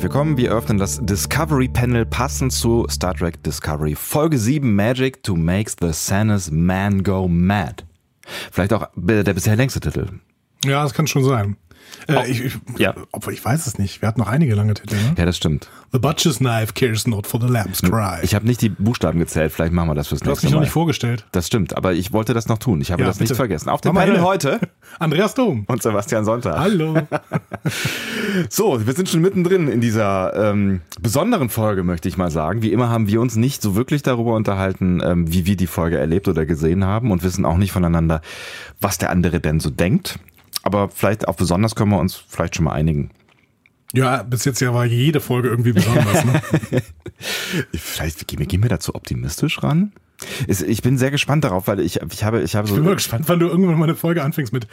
Herzlich willkommen. Wir öffnen das Discovery Panel passend zu Star Trek Discovery Folge 7 Magic to Make the Sanus Man Go Mad. Vielleicht auch der bisher längste Titel. Ja, das kann schon sein. Äh, Oh, ich, ich, ja. Obwohl ich weiß es nicht. Wir hatten noch einige lange Titel. Ne? Ja, das stimmt. The Butcher's Knife cares not for the lamb's cry. Ich habe nicht die Buchstaben gezählt. Vielleicht machen wir das fürs du hast nächste mich noch Mal. nicht vorgestellt. Das stimmt, aber ich wollte das noch tun. Ich habe Ja, das nicht bitte. vergessen. Auf dem mal Panel heute Andreas Dom. und Sebastian Sonntag. Hallo. So, wir sind schon mittendrin in dieser ähm, besonderen Folge, möchte ich mal sagen. Wie immer haben wir uns nicht so wirklich darüber unterhalten, ähm, wie wir die Folge erlebt oder gesehen haben und wissen auch nicht voneinander, was der andere denn so denkt. Aber vielleicht auch besonders können wir uns vielleicht schon mal einigen. Ja, bis jetzt ja war jede Folge irgendwie besonders. Ne? Vielleicht gehen wir, gehen wir dazu optimistisch ran. Ich bin sehr gespannt darauf, weil ich, ich habe, ich habe Ich bin so. mal gespannt, wann du irgendwann mal eine Folge anfängst mit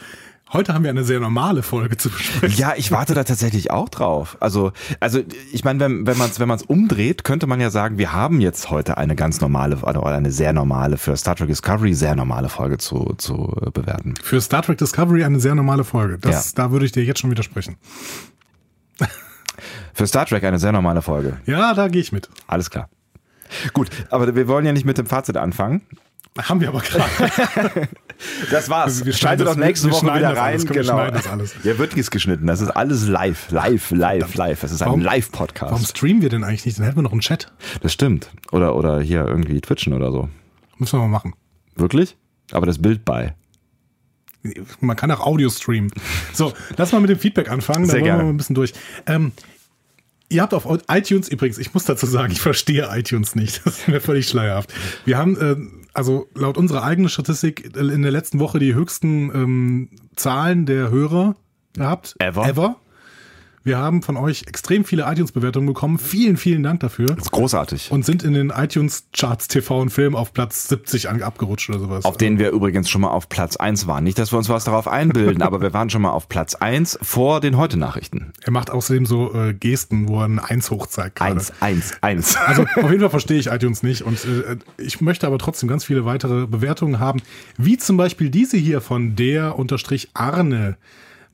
Heute haben wir eine sehr normale Folge zu besprechen. Ja, ich warte da tatsächlich auch drauf. Also, also ich meine, wenn, wenn man es wenn man's umdreht, könnte man ja sagen, wir haben jetzt heute eine ganz normale oder eine sehr normale für Star Trek Discovery sehr normale Folge zu, zu bewerten. Für Star Trek Discovery eine sehr normale Folge. Das, Da würde ich dir jetzt schon widersprechen. Für Star Trek eine sehr normale Folge. Ja, da gehe ich mit. Alles klar. Gut, aber wir wollen ja nicht mit dem Fazit anfangen. Haben wir aber gerade. Das war's. Wir Schaltet schneiden doch das- nächste wir Woche wieder das rein. alles, komm, wir genau. schneiden das alles. Ja, wird nichts geschnitten. Das ist alles live, live, live, live. Es ist ein Warum- Live-Podcast. Warum streamen wir denn eigentlich nicht? Dann hätten wir noch einen Chat. Das stimmt. Oder, oder hier irgendwie twitchen oder so. Müssen wir mal machen. Wirklich? Aber das Bild bei. Man kann auch Audio streamen. So, lass mal mit dem Feedback anfangen. Da Sehr wollen gerne. wir mal ein bisschen durch. Ähm, ihr habt auf iTunes übrigens, ich muss dazu sagen, ich verstehe iTunes nicht. Das ist mir völlig schleierhaft. Wir haben, äh, also laut unserer eigenen Statistik in der letzten Woche die höchsten ähm, Zahlen der Hörer gehabt. Ever. Ever. Wir haben von euch extrem viele iTunes-Bewertungen bekommen. Vielen, vielen Dank dafür. Das ist großartig. Und sind in den iTunes-Charts TV und Film auf Platz 70 an, abgerutscht oder sowas. Auf denen wir übrigens schon mal auf Platz 1 waren. Nicht, dass wir uns was darauf einbilden, aber wir waren schon mal auf Platz 1 vor den Heute-Nachrichten. Er macht außerdem so äh, Gesten, wo er ein Eins hochzeigt. gerade. 1, 1, 1. Also auf jeden Fall verstehe ich iTunes nicht und äh, ich möchte aber trotzdem ganz viele weitere Bewertungen haben, wie zum Beispiel diese hier von der unterstrich Arne.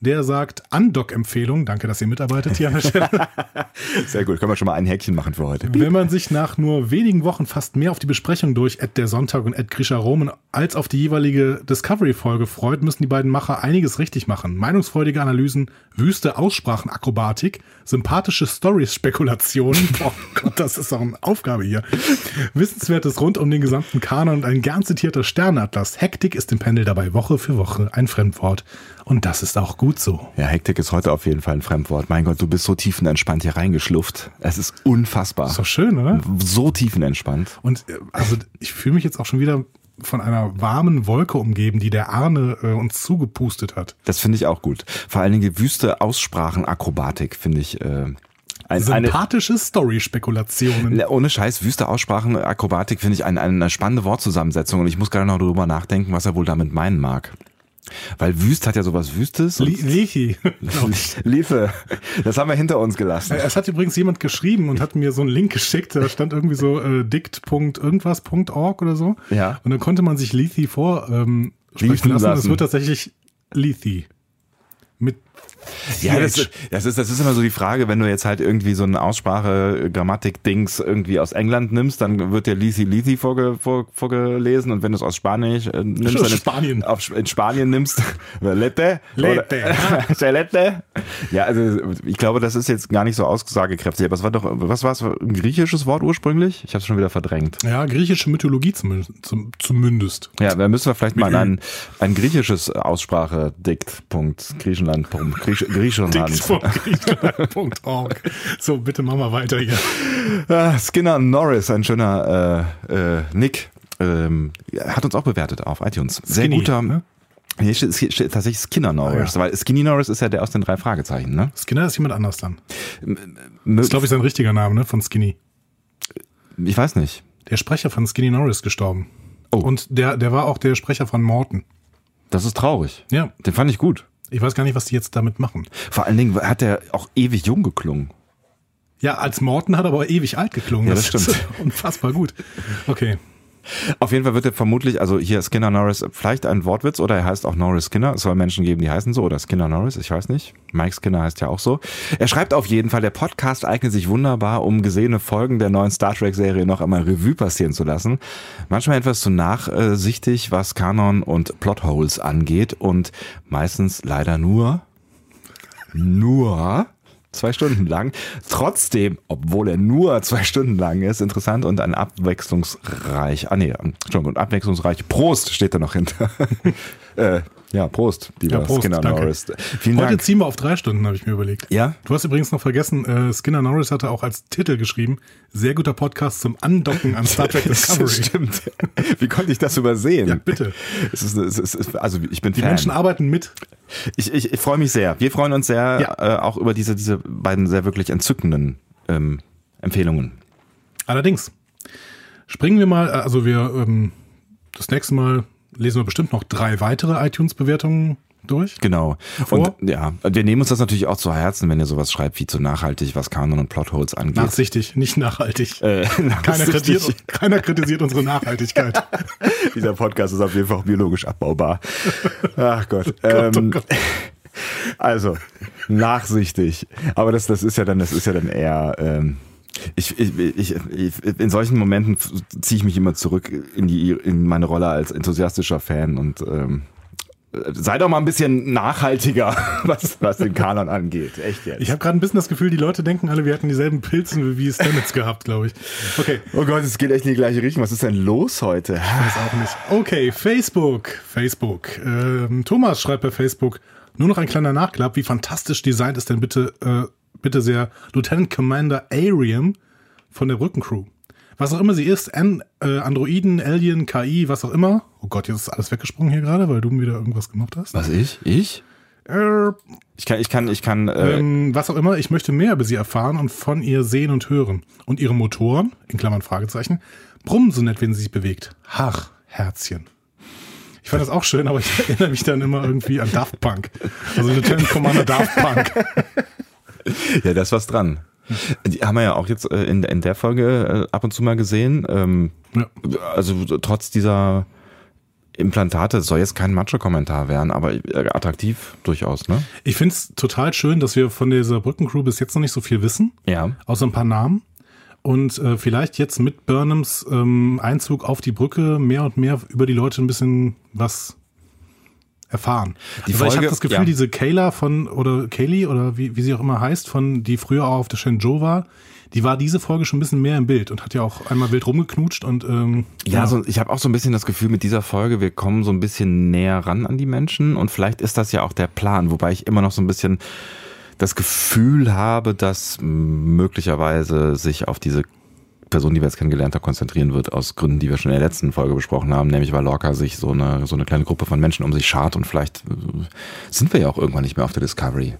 Der sagt Undock-Empfehlung. Danke, dass ihr mitarbeitet hier an der Stelle. Sehr gut. Können wir schon mal ein Häkchen machen für heute. Wenn man sich nach nur wenigen Wochen fast mehr auf die Besprechung durch Ed der Sonntag und Ed Grisha Roman als auf die jeweilige Discovery-Folge freut, müssen die beiden Macher einiges richtig machen. Meinungsfreudige Analysen, wüste Aussprachenakrobatik, sympathische Stories-Spekulationen. Oh Gott, das ist doch eine Aufgabe hier. Wissenswertes rund um den gesamten Kanon und ein gern zitierter Sternatlas. Hektik ist im Panel dabei Woche für Woche ein Fremdwort. Und das ist auch gut so. Ja, Hektik ist heute auf jeden Fall ein Fremdwort. Mein Gott, du bist so tiefenentspannt hier reingeschlufft. Es ist unfassbar. Ist doch schön, oder? So tiefenentspannt. Und äh, also ich fühle mich jetzt auch schon wieder von einer warmen Wolke umgeben, die der Arne äh, uns zugepustet hat. Das finde ich auch gut. Vor allen Dingen wüste Aussprachenakrobatik finde ich äh, ein, eine, Sympathische Story-Spekulationen. Ne, Ohne Scheiß, wüste Aussprachen, Akrobatik finde ich eine, eine spannende Wortzusammensetzung und ich muss gerade noch darüber nachdenken, was er wohl damit meinen mag. Weil Wüst hat ja sowas Wüstes. Li- Lechi. Liefe, das haben wir hinter uns gelassen. Es hat übrigens jemand geschrieben und hat mir so einen Link geschickt, da stand irgendwie so äh, dict.irgendwas.org oder so. Ja. Und dann konnte man sich Lethi vor ähm, sprechen lassen. Es lassen. wird tatsächlich Lethi. Mit Ja, das, das, ist, das ist immer so die Frage, wenn du jetzt halt irgendwie so eine Aussprache, Grammatik-Dings irgendwie aus England nimmst, dann wird dir Lisi Lisi vorge, vor, vorgelesen und wenn du es aus Spanisch äh, nimmst, dann Spanien. Auf, in Spanien nimmst, Lette, Lette. Lette. Ja, also ich glaube, das ist jetzt gar nicht so aussagekräftig, aber es war doch, was war es, ein griechisches Wort ursprünglich? Ich habe es schon wieder verdrängt. Ja, griechische Mythologie zumindest. Zum, zumindest. Ja, da müssen wir vielleicht mal ein, ein griechisches Aussprache-Dikt. Punkt, Griechenland, Punkt, Griech, Griechenland. Dict.griechenland.org. So, bitte machen wir weiter hier. Ah, Skinner Norris, ein schöner äh, äh, Nick, ähm, hat uns auch bewertet auf iTunes. Sehr Skinny, guter. ne? Hier steht, steht tatsächlich Skinner Norris, Ah, ja. weil Skinny Norris ist ja der aus den drei Fragezeichen, ne? Skinner ist jemand anders dann. Mö- Das ist, glaube ich, sein richtiger Name, ne? Von Skinny. ich weiß nicht. Der Sprecher von Skinny Norris gestorben. Oh. Und der, der war auch der Sprecher von Morton. Das ist traurig. Ja. Den fand ich gut. Ich weiß gar nicht, was die jetzt damit machen. Vor allen Dingen hat er auch ewig jung geklungen. Ja, als Morton hat er aber ewig alt geklungen. Ja, das ist stimmt. unfassbar gut. Okay. Auf jeden Fall wird er vermutlich, also hier Skinner Norris, vielleicht ein Wortwitz oder er heißt auch Norris Skinner. Es soll Menschen geben, die heißen so oder Skinner Norris, ich weiß nicht. Mike Skinner heißt ja auch so. Er schreibt auf jeden Fall, der Podcast eignet sich wunderbar, um gesehene Folgen der neuen Star Trek Serie noch einmal Revue passieren zu lassen. Manchmal etwas zu nachsichtig, was Kanon und Plotholes angeht und meistens leider nur, nur zwei Stunden lang. Trotzdem, obwohl er nur zwei Stunden lang ist, interessant und ein abwechslungsreich, ah nee, Entschuldigung, abwechslungsreich, Prost steht da noch hinter. äh, ja, Prost, lieber Ja, Prost, Skinner danke. Norris. Vielen Heute Dank. ziehen wir auf drei Stunden, habe ich mir überlegt. Ja? Du hast übrigens noch vergessen, äh, Skinner Norris hatte auch als Titel geschrieben, sehr guter Podcast zum Andocken an Star Trek Discovery. Stimmt. Wie konnte ich das übersehen? Ja, bitte. Es ist, es ist, also ich bin Die Fan. Menschen arbeiten mit. Ich, ich, ich freue mich sehr. Wir freuen uns sehr Ja. äh, auch über diese, diese beiden sehr wirklich entzückenden ähm, Empfehlungen. Allerdings, springen wir mal, äh, also wir, ähm, das nächste Mal lesen wir bestimmt noch drei weitere iTunes-Bewertungen durch. Genau. Vor? Und ja, wir nehmen uns das natürlich auch zu Herzen, wenn ihr sowas schreibt wie zu nachhaltig, was Kanon und Plotholes angeht. Nachsichtig, nicht nachhaltig. Äh, Keiner nachsichtig. kritisiert, keiner kritisiert unsere Nachhaltigkeit. Dieser Podcast ist auf jeden Fall auch biologisch abbaubar. Ach Gott. Gott, oh ähm, Gott. Also, nachsichtig. Aber das, das ist ja dann, das ist ja dann eher. Ähm, ich, ich, ich, ich, in solchen Momenten ziehe ich mich immer zurück in die in meine Rolle als enthusiastischer Fan und ähm, sei doch mal ein bisschen nachhaltiger, was, was den Kanon angeht. Echt jetzt. Ich habe gerade ein bisschen das Gefühl, die Leute denken alle, wir hätten dieselben Pilzen wie Stamets gehabt, glaube ich. Okay, oh Gott, es geht echt in die gleiche Richtung. Was ist denn los heute? weiß auch nicht. Okay, Facebook. Facebook. Ähm, Thomas schreibt bei Facebook, nur noch ein kleiner Nachklapp. Wie fantastisch designt ist denn bitte, äh, bitte sehr Lieutenant Commander Ariam von der Brückencrew. Was auch immer sie ist, An äh, Androiden, Alien, KI, was auch immer. Oh Gott, jetzt ist alles weggesprungen hier gerade, weil du wieder irgendwas gemacht hast. Was ich? Ich? Äh, Ich kann, ich kann, ich kann. Äh, ähm, was auch immer, ich möchte mehr über sie erfahren und von ihr sehen und hören. Und ihre Motoren, in Klammern Fragezeichen, brummen so nett, wenn sie sich bewegt. Ach, Herzchen. Ich fand das auch schön, aber ich erinnere mich dann immer irgendwie an Daft Punk. Also Lieutenant Commander Daft Punk. Ja, da ist was dran. Die haben wir ja auch jetzt äh, in, in der Folge äh, ab und zu mal gesehen. Ähm, Ja. Also trotz dieser Implantate, soll jetzt kein Macho-Kommentar werden, aber äh, attraktiv durchaus, ne? Ich finde es total schön, dass wir von dieser Brückencrew bis jetzt noch nicht so viel wissen, Ja. außer ein paar Namen. Und äh, vielleicht jetzt mit Burnhams ähm, Einzug auf die Brücke mehr und mehr über die Leute ein bisschen was erfahren. Die also ich Folge- habe das Gefühl, ja. diese Kayla von, oder Kaylee, oder wie, wie sie auch immer heißt, von, die früher auch auf der Shenzhou war, die war diese Folge schon ein bisschen mehr im Bild und hat ja auch einmal wild rumgeknutscht und ähm, Ja, so, ich habe auch so ein bisschen das Gefühl mit dieser Folge, wir kommen so ein bisschen näher ran an die Menschen und vielleicht ist das ja auch der Plan, wobei ich immer noch so ein bisschen das Gefühl habe, dass möglicherweise sich auf diese Person, die wir jetzt kennengelernt haben, konzentrieren wird, aus Gründen, die wir schon in der letzten Folge besprochen haben, nämlich weil Lorca sich so eine, so eine kleine Gruppe von Menschen um sich schart und vielleicht äh, sind wir ja auch irgendwann nicht mehr auf der Discovery.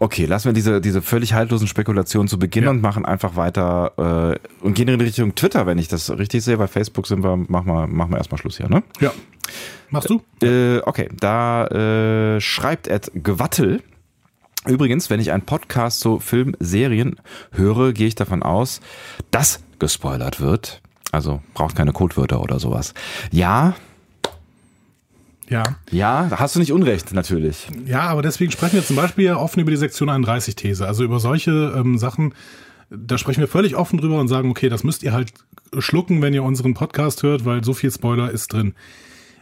Okay, lassen wir diese, diese völlig haltlosen Spekulationen zu Beginn Ja. und machen einfach weiter äh, und gehen in Richtung Twitter, wenn ich das richtig sehe. Bei Facebook sind wir, machen wir, machen wir erstmal Schluss hier, ne? ja. Machst du? Äh, okay, da äh, schreibt Ed Gewattel. Übrigens, wenn ich einen Podcast zu Filmserien höre, gehe ich davon aus, dass gespoilert wird. Also braucht keine Codewörter oder sowas. Ja, Ja. ja, da hast du nicht Unrecht, natürlich. Ja, aber deswegen sprechen wir zum Beispiel ja offen über die Sektion 31-These. Also über solche ähm, Sachen, da sprechen wir völlig offen drüber und sagen, okay, das müsst ihr halt schlucken, wenn ihr unseren Podcast hört, weil so viel Spoiler ist drin.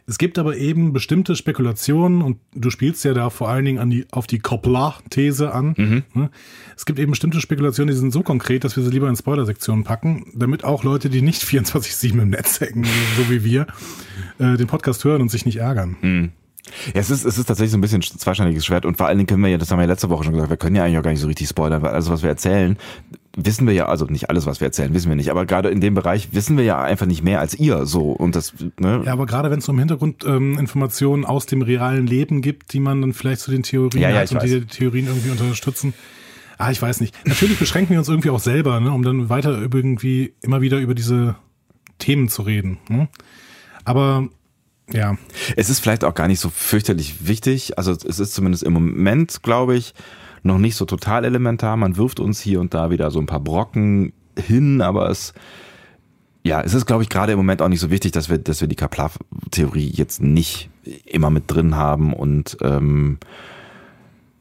Es gibt aber eben bestimmte Spekulationen und du spielst ja da vor allen Dingen an die, auf die Koppler-These an. Ne? Es gibt eben bestimmte Spekulationen, die sind so konkret, dass wir sie lieber in Spoiler-Sektionen packen, damit auch Leute, die nicht 24-7 im Netz hängen, so wie wir, äh, den Podcast hören und sich nicht ärgern. Ja, es ist, es ist tatsächlich so ein bisschen ein zweischneidiges Schwert und vor allen Dingen können wir ja, das haben wir ja letzte Woche schon gesagt, wir können ja eigentlich auch gar nicht so richtig spoilern, weil alles, was wir erzählen, wissen wir ja, also nicht alles, was wir erzählen, wissen wir nicht, aber gerade in dem Bereich wissen wir ja einfach nicht mehr als ihr so und das, ne? Ja, aber gerade wenn es um Hintergrundinformationen ähm, Informationen aus dem realen Leben gibt, die man dann vielleicht zu den Theorien Ja, ja, hat und weiß. die die Theorien irgendwie unterstützen. Ah, ich weiß nicht. Natürlich beschränken wir uns irgendwie auch selber, ne, um dann weiter irgendwie immer wieder über diese Themen zu reden. Ne? Aber ja, Es ist vielleicht auch gar nicht so fürchterlich wichtig. Also es ist zumindest im Moment, glaube ich, noch nicht so total elementar. Man wirft uns hier und da wieder so ein paar Brocken hin, aber es ja, es ist, glaube ich, gerade im Moment auch nicht so wichtig, dass wir, dass wir die Kaplar-Theorie jetzt nicht immer mit drin haben und ähm,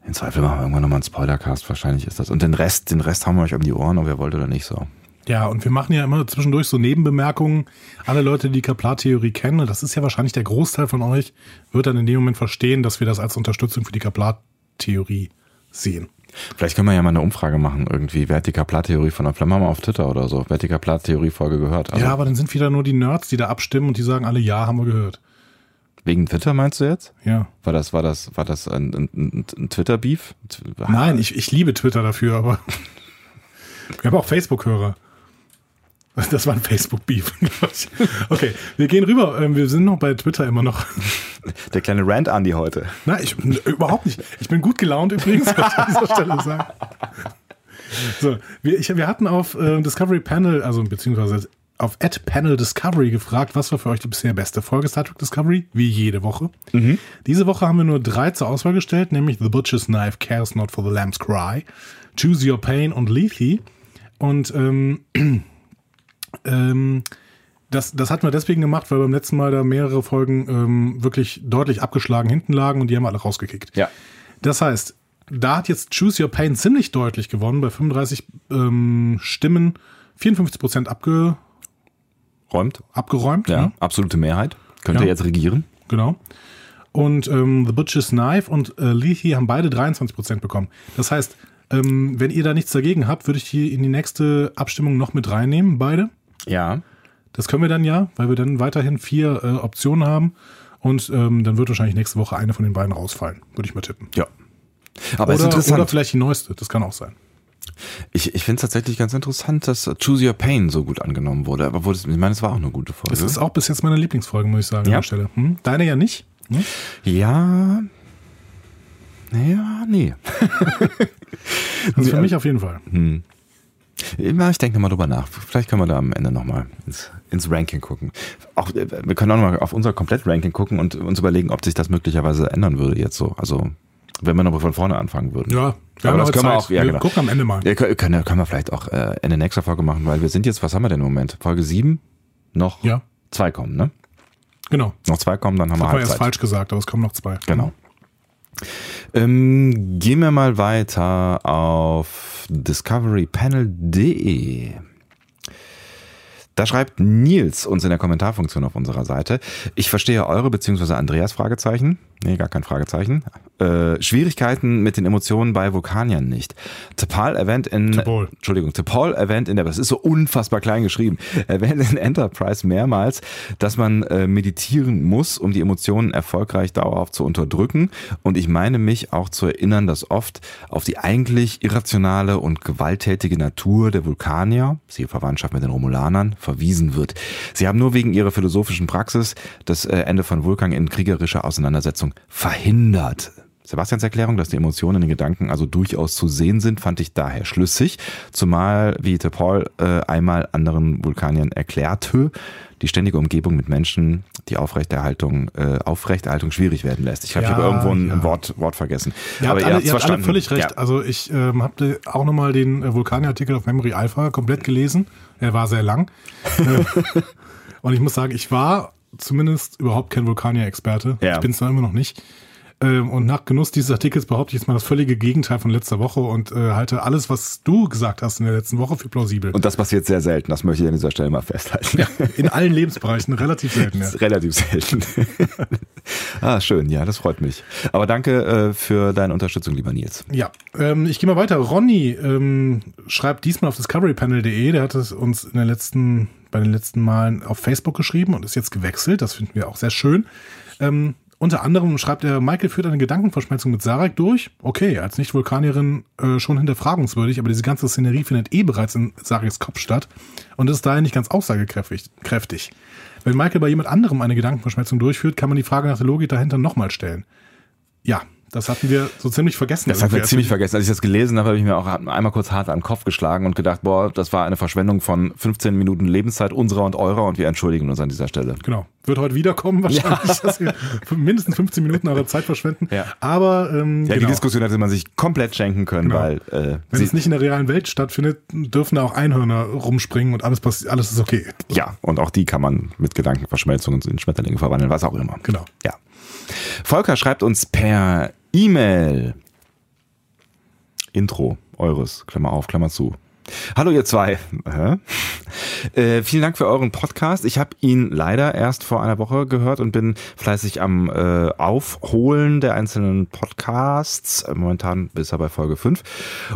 in Zweifel machen wir irgendwann nochmal einen Spoilercast, wahrscheinlich ist das. Und den Rest, den Rest haben wir euch um die Ohren, ob ihr wollt oder nicht so. Ja, und wir machen ja immer zwischendurch so Nebenbemerkungen. Alle Leute, die die Kaplar-Theorie kennen, und das ist ja wahrscheinlich der Großteil von euch, wird dann in dem Moment verstehen, dass wir das als Unterstützung für die Kaplar-Theorie sehen. Vielleicht können wir ja mal eine Umfrage machen, irgendwie. Wer hat die Kaplar-Theorie von der Flamme auf Twitter oder so? Wer hat die Kaplar-Theorie-Folge gehört? Also ja, aber dann sind wieder nur die Nerds, die da abstimmen und die sagen alle, ja, haben wir gehört. Wegen Twitter meinst du jetzt? Ja. War das, war das, war das ein, ein, ein Twitter-Beef? Nein, ich, ich liebe Twitter dafür, aber wir haben auch Facebook-Hörer. Das war ein Facebook-Beef. okay, wir gehen rüber. Ähm, wir sind noch bei Twitter immer noch. Der kleine Rant Andy heute. Nein, ich, überhaupt nicht. Ich bin gut gelaunt übrigens, was ich an dieser Stelle sagen. So, wir, ich, wir hatten auf äh, Discovery Panel, also beziehungsweise auf Ad Panel Discovery gefragt, was war für euch die bisher beste Folge Star Trek Discovery, wie jede Woche. Mhm. Diese Woche haben wir nur drei zur Auswahl gestellt, nämlich The Butcher's Knife, Cares Not for the Lamb's Cry, Choose Your Pain und Lethe. Und ähm, ähm, das, das hatten wir deswegen gemacht, weil beim letzten Mal da mehrere Folgen ähm, wirklich deutlich abgeschlagen hinten lagen und die haben wir alle rausgekickt. Ja. Das heißt, da hat jetzt Choose Your Pain ziemlich deutlich gewonnen, bei 35 ähm, Stimmen 54 Prozent abge Räumt. abgeräumt. Ja, ne? absolute Mehrheit. Könnte Ja. jetzt regieren. Genau. Und ähm, The Butcher's Knife und äh, Lethe haben beide 23 Prozent bekommen. Das heißt, ähm, wenn ihr da nichts dagegen habt, würde ich die in die nächste Abstimmung noch mit reinnehmen, beide. Ja. Das können wir dann ja, weil wir dann weiterhin vier äh, Optionen haben. Und ähm, dann wird wahrscheinlich nächste Woche eine von den beiden rausfallen, würde ich mal tippen. Ja. Aber es ist Oder, oder vielleicht die neueste, das kann auch sein. Ich, ich finde es tatsächlich ganz interessant, dass Choose Your Pain so gut angenommen wurde. Aber wurde, es- ich meine, es war auch eine gute Folge. Das ist auch bis jetzt meine Lieblingsfolge, muss ich sagen, Ja? an der Stelle. Hm? Deine ja nicht? Hm? ja. Ja, nee. Also für mich auf jeden Fall. Ja, ich denke nochmal drüber nach. Vielleicht können wir da am Ende nochmal ins, ins Ranking gucken. Auch, äh, wir können auch nochmal auf unser Komplett-Ranking gucken und uns überlegen, ob sich das möglicherweise ändern würde jetzt so. Also, wenn wir nochmal von vorne anfangen würden. Ja, wir Aber das können wir Zeit. auch, ja, wir genau. gucken am Ende mal. Ja, können, können können wir vielleicht auch äh, Ende nächster Folge machen, weil wir sind jetzt, was haben wir denn im Moment? Folge 7? Noch Ja, zwei kommen, ne? genau. Noch zwei kommen, dann haben wir Haben wir erst Halbzeit. falsch gesagt, aber es kommen noch zwei. Genau. Ähm, gehen wir mal weiter auf discoverypanel.de. Da schreibt Nils uns in der Kommentarfunktion auf unserer Seite. Ich verstehe eure bzw. Andreas Fragezeichen. Nee, gar kein Fragezeichen. Äh, Schwierigkeiten mit den Emotionen bei Vulkaniern nicht. T'Pol erwähnt in T'Pol. Entschuldigung, T'Pol erwähnt in der, das ist so unfassbar klein geschrieben, erwähnt in Enterprise mehrmals, dass man äh, meditieren muss, um die Emotionen erfolgreich dauerhaft zu unterdrücken. Und ich meine mich auch zu erinnern, dass oft auf die eigentlich irrationale und gewalttätige Natur der Vulkanier, siehe Verwandtschaft mit den Romulanern, verwiesen wird. Sie haben nur wegen ihrer philosophischen Praxis das äh, Ende von Vulkan in kriegerischer Auseinandersetzung verhindert. Sebastians Erklärung, dass die Emotionen in den Gedanken also durchaus zu sehen sind, fand ich daher schlüssig, zumal, wie Paul äh, einmal anderen Vulkaniern erklärte, die ständige Umgebung mit Menschen die Aufrechterhaltung, äh, Aufrechterhaltung schwierig werden lässt. Ich ich Ja, habe irgendwo ein, ja. Wort, Wort vergessen. Ihr habt, ihr alle, ihr habt alle völlig recht. Ja. Also ich ähm, habe auch nochmal den äh, Vulkanier-Artikel auf Memory Alpha komplett gelesen. Er war sehr lang. Äh, Und ich muss sagen, ich war zumindest überhaupt kein Vulkanier-Experte. Ja. Ich bin es noch immer noch nicht. Ähm, Und nach Genuss dieses Artikels behaupte ich jetzt mal das völlige Gegenteil von letzter Woche und äh, halte alles, was du gesagt hast in der letzten Woche, für plausibel. Und das passiert sehr selten, das möchte ich an dieser Stelle mal festhalten. in allen Lebensbereichen relativ selten. Ja. Relativ selten. ah, schön, ja, das freut mich. Aber danke äh, für deine Unterstützung, lieber Nils. Ja, ähm, ich gehe mal weiter. Ronny ähm, schreibt diesmal auf discoverypanel.de, der hat es uns in der letzten, bei den letzten Malen auf Facebook geschrieben und ist jetzt gewechselt. Das finden wir auch sehr schön. Ähm, unter anderem schreibt er, Michael führt eine Gedankenverschmelzung mit Sarek durch. Okay, als Nicht-Vulkanierin äh, schon hinterfragungswürdig, aber diese ganze Szenerie findet eh bereits in Sareks Kopf statt und ist daher nicht ganz aussagekräftig. Kräftig. Wenn Michael bei jemand anderem eine Gedankenverschmelzung durchführt, kann man die Frage nach der Logik dahinter nochmal stellen. Ja, Das hatten wir so ziemlich vergessen. Das hatten wir ziemlich vergessen. Als ich das gelesen habe, habe ich mir auch einmal kurz hart an den Kopf geschlagen und gedacht, boah, das war eine Verschwendung von 15 Minuten Lebenszeit unserer und eurer und wir entschuldigen uns an dieser Stelle. Genau. Wird heute wiederkommen wahrscheinlich, ja. dass wir mindestens 15 Minuten eurer Zeit verschwenden. Ja. Aber ähm, ja, genau. die Diskussion hätte man sich komplett schenken können, genau. weil äh, wenn es nicht in der realen Welt stattfindet, dürfen da auch Einhörner rumspringen und alles passiert, alles ist okay. Ja, und auch die kann man mit Gedankenverschmelzung in Schmetterlinge verwandeln, was auch immer. Genau. Ja. Volker schreibt uns per E-Mail. Intro eures, Klammer auf, Klammer zu. Hallo ihr zwei. Äh, vielen Dank für euren Podcast. Ich habe ihn leider erst vor einer Woche gehört und bin fleißig am äh, Aufholen der einzelnen Podcasts. Momentan bis er bei Folge 5.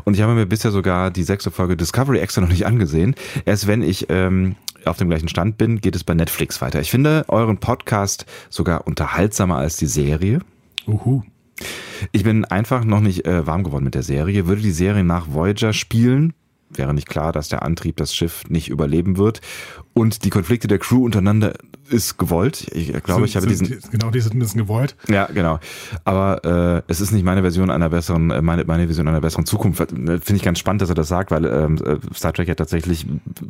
Und ich habe mir bisher sogar die sechste Folge Discovery extra noch nicht angesehen. Erst wenn ich ähm, auf dem gleichen Stand bin, geht es bei Netflix weiter. Ich finde euren Podcast sogar unterhaltsamer als die Serie. Uhu. Ich bin einfach noch nicht äh, warm geworden mit der Serie. Würde die Serie nach Voyager spielen, wäre nicht klar, dass der Antrieb das Schiff nicht überleben wird. Und die Konflikte der Crew untereinander ist gewollt. Ich glaube, ich habe diesen. Genau, die sind ein bisschen gewollt. Ja, genau. Aber äh, es ist nicht meine Version einer besseren, äh, meine, meine Vision einer besseren Zukunft. Äh, finde ich ganz spannend, dass er das sagt, weil ähm, äh, Star Trek ja tatsächlich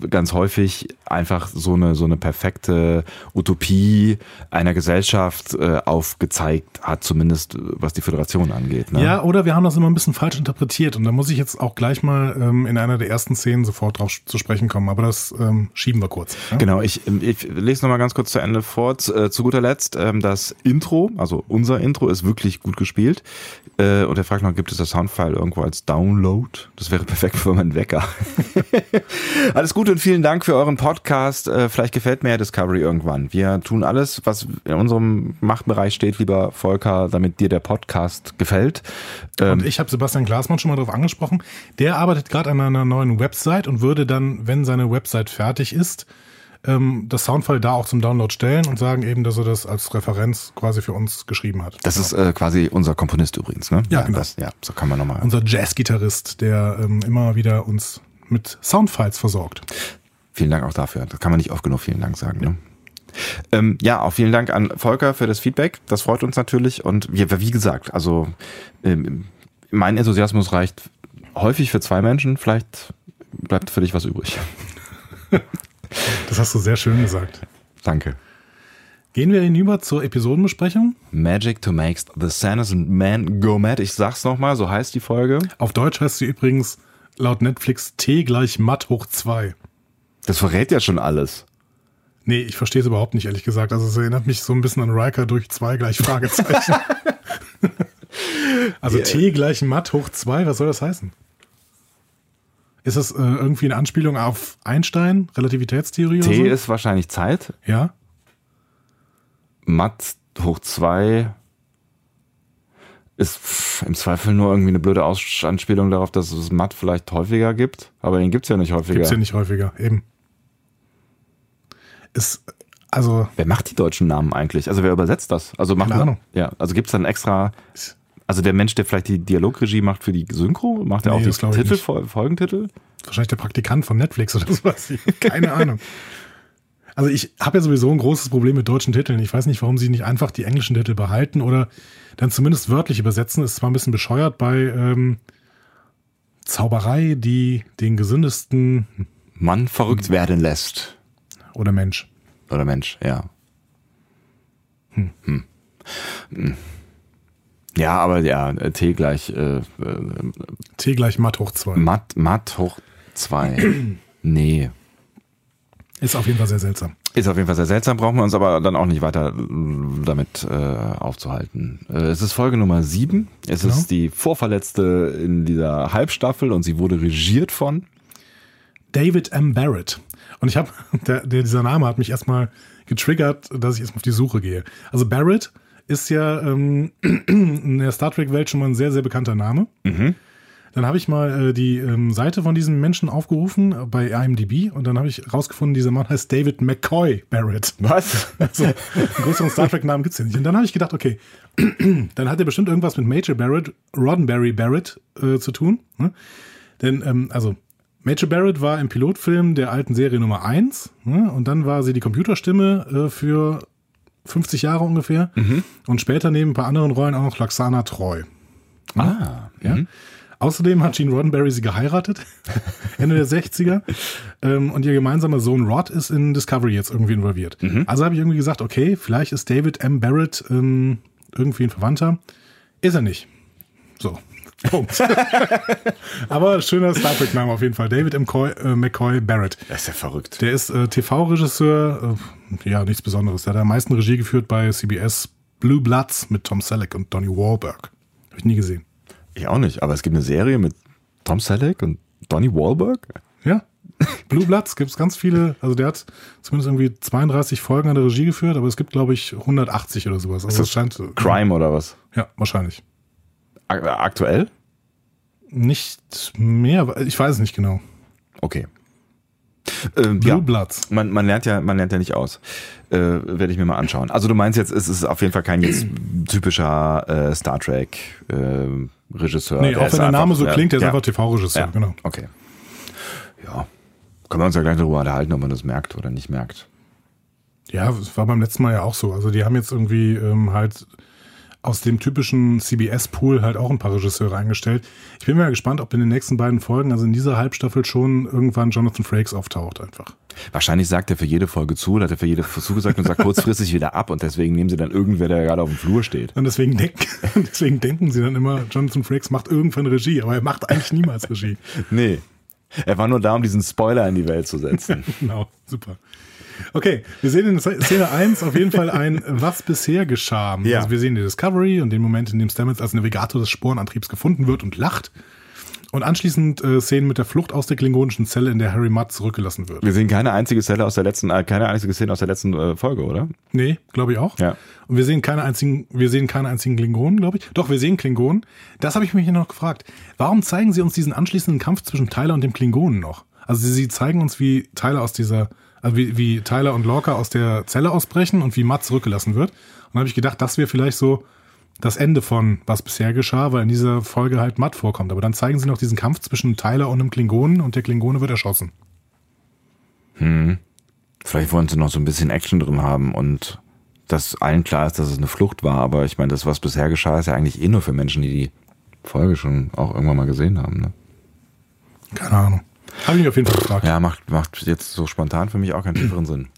ganz häufig einfach so eine so eine perfekte Utopie einer Gesellschaft äh, aufgezeigt hat, zumindest was die Föderation angeht. Ne? Ja, oder wir haben das immer ein bisschen falsch interpretiert und da muss ich jetzt auch gleich mal ähm, in einer der ersten Szenen sofort drauf zu sprechen kommen. Aber das ähm, schieben wir kurz. Ja? Genau, ich, ich lese nochmal ganz kurz zu Ende vor. Äh, zu guter Letzt, ähm, das Intro, also unser Intro, ist wirklich gut gespielt. Äh, und er fragt noch, gibt es das Soundfile irgendwo als Download? Das wäre perfekt für meinen Wecker. alles Gute und vielen Dank für euren Podcast. Äh, vielleicht gefällt mir ja Discovery irgendwann. Wir tun alles, was in unserem Machtbereich steht, lieber Volker, damit dir der Podcast gefällt. Ähm, und ich habe Sebastian Glasmann schon mal darauf angesprochen. Der arbeitet gerade an einer neuen Website und würde dann, wenn seine Website fertig ist, ähm, das Soundfile da auch zum Download stellen und sagen eben, dass er das als Referenz quasi für uns geschrieben hat. Das ist äh, quasi unser Komponist übrigens, ne? Ja, genau. Das, ja, so kann man nochmal. Unser Jazz-Gitarrist, der ähm, immer wieder uns mit Soundfiles versorgt. Vielen Dank auch dafür. Das kann man nicht oft genug vielen Dank sagen. Ne? Ähm, ja, auch vielen Dank an Volker für das Feedback. Das freut uns natürlich. Und wie, wie gesagt, also ähm, mein Enthusiasmus reicht häufig für zwei Menschen. Vielleicht bleibt für dich was übrig. Das hast du sehr schön gesagt. Danke. Gehen wir hinüber zur Episodenbesprechung. Magic to make the Sanderson Man go mad. Ich sag's nochmal, so heißt die Folge. Auf Deutsch heißt sie übrigens laut Netflix T gleich matt hoch 2. Das verrät ja schon alles. Nee, ich verstehe es überhaupt nicht, ehrlich gesagt. Also es erinnert mich so ein bisschen an Riker durch 2 gleich Fragezeichen. also yeah. T gleich matt hoch 2, was soll das heißen? Ist das äh, irgendwie eine Anspielung auf Einstein, Relativitätstheorie? T so? ist wahrscheinlich Zeit. Ja. Matt hoch 2 ist im Zweifel nur irgendwie eine blöde Anspielung darauf, dass es Matt vielleicht häufiger gibt. Aber den gibt es ja nicht häufiger. Gibt es ja nicht häufiger, eben. Ist, also. Wer macht die deutschen Namen eigentlich? Also wer übersetzt das? Also macht Keine Ahnung. Ja, also gibt es dann extra. Also der Mensch, der vielleicht die Dialogregie macht für die Synchro, macht er nee, auch die Titel, Folgentitel? Wahrscheinlich der Praktikant von Netflix oder sowas. Keine Ahnung. Also ich habe ja sowieso ein großes Problem mit deutschen Titeln. Ich weiß nicht, warum sie nicht einfach die englischen Titel behalten oder dann zumindest wörtlich übersetzen. Ist zwar ein bisschen bescheuert bei ähm, Zauberei, die den gesündesten Mann verrückt werden lässt. Oder Mensch. Oder Mensch, ja. Hm. Hm. hm. Ja, aber ja, T gleich. Äh, äh, T gleich matt hoch 2. Matt, matt hoch 2. nee. Ist auf jeden Fall sehr seltsam. Ist auf jeden Fall sehr seltsam, brauchen wir uns aber dann auch nicht weiter äh, damit äh, aufzuhalten. Äh, es ist Folge Nummer 7. Es genau. ist die vorverletzte in dieser Halbstaffel und sie wurde regiert von David M. Barrett. Und ich habe, der, der, dieser Name hat mich erstmal getriggert, dass ich erstmal auf die Suche gehe. Also Barrett ist ja ähm, in der Star Trek-Welt schon mal ein sehr, sehr bekannter Name. Mhm. Dann habe ich mal äh, die ähm, Seite von diesem Menschen aufgerufen äh, bei IMDb und dann habe ich rausgefunden, dieser Mann heißt David McCoy Barrett. Was? Also, einen größeren Star Trek-Namen gibt es ja nicht. Und dann habe ich gedacht, okay, dann hat er bestimmt irgendwas mit Major Barrett, Roddenberry Barrett äh, zu tun. Ne? Denn, ähm, also, Major Barrett war im Pilotfilm der alten Serie Nummer 1 ne? und dann war sie die Computerstimme äh, für 50 Jahre ungefähr. Mhm. Und später neben ein paar anderen Rollen auch noch Laxana Treu. Ah, Ja. mhm. Außerdem hat Gene Roddenberry sie geheiratet, Ende der 60er. Ähm, und ihr gemeinsamer Sohn Rod ist in Discovery jetzt irgendwie involviert. Also habe ich irgendwie gesagt, okay, vielleicht ist David M. Barrett ähm, irgendwie ein Verwandter. Ist er nicht. So. Punkt. Aber schöner Star Trek-Name auf jeden Fall. David M. Coy, äh, McCoy Barrett. Das ist ja verrückt. Der ist äh, TV-Regisseur. Äh, ja, nichts Besonderes. Der hat am meisten Regie geführt bei CBS Blue Bloods mit Tom Selleck und Donnie Wahlberg. Habe ich nie gesehen. Ich auch nicht, aber es gibt eine Serie mit Tom Selleck und Donnie Wahlberg. Ja. Blue Bloods gibt es ganz viele, also der hat zumindest irgendwie 32 Folgen an der Regie geführt, aber es gibt, glaube ich, 180 oder sowas. Also das es scheint. Crime oder was? Ja, wahrscheinlich. Ak- Aktuell? Nicht mehr, ich weiß es nicht genau. Okay. Ähm, Blue ja. Bloods. Man, man lernt ja, man lernt ja nicht aus. Äh, Werde ich mir mal anschauen. Also du meinst jetzt, es ist auf jeden Fall kein jetzt typischer äh, Star Trek äh, Regisseur. Nee, auch ist wenn der Name einfach- so klingt, der ist ja, einfach TV-Regisseur, ja, genau. Okay. Ja. Können wir uns ja gleich darüber unterhalten, ob man das merkt oder nicht merkt. Ja, es war beim letzten Mal ja auch so. Also die haben jetzt irgendwie ähm, halt aus dem typischen CBS-Pool halt auch ein paar Regisseure eingestellt. Ich bin mal gespannt, ob in den nächsten beiden Folgen, also in dieser Halbstaffel schon irgendwann Jonathan Frakes auftaucht einfach. Wahrscheinlich sagt er für jede Folge zu, oder hat er für jede Folge zugesagt und sagt kurzfristig wieder ab und deswegen nehmen sie dann irgendwer, der gerade auf dem Flur steht. Und deswegen, denken, deswegen denken sie dann immer, Jonathan Frakes macht irgendwann Regie, aber er macht eigentlich niemals Regie. Nee. Er war nur da, um diesen Spoiler in die Welt zu setzen. Genau, super. Okay, wir sehen in Szene 1 auf jeden Fall ein Was bisher geschah. Ja. Also wir sehen die Discovery und den Moment, in dem Stamets als Navigator des Sporenantriebs gefunden wird und lacht. Und anschließend äh, Szenen mit der Flucht aus der klingonischen Zelle, in der Harry Mudd zurückgelassen wird. Wir sehen keine einzige Zelle aus der letzten, äh, keine einzige Szene aus der letzten äh, Folge, oder? Nee, glaube ich auch. Ja. Und wir sehen keine einzigen, wir sehen keine einzigen Klingonen, glaube ich. Doch, wir sehen Klingonen. Das habe ich mich hier noch gefragt. Warum zeigen sie uns diesen anschließenden Kampf zwischen Tyler und dem Klingonen noch? Also sie, sie zeigen uns, wie Tyler aus dieser, also wie, wie Tyler und Lorca aus der Zelle ausbrechen und wie Matt zurückgelassen wird. Und dann habe ich gedacht, das wäre vielleicht so das Ende von was bisher geschah, weil in dieser Folge halt Matt vorkommt. Aber dann zeigen sie noch diesen Kampf zwischen Tyler und einem Klingonen und der Klingone wird erschossen. Vielleicht wollen sie noch so ein bisschen Action drin haben und dass allen klar ist, dass es eine Flucht war. Aber ich meine, das, was bisher geschah, ist ja eigentlich eh nur für Menschen, die die Folge schon auch irgendwann mal gesehen haben. Ne? Keine Ahnung. Habe ich mich auf jeden Fall gefragt. Ja, macht, macht jetzt so spontan für mich auch keinen tieferen Sinn.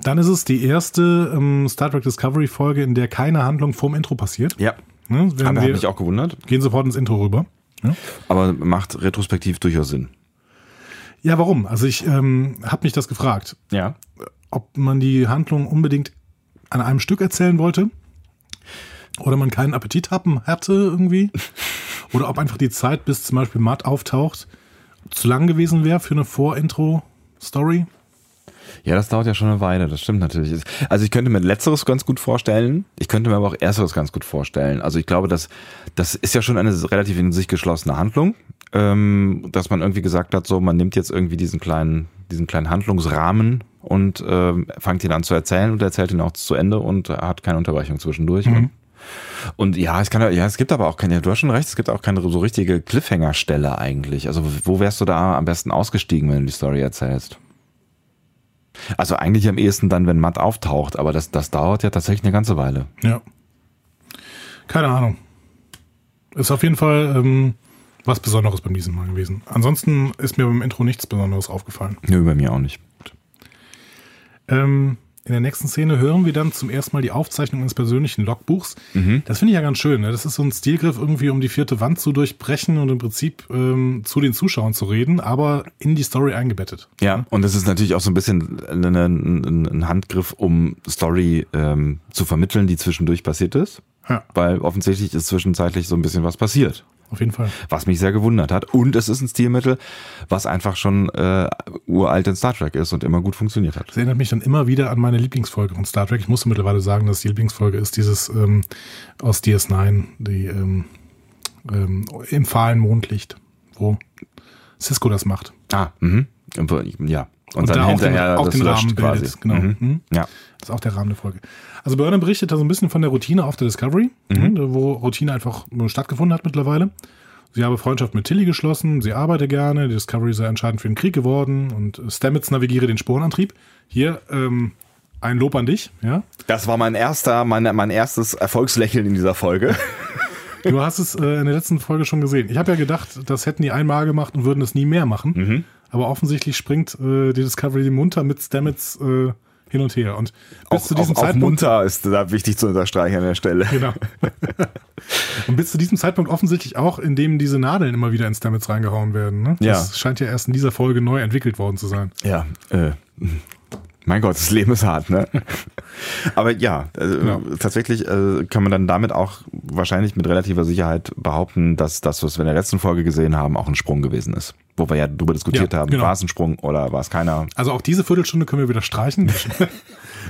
Dann ist es die erste ähm, Star Trek Discovery Folge, in der keine Handlung vorm Intro passiert. Ja, Ne? Aber hat mich auch gewundert. gehen sofort ins Intro rüber. Ja, Aber macht retrospektiv durchaus Sinn. ja warum? Also ich ähm, habe mich das gefragt, Ja. ob man die Handlung unbedingt an einem Stück erzählen wollte oder man keinen Appetit haben hatte irgendwie oder ob einfach die Zeit, bis zum Beispiel Matt auftaucht, zu lang gewesen wäre für eine Vor-Intro-Story. Ja, das dauert ja schon eine Weile, das stimmt natürlich. Also ich könnte mir letzteres ganz gut vorstellen, ich könnte mir aber auch ersteres ganz gut vorstellen. Also ich glaube, dass das ist ja schon eine relativ in sich geschlossene Handlung, ähm, dass man irgendwie gesagt hat, so man nimmt jetzt irgendwie diesen kleinen, diesen kleinen Handlungsrahmen und ähm, fängt ihn an zu erzählen und erzählt ihn auch zu Ende und hat keine Unterbrechung zwischendurch. Und, und ja, es kann ja, es gibt aber auch keine, du hast schon recht, es gibt auch keine so richtige Cliffhanger-Stelle eigentlich. Also wo wärst du da am besten ausgestiegen, wenn du die Story erzählst? Also eigentlich am ehesten dann, wenn Matt auftaucht, aber das, das dauert ja tatsächlich eine ganze Weile. Ja. Keine Ahnung. Ist auf jeden Fall ähm, was Besonderes beim diesem Mal gewesen. Ansonsten ist mir beim Intro nichts Besonderes aufgefallen. Nö, bei mir auch nicht. Ähm, in der nächsten Szene hören wir dann zum ersten Mal die Aufzeichnung eines persönlichen Logbuchs. Das finde ich ja ganz schön. Ne? Das ist so ein Stilgriff, irgendwie um die vierte Wand zu durchbrechen und im Prinzip ähm, zu den Zuschauern zu reden, aber in die Story eingebettet. Ja, und das ist natürlich auch so ein bisschen ein, ein, ein Handgriff, um Story ähm, zu vermitteln, die zwischendurch passiert ist. Ja, Weil offensichtlich ist zwischenzeitlich so ein bisschen was passiert. Auf jeden Fall. Was mich sehr gewundert hat. Und es ist ein Stilmittel, was einfach schon äh, uralt in Star Trek ist und immer gut funktioniert hat. Das erinnert mich dann immer wieder an meine Lieblingsfolge von Star Trek. Ich musste mittlerweile sagen, dass die Lieblingsfolge ist dieses ähm, aus DS9, die ähm, ähm, im fahlen Mondlicht, wo Cisco das macht. Ah, mhm. Ja. Und, da dann auch hinterher den, auch das den Rahmen quasi. bildet. Genau. Mhm. Mhm. Ja. Das ist auch der Rahmen der Folge. Also Burnham berichtet da so ein bisschen von der Routine auf der Discovery, Mhm. ne, wo Routine einfach stattgefunden hat mittlerweile. Sie habe Freundschaft mit Tilly geschlossen, sie arbeite gerne, die Discovery sei entscheidend für den Krieg geworden und Stamets navigiere den Sporenantrieb. Hier ähm, ein Lob an dich, ja. Das war mein erster, mein, mein erstes Erfolgslächeln in dieser Folge. Du hast es äh, in der letzten Folge schon gesehen. Ich habe ja gedacht, das hätten die einmal gemacht und würden es nie mehr machen. Mhm. Aber offensichtlich springt äh, die Discovery munter mit Stamets äh, hin und her. Und bis Auch, zu diesem auch, auch Zeitpunkt. munter ist da wichtig zu unterstreichen an der Stelle. Genau. und bis zu diesem Zeitpunkt offensichtlich auch, indem diese Nadeln immer wieder in Stamets reingehauen werden. Ne? Ja. Das scheint ja erst in dieser Folge neu entwickelt worden zu sein. Ja, äh, mein Gott, das Leben ist hart, ne? Aber ja, äh, Genau. tatsächlich äh, kann man dann damit auch wahrscheinlich mit relativer Sicherheit behaupten, dass das, was wir in der letzten Folge gesehen haben, auch ein Sprung gewesen ist. Wo wir ja darüber diskutiert Ja, haben, genau. war es ein Sprung oder war es keiner? Also auch diese Viertelstunde können wir wieder streichen.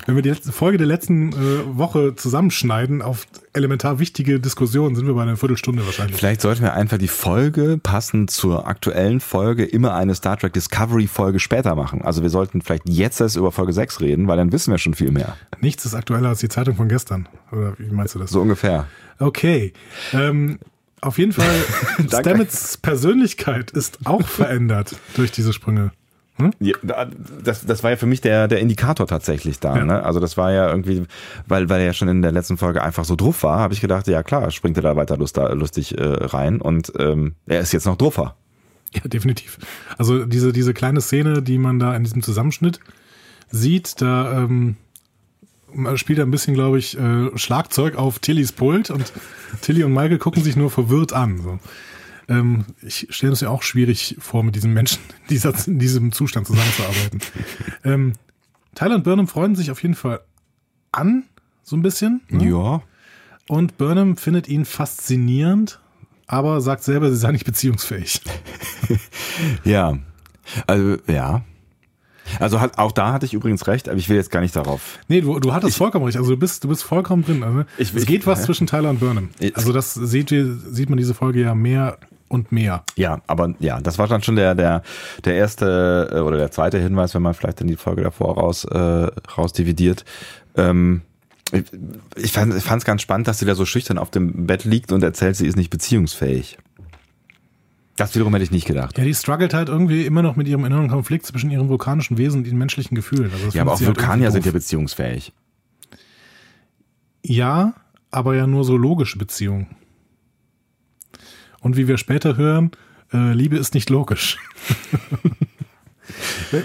Wenn wir die letzte Folge der letzten äh, Woche zusammenschneiden auf elementar wichtige Diskussionen, sind wir bei einer Viertelstunde wahrscheinlich. Vielleicht sollten wir einfach die Folge passend zur aktuellen Folge immer eine Star Trek Discovery Folge später machen. Also wir sollten vielleicht jetzt erst über Folge 6 reden, weil dann wissen wir schon viel mehr. Nichts ist aktueller als die Zeitung von gestern. Oder wie meinst du das? So ungefähr. Okay. Ähm, auf jeden Fall. Stamets Persönlichkeit ist auch verändert durch diese Sprünge. Ja, da- das, das war ja für mich der, der Indikator tatsächlich da. Ja. Ne? Also das war ja irgendwie, weil, weil er ja schon in der letzten Folge einfach so drauf war, habe ich gedacht, ja klar, springt er da weiter lust, lustig äh, rein und ähm, er ist jetzt noch druffer. Ja, definitiv. Also diese, diese kleine Szene, die man da in diesem Zusammenschnitt sieht, da ähm, spielt er ein bisschen, glaube ich, äh, Schlagzeug auf Tillys Pult und Tilly und Michael gucken sich nur verwirrt an. So. Ähm, ich stelle es ja auch schwierig vor, mit diesem Menschen in, dieser, in diesem Zustand zusammenzuarbeiten. ähm, Tyler und Burnham freuen sich auf jeden Fall an, so ein bisschen. ne? Ja. Und Burnham findet ihn faszinierend, aber sagt selber, sie sei nicht beziehungsfähig. Ja. Also, ja. Also hat, auch da hatte ich übrigens recht, aber ich will jetzt gar nicht darauf. Nee, du, du hattest vollkommen recht. Also du bist, du bist vollkommen drin. Also, Ich- es ich- geht was ja. zwischen Tyler und Burnham. Ich- Also das sieht, sieht man diese Folge ja mehr und mehr. Ja, aber ja, das war dann schon der, der, der erste äh, oder der zweite Hinweis, wenn man vielleicht dann die Folge davor raus, äh, rausdividiert. Ähm, ich ich fand es ganz spannend, dass sie da so schüchtern auf dem Bett liegt und erzählt, sie ist nicht beziehungsfähig. Das wiederum hätte ich nicht gedacht. Ja, die struggelt halt irgendwie immer noch mit ihrem inneren Konflikt zwischen ihrem vulkanischen Wesen und ihren menschlichen Gefühlen. Also Ja, aber auch halt Vulkanier irgendwie sind ja beziehungsfähig. Ja, aber ja nur so logische Beziehungen. Und wie wir später hören, äh, Liebe ist nicht logisch.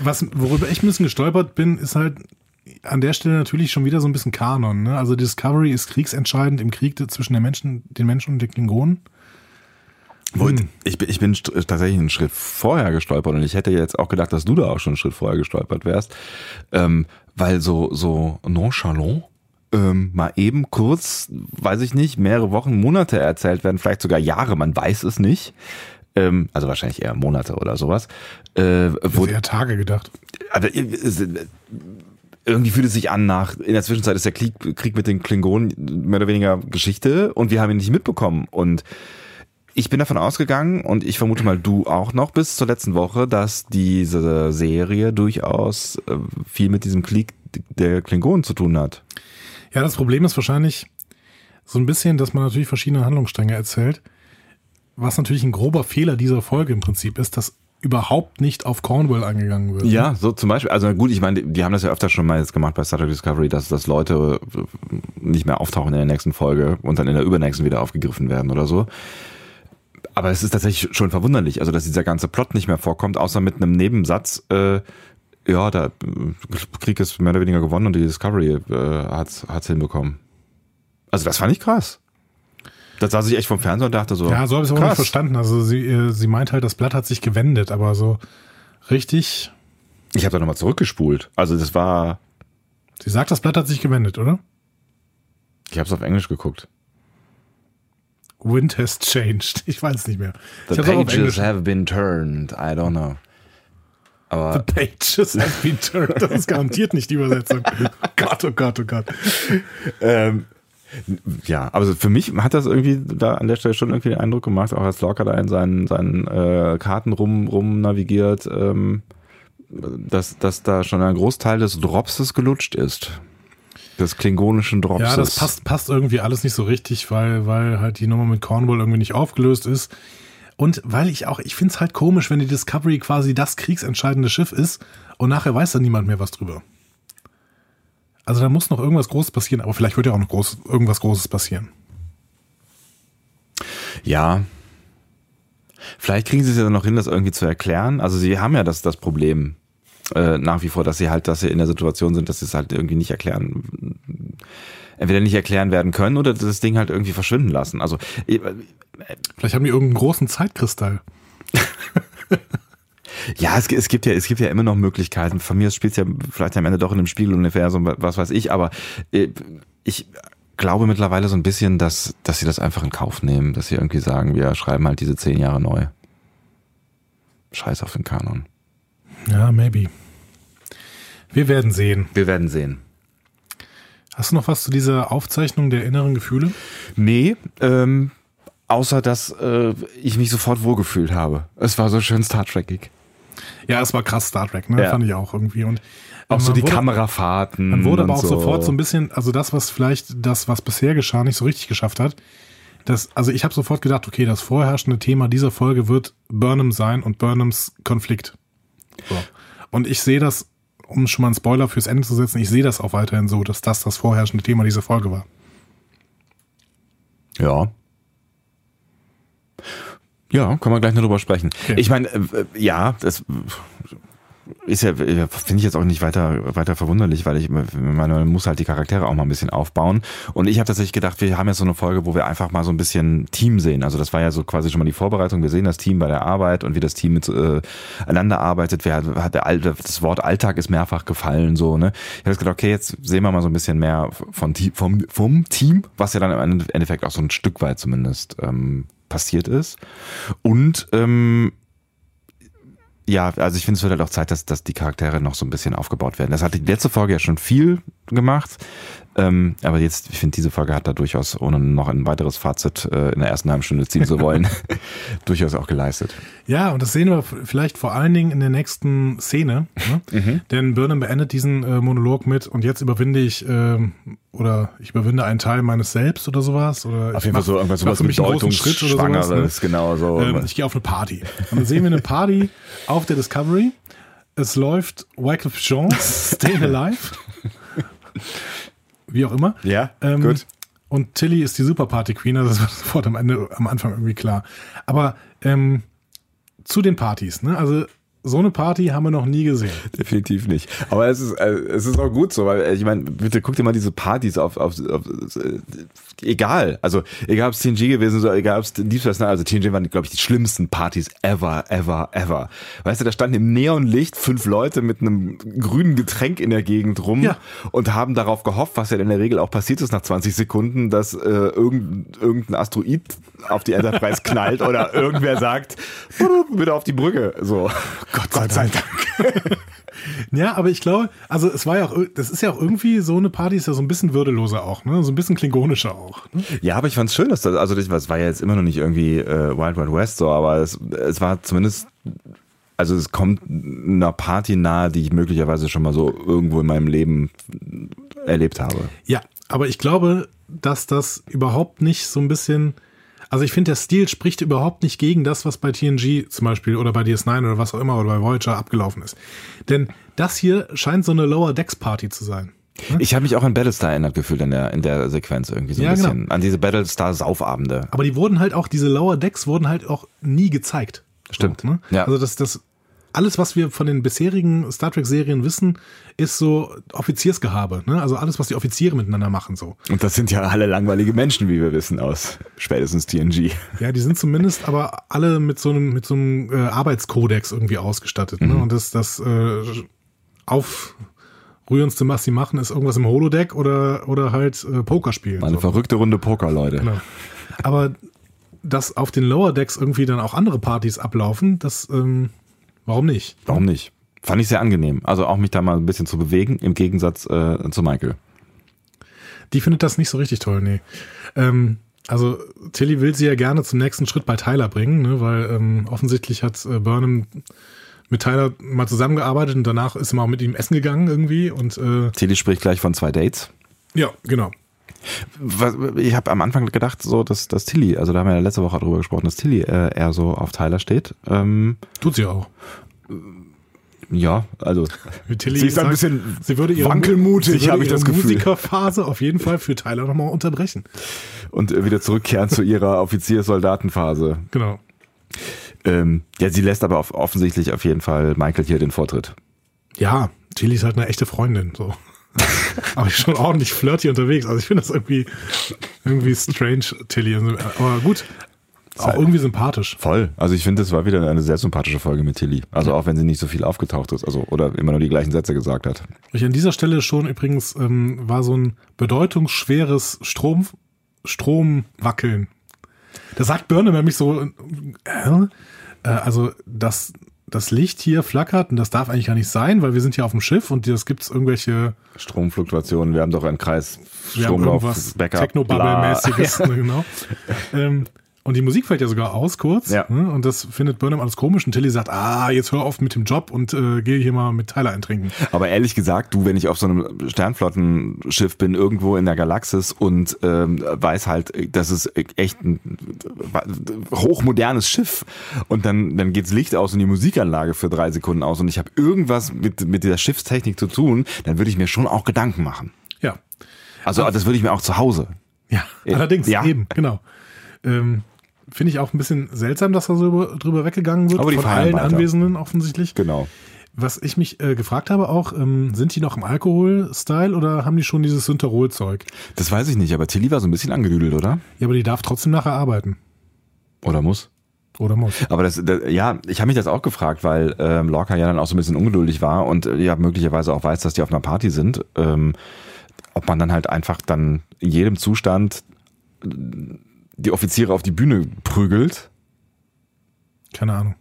Was, worüber ich ein bisschen gestolpert bin, ist halt an der Stelle natürlich schon wieder so ein bisschen Kanon. Ne? Also Discovery ist kriegsentscheidend im Krieg zwischen den Menschen, den Menschen und den Klingonen. Hm. Ich, bin- ich bin tatsächlich einen Schritt vorher gestolpert und ich hätte jetzt auch gedacht, dass du da auch schon einen Schritt vorher gestolpert wärst, ähm, weil so, so nonchalant ähm, mal eben kurz, weiß ich nicht, mehrere Wochen, Monate erzählt werden, vielleicht sogar Jahre, man weiß es nicht. Ähm, also wahrscheinlich eher Monate oder sowas. Äh, wo, Wurde eher Tage gedacht. aber es- irgendwie fühlt es sich an nach, in der Zwischenzeit ist der Krieg, Krieg mit den Klingonen mehr oder weniger Geschichte und wir haben ihn nicht mitbekommen. Und ich bin davon ausgegangen und ich vermute mal du auch noch bis zur letzten Woche, dass diese Serie durchaus äh, viel mit diesem Krieg der Klingonen zu tun hat. Ja, das Problem ist wahrscheinlich so ein bisschen, dass man natürlich verschiedene Handlungsstränge erzählt. Was natürlich ein grober Fehler dieser Folge im Prinzip ist, dass überhaupt nicht auf Cornwall eingegangen wird. Ja, so zum Beispiel. Also gut, ich meine, die haben das ja öfter schon mal jetzt gemacht bei Star Trek Discovery, dass, dass Leute äh, nicht mehr auftauchen in der nächsten Folge und dann in der übernächsten wieder aufgegriffen werden oder so. Aber es ist tatsächlich schon verwunderlich, also dass dieser ganze Plot nicht mehr vorkommt, außer mit einem Nebensatz, äh, ja, der Krieg ist mehr oder weniger gewonnen und die Discovery äh, hat's, hat's hinbekommen. Also das fand ich krass. Da saß ich echt vom Fernseher und dachte so. Ja, so habe ich es auch nicht verstanden. Also sie, äh, sie meint halt, das Blatt hat sich gewendet, aber so richtig. Ich habe da nochmal zurückgespult. Also das war, Sie sagt, das Blatt hat sich gewendet, oder? ich habe es auf Englisch geguckt. Wind has changed. Ich weiß nicht mehr. The pages have been turned. I don't know. Aber The pages have been turned. Das ist garantiert nicht die Übersetzung. Oh Gott, oh Gott, oh Gott. ähm, ja, aber für mich hat das irgendwie da an der Stelle schon irgendwie den Eindruck gemacht, auch als Lorca da in seinen, seinen äh, Karten rum, rum navigiert, ähm, dass, dass da schon ein Großteil des Dropses gelutscht ist. Des klingonischen Dropses. Ja, das passt, passt irgendwie alles nicht so richtig, weil, weil halt die Nummer mit Cornwall irgendwie nicht aufgelöst ist. Und weil ich auch, ich finde es halt komisch, wenn die Discovery quasi das kriegsentscheidende Schiff ist und nachher weiß dann niemand mehr was drüber. Also da muss noch irgendwas Großes passieren, aber vielleicht wird ja auch noch groß, irgendwas Großes passieren. Ja. Vielleicht kriegen sie es ja noch hin, das irgendwie zu erklären. Also sie haben ja das, das Problem äh, nach wie vor, dass sie halt, dass sie in der Situation sind, dass sie es halt irgendwie nicht erklären, entweder nicht erklären werden können oder das Ding halt irgendwie verschwinden lassen. Also äh, Vielleicht haben die irgendeinen großen Zeitkristall. Ja, es, es, gibt ja, es gibt ja immer noch Möglichkeiten. Von mir spielt es ja vielleicht am Ende doch in einem Spiegeluniversum, was weiß ich, aber äh, ich glaube mittlerweile so ein bisschen, dass, dass sie das einfach in Kauf nehmen, dass sie irgendwie sagen, wir schreiben halt diese zehn Jahre neu. Scheiß auf den Kanon. Ja, maybe. Wir werden sehen. Wir werden sehen. Hast du noch was zu dieser Aufzeichnung der inneren Gefühle? Nee, ähm, außer dass äh, ich mich sofort wohlgefühlt habe. Es war so schön Star Trekig. Ja, es war krass Star Trek, ne? Ja. Fand ich auch irgendwie. Und Auch so die wurde- Kamerafahrten. Man wurde aber auch sofort so ein bisschen, also das, was vielleicht das, was bisher geschah, nicht so richtig geschafft hat. Das, also ich habe sofort gedacht, okay, das vorherrschende Thema dieser Folge wird Burnham sein und Burnhams Konflikt. So. Und ich sehe das, um schon mal einen Spoiler fürs Ende zu setzen, ich sehe das auch weiterhin so, dass das das vorherrschende Thema dieser Folge war. Ja. Ja, können wir gleich noch drüber sprechen. Okay. Ich meine, äh, ja, das ist ja, äh, finde ich jetzt auch nicht weiter, weiter verwunderlich, weil ich meine, man muss halt die Charaktere auch mal ein bisschen aufbauen. Und ich habe tatsächlich gedacht, wir haben jetzt so eine Folge, wo wir einfach mal so ein bisschen Team sehen. Also das war ja so quasi schon mal die Vorbereitung. Wir sehen das Team bei der Arbeit und wie das Team mit äh, arbeitet. Wer hat, der Alte, das Wort Alltag ist mehrfach gefallen, so, ne? Ich habe gedacht, okay, jetzt sehen wir mal so ein bisschen mehr von, vom, vom Team, was ja dann im Endeffekt auch so ein Stück weit zumindest ähm, passiert ist. Und ähm, ja, also ich finde, es wird halt auch Zeit, dass, dass die Charaktere noch so ein bisschen aufgebaut werden. Das hat die letzte Folge ja schon viel gemacht. Ähm, aber jetzt, ich finde, diese Folge hat da durchaus, ohne noch ein weiteres Fazit äh, in der ersten halben Stunde ziehen zu wollen, durchaus auch geleistet. Ja, und das sehen wir vielleicht vor allen Dingen in der nächsten Szene. Ne? Denn Burnham beendet diesen äh, Monolog mit und jetzt überwinde ich ähm, oder ich überwinde einen Teil meines Selbst oder sowas. Oder Auf jeden Fall so irgendwas sowas für mich einen großen Schritt oder sowas, ne? Genau so. Ähm, ich gehe auf eine Party. Und dann sehen wir eine Party auf der Discovery. Es läuft Wycliffe Jean, Stay Alive. Wie auch immer. ja, Ähm, gut. Und Tilly ist die Super Party Queen, also das wird sofort am Ende, am Anfang irgendwie klar. Aber ähm, zu den Partys, ne? Also so eine Party haben wir noch nie gesehen. Definitiv nicht. Aber es ist, äh, es ist auch gut so, weil äh, ich meine, bitte guck dir mal diese Partys auf, auf, auf äh, egal. Also egal ob es TNG gewesen ist, oder egal ob es Deep Space Nine, also TNG waren, glaube ich, die schlimmsten Partys ever, ever, ever. Weißt du, da standen im Neonlicht fünf Leute mit einem grünen Getränk in der Gegend rum Ja. und haben darauf gehofft, was ja in der Regel auch passiert ist nach 20 Sekunden, dass äh, irgendein, irgendein Asteroid auf die Enterprise knallt oder irgendwer sagt, bitte auf die Brücke. So. Gott sei, Dank. Ja, aber ich glaube, also es war ja auch, das ist ja auch irgendwie so eine Party, ist ja so ein bisschen würdeloser auch, ne? So ein bisschen klingonischer auch. Ne? Ja, aber ich fand's schön, dass das, also das das war ja jetzt immer noch nicht irgendwie äh, Wild Wild West so, aber es, es war zumindest, also es kommt einer Party nahe, die ich möglicherweise schon mal so irgendwo in meinem Leben erlebt habe. Ja, aber ich glaube, dass das überhaupt nicht so ein bisschen. Also ich finde, der Stil spricht überhaupt nicht gegen das, was bei TNG zum Beispiel oder bei DS9 oder was auch immer oder bei Voyager abgelaufen ist. Denn das hier scheint so eine Lower Decks Party zu sein. Ich habe mich auch an Battlestar erinnert gefühlt in der, in der Sequenz irgendwie so ein Ja, genau. bisschen. An diese Battlestar-Saufabende. Aber die wurden halt auch, diese Lower Decks wurden halt auch nie gezeigt. Stimmt, So, ne? ja. Also das, das, alles, was wir von den bisherigen Star Trek-Serien wissen, ist so Offiziersgehabe. Ne? Also alles, was die Offiziere miteinander machen. so. Und das sind ja alle langweilige Menschen, wie wir wissen, aus spätestens TNG. Ja, die sind zumindest aber alle mit so einem, mit so einem äh, Arbeitskodex irgendwie ausgestattet. Mhm. Ne? Und das, das äh, aufrührendste, was sie machen, ist irgendwas im Holodeck oder, oder halt äh, Poker spielen. Eine so. verrückte Runde Poker, Leute. Genau. Aber dass auf den Lower Decks irgendwie dann auch andere Partys ablaufen, das, ähm, warum nicht? Warum nicht? Fand ich sehr angenehm. Also auch mich da mal ein bisschen zu bewegen, im Gegensatz äh, zu Michael. Die findet das nicht so richtig toll, nee. Ähm, also Tilly will sie ja gerne zum nächsten Schritt bei Tyler bringen, ne, weil ähm, offensichtlich hat äh, Burnham mit Tyler mal zusammengearbeitet und danach ist sie mal mit ihm essen gegangen irgendwie und äh, Tilly spricht gleich von zwei Dates. ja, genau. Ich habe am Anfang gedacht, so dass, dass Tilly, also da haben wir ja letzte Woche drüber gesprochen, dass Tilly äh, eher so auf Tyler steht. Ähm, Tut sie auch. Ja, also Tilly sie ist ein bisschen sie würde ihre, wankelmutig, sie würde habe ich ihre das Gefühl. Musikerphase auf jeden Fall für Tyler nochmal unterbrechen. und äh, wieder zurückkehren zu ihrer Offizier-Soldatenphase. Genau. Ähm, ja, sie lässt aber auf, offensichtlich auf jeden Fall Michael hier den Vortritt. Ja, Tilly ist halt eine echte Freundin, so. Aber schon ordentlich flirty unterwegs. Also ich finde das irgendwie, irgendwie strange, Tilly. Aber gut, auch irgendwie sympathisch. Voll. Also ich finde, das war wieder eine sehr sympathische Folge mit Tilly. Also auch wenn sie nicht so viel aufgetaucht ist, also oder immer nur die gleichen Sätze gesagt hat. Ich an dieser Stelle schon übrigens ähm, war so ein bedeutungsschweres Strom, Stromwackeln. Da sagt Burnham nämlich so, äh, äh, also das, das Licht hier flackert und das darf eigentlich gar nicht sein, weil wir sind hier auf dem Schiff und es gibt irgendwelche Stromfluktuationen, wir haben doch einen Kreis, Stromlauf, Backup, Technobubble-mäßiges, ne, genau. Ähm, und die Musik fällt ja sogar aus kurz. Ja. Ne? Und das findet Burnham alles komisch. Und Tilly sagt, ah, jetzt hör auf mit dem Job und äh, geh hier mal mit Tyler eintrinken. Aber ehrlich gesagt, du, wenn ich auf so einem Sternflottenschiff bin, irgendwo in der Galaxis und ähm, weiß halt, das ist echt ein hochmodernes Schiff und dann, dann geht's Licht aus und die Musikanlage für drei Sekunden aus und ich habe irgendwas mit, mit dieser Schiffstechnik zu tun, dann würde ich mir schon auch Gedanken machen. Ja. Also das würde ich mir auch zu Hause. Ja, allerdings, ja. eben, genau. Ähm, Finde ich auch ein bisschen seltsam, dass da so über- drüber weggegangen wird Aber die von allen weiter. Anwesenden offensichtlich. Genau. Was ich mich äh, gefragt habe auch, ähm, sind die noch im Alkohol-Style oder haben die schon dieses Synterol-Zeug? Das weiß ich nicht, aber Tilly war so ein bisschen angedüdelt, oder? Ja, aber die darf trotzdem nachher arbeiten. Oder muss? Oder muss. Aber das, das ja, ich habe mich das auch gefragt, weil ähm, Lorca ja dann auch so ein bisschen ungeduldig war und äh, ja möglicherweise auch weiß, dass die auf einer Party sind. Ähm, ob man dann halt einfach dann in jedem Zustand die Offiziere auf die Bühne prügelt. Keine Ahnung.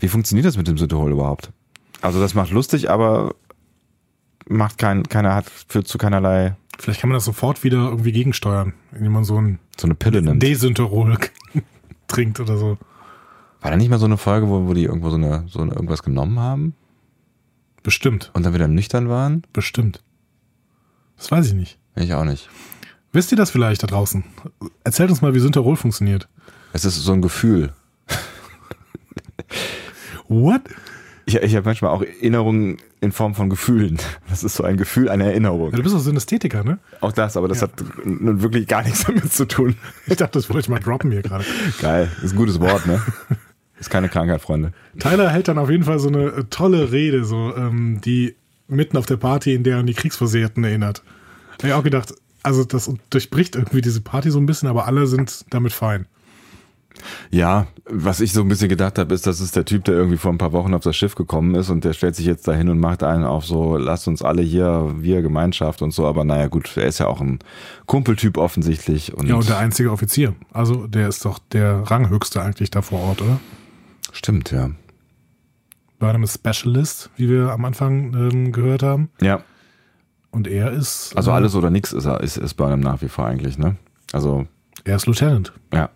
Wie funktioniert das mit dem Synthehol überhaupt? Also das macht lustig, aber macht kein, keiner hat führt zu keinerlei Vielleicht kann man das sofort wieder irgendwie gegensteuern, indem man so ein so eine Pille nimmt. Desynterol trinkt oder so. War da nicht mal so eine Folge, wo, wo die irgendwo so eine so eine, irgendwas genommen haben Bestimmt, und dann wieder nüchtern waren? bestimmt. Das weiß ich nicht. Ich auch nicht. Wisst ihr das vielleicht da draußen? Erzählt uns mal, wie Synterol funktioniert. Es ist so ein Gefühl. What? Ich, ich habe manchmal auch Erinnerungen in Form von Gefühlen. Das ist so ein Gefühl, eine Erinnerung. Ja, du bist doch Synästhetiker, ne? Auch das, aber das Ja. hat nun wirklich gar nichts damit zu tun. Ich dachte, das wollte ich mal droppen hier gerade. Geil, ist ein gutes Wort, ne? Ist keine Krankheit, Freunde. Tyler hält dann auf jeden Fall so eine äh, tolle Rede, so, ähm, die mitten auf der Party, in der an die Kriegsversehrten erinnert. Hab ich auch gedacht, also das durchbricht irgendwie diese Party so ein bisschen, aber alle sind damit fein. Ja, was ich so ein bisschen gedacht habe, ist, das ist der Typ, der irgendwie vor ein paar Wochen auf das Schiff gekommen ist und der stellt sich jetzt dahin und macht einen auf so, lasst uns alle hier, wir Gemeinschaft und so, aber naja gut, er ist ja auch ein Kumpeltyp offensichtlich. Und, Ja, und der einzige Offizier. Also der ist doch der Ranghöchste eigentlich da vor Ort, oder? Stimmt, ja. Burnham ist Specialist, wie wir am Anfang ähm, gehört haben. Ja, Und er ist. also äh, alles oder nichts ist er, ist, ist Burnham nach wie vor eigentlich, ne? Also, Er ist Lieutenant. ja.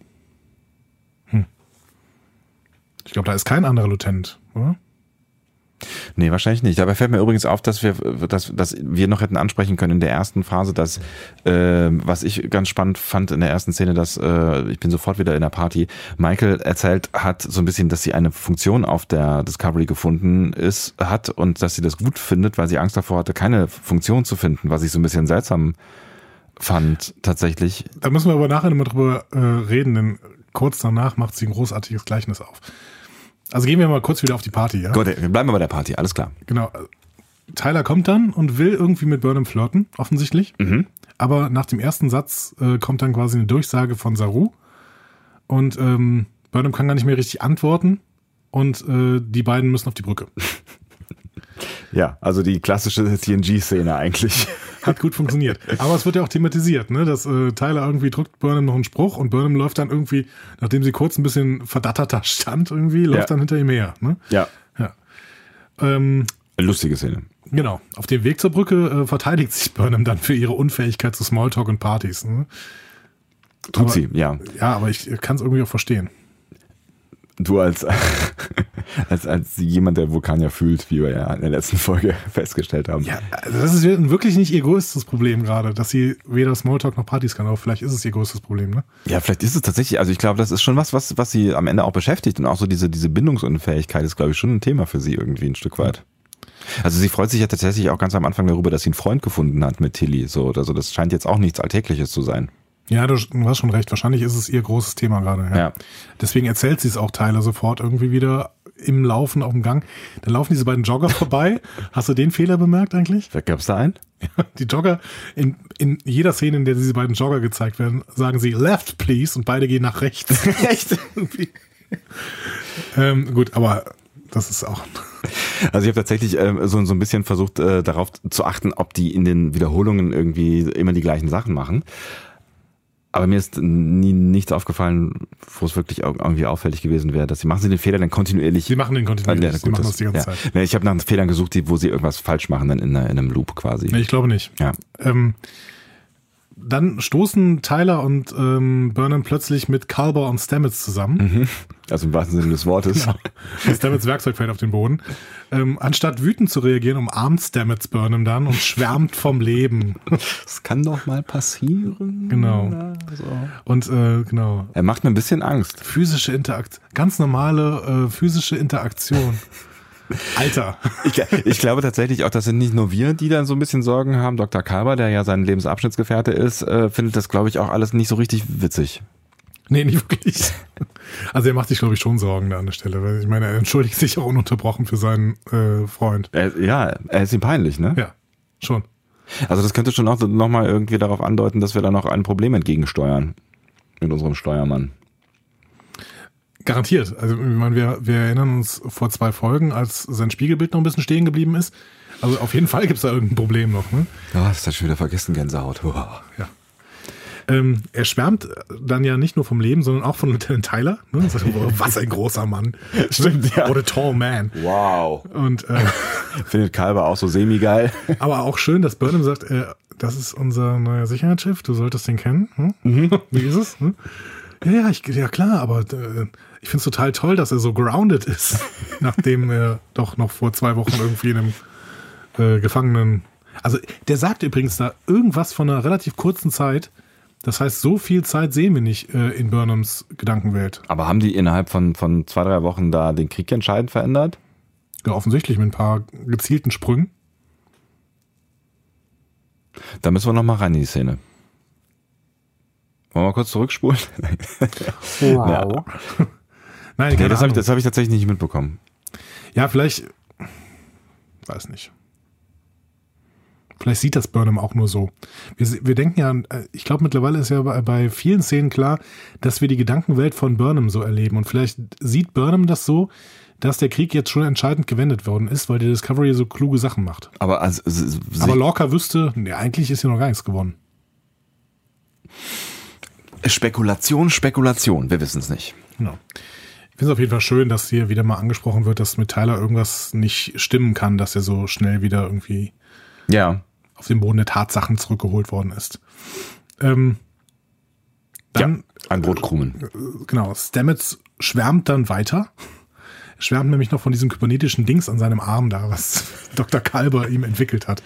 Ich glaube, da ist kein anderer Lieutenant, oder? Nee, wahrscheinlich nicht. Dabei fällt mir übrigens auf, dass wir, dass, dass wir noch hätten ansprechen können in der ersten Phase, dass, äh, was ich ganz spannend fand in der ersten Szene, dass, äh, ich bin sofort wieder in der Party, Michael erzählt hat so ein bisschen, dass sie eine Funktion auf der Discovery gefunden ist, hat und dass sie das gut findet, weil sie Angst davor hatte, keine Funktion zu finden, was ich so ein bisschen seltsam fand, tatsächlich. Da müssen wir aber nachher nochmal drüber äh, reden, denn kurz danach macht sie ein großartiges Gleichnis auf. Also gehen wir mal kurz wieder auf die Party, ja? Gut, wir bleiben wir bei der Party, alles klar. Genau. Tyler kommt dann und will irgendwie mit Burnham flirten, offensichtlich. Mhm. Aber nach dem ersten Satz äh, kommt dann quasi eine Durchsage von Saru. Und ähm, Burnham kann gar nicht mehr richtig antworten. Und äh, die beiden müssen auf die Brücke. Ja, also die klassische TNG-Szene eigentlich. Hat gut funktioniert. Aber es wird ja auch thematisiert, ne? dass äh, Tyler irgendwie drückt Burnham noch einen Spruch und Burnham läuft dann irgendwie, nachdem sie kurz ein bisschen verdatterter stand, irgendwie, läuft Ja. dann hinter ihm her. Ne? Ja, Ja. Ähm, lustige Szene. Genau. Auf dem Weg zur Brücke äh, verteidigt sich Burnham dann für ihre Unfähigkeit zu Smalltalk und Partys. Ne? Tut Aber- sie, ja. Ja, aber ich kann es irgendwie auch verstehen. Du als Als, als jemand, der Vulkanier fühlt, wie wir ja in der letzten Folge festgestellt haben. Ja, also das ist wirklich nicht ihr größtes Problem gerade, dass sie weder Smalltalk noch Partys kann, aber vielleicht ist es ihr größtes Problem, ne? Ja, vielleicht ist es tatsächlich, also ich glaube, das ist schon was, was, was sie am Ende auch beschäftigt und auch so diese, diese Bindungsunfähigkeit ist, glaube ich, schon ein Thema für sie irgendwie ein Stück weit. Also sie freut sich ja tatsächlich auch ganz am Anfang darüber, dass sie einen Freund gefunden hat mit Tilly. So, also das scheint jetzt auch nichts Alltägliches zu sein. Ja, du hast schon recht. Wahrscheinlich ist es ihr großes Thema gerade. Ja. ja. Deswegen erzählt sie es auch Tyler sofort irgendwie wieder im Laufen auf dem Gang. Dann laufen diese beiden Jogger vorbei. Hast du den Fehler bemerkt eigentlich? Gab es da einen? Ja, die Jogger, in, in jeder Szene, in der diese beiden Jogger gezeigt werden, sagen sie left, please, und beide gehen nach rechts. Echt? ähm, gut, aber das ist auch. Also ich habe tatsächlich äh, so, so ein bisschen versucht, äh, darauf zu achten, ob die in den Wiederholungen irgendwie immer die gleichen Sachen machen. Aber mir ist nie nichts aufgefallen, wo es wirklich irgendwie auffällig gewesen wäre, dass sie machen sie den Fehler dann kontinuierlich. Sie machen den kontinuierlich. Ja, gut, sie machen das, die ganze ja. Zeit. ich habe nach Fehlern gesucht, wo sie irgendwas falsch machen, dann in, in einem Loop quasi. Nee, ich glaube nicht. Ja. Ähm, dann stoßen Tyler und ähm, Burnham plötzlich mit Calber und Stamets zusammen. Mhm. Also im wahrsten Sinne des Wortes. Genau. Stamets Werkzeug fällt auf den Boden. Ähm, anstatt wütend zu reagieren, umarmt Stamets Burnham dann und schwärmt vom Leben. Das kann doch mal passieren. Genau. So. Und äh, genau. Er macht mir ein bisschen Angst. Physische Interaktion. Ganz normale äh, physische Interaktion. Alter. Ich, ich, glaube tatsächlich auch, das sind nicht nur wir, die dann so ein bisschen Sorgen haben. Dr. Kalber, der ja sein Lebensabschnittsgefährte ist, äh, findet das, glaube ich, auch alles nicht so richtig witzig. Nee, nicht wirklich. Also er macht sich, glaube ich, schon Sorgen da an der Stelle. Weil ich meine, er entschuldigt sich auch ununterbrochen für seinen äh, Freund. Er, ja, er ist ihm peinlich, ne? Ja, schon. Also das könnte schon auch nochmal irgendwie darauf andeuten, dass wir da noch ein Problem entgegensteuern mit unserem Steuermann. Garantiert. Also ich meine, wir, wir erinnern uns vor zwei Folgen, als sein Spiegelbild noch ein bisschen stehen geblieben ist. Also auf jeden Fall gibt es da irgendein Problem noch. Ne? Ja, das hat schon wieder vergessen, Gänsehaut. Oh. Ja. Ähm, er schwärmt dann ja nicht nur vom Leben, sondern auch von Lieutenant Tyler. Ne? Sagt, oh, was ein großer Mann. Stimmt, ja. What a tall man. Wow. Und äh, findet Kalber auch so semi-geil. Aber auch schön, dass Burnham sagt, äh, das ist unser neuer Sicherheitsschiff, du solltest den kennen. Hm? Mhm. Wie ist es? Hm? Ja, ja, ich, ja klar, aber äh, ich finde es total toll, dass er so grounded ist, nachdem er doch noch vor zwei Wochen irgendwie in einem äh, Gefangenen. Also der sagt übrigens da irgendwas von einer relativ kurzen Zeit. Das heißt, so viel Zeit sehen wir nicht äh, in Burnhams Gedankenwelt. Aber haben die innerhalb von, von zwei, drei Wochen da den Krieg entscheidend verändert? Ja, offensichtlich mit ein paar gezielten Sprüngen. Da müssen wir noch mal rein in die Szene. Wollen wir mal kurz zurückspulen? Wow. Ja. Nein, nee, das habe ich, hab ich tatsächlich nicht mitbekommen. Ja, vielleicht, weiß nicht. Vielleicht sieht das Burnham auch nur so. Wir, wir denken ja, äh, ich glaube mittlerweile ist ja bei, bei, vielen Szenen klar, dass wir die Gedankenwelt von Burnham so erleben. Und vielleicht sieht Burnham das so, dass der Krieg jetzt schon entscheidend gewendet worden ist, weil die Discovery so kluge Sachen macht. Aber, also, Aber Lorca wüsste, nee, eigentlich ist ja noch gar nichts gewonnen. Spekulation, Spekulation, wir wissen es nicht. Genau finde es auf jeden Fall schön, dass hier wieder mal angesprochen wird, dass mit Tyler irgendwas nicht stimmen kann, dass er so schnell wieder irgendwie ja. auf den Boden der Tatsachen zurückgeholt worden ist. Ähm, dann, ja, ein Brotkrumen. Äh, genau, Stamets schwärmt dann weiter. Er schwärmt nämlich noch von diesem kybernetischen Dings an seinem Arm da, was Dr. Kalber ihm entwickelt hat.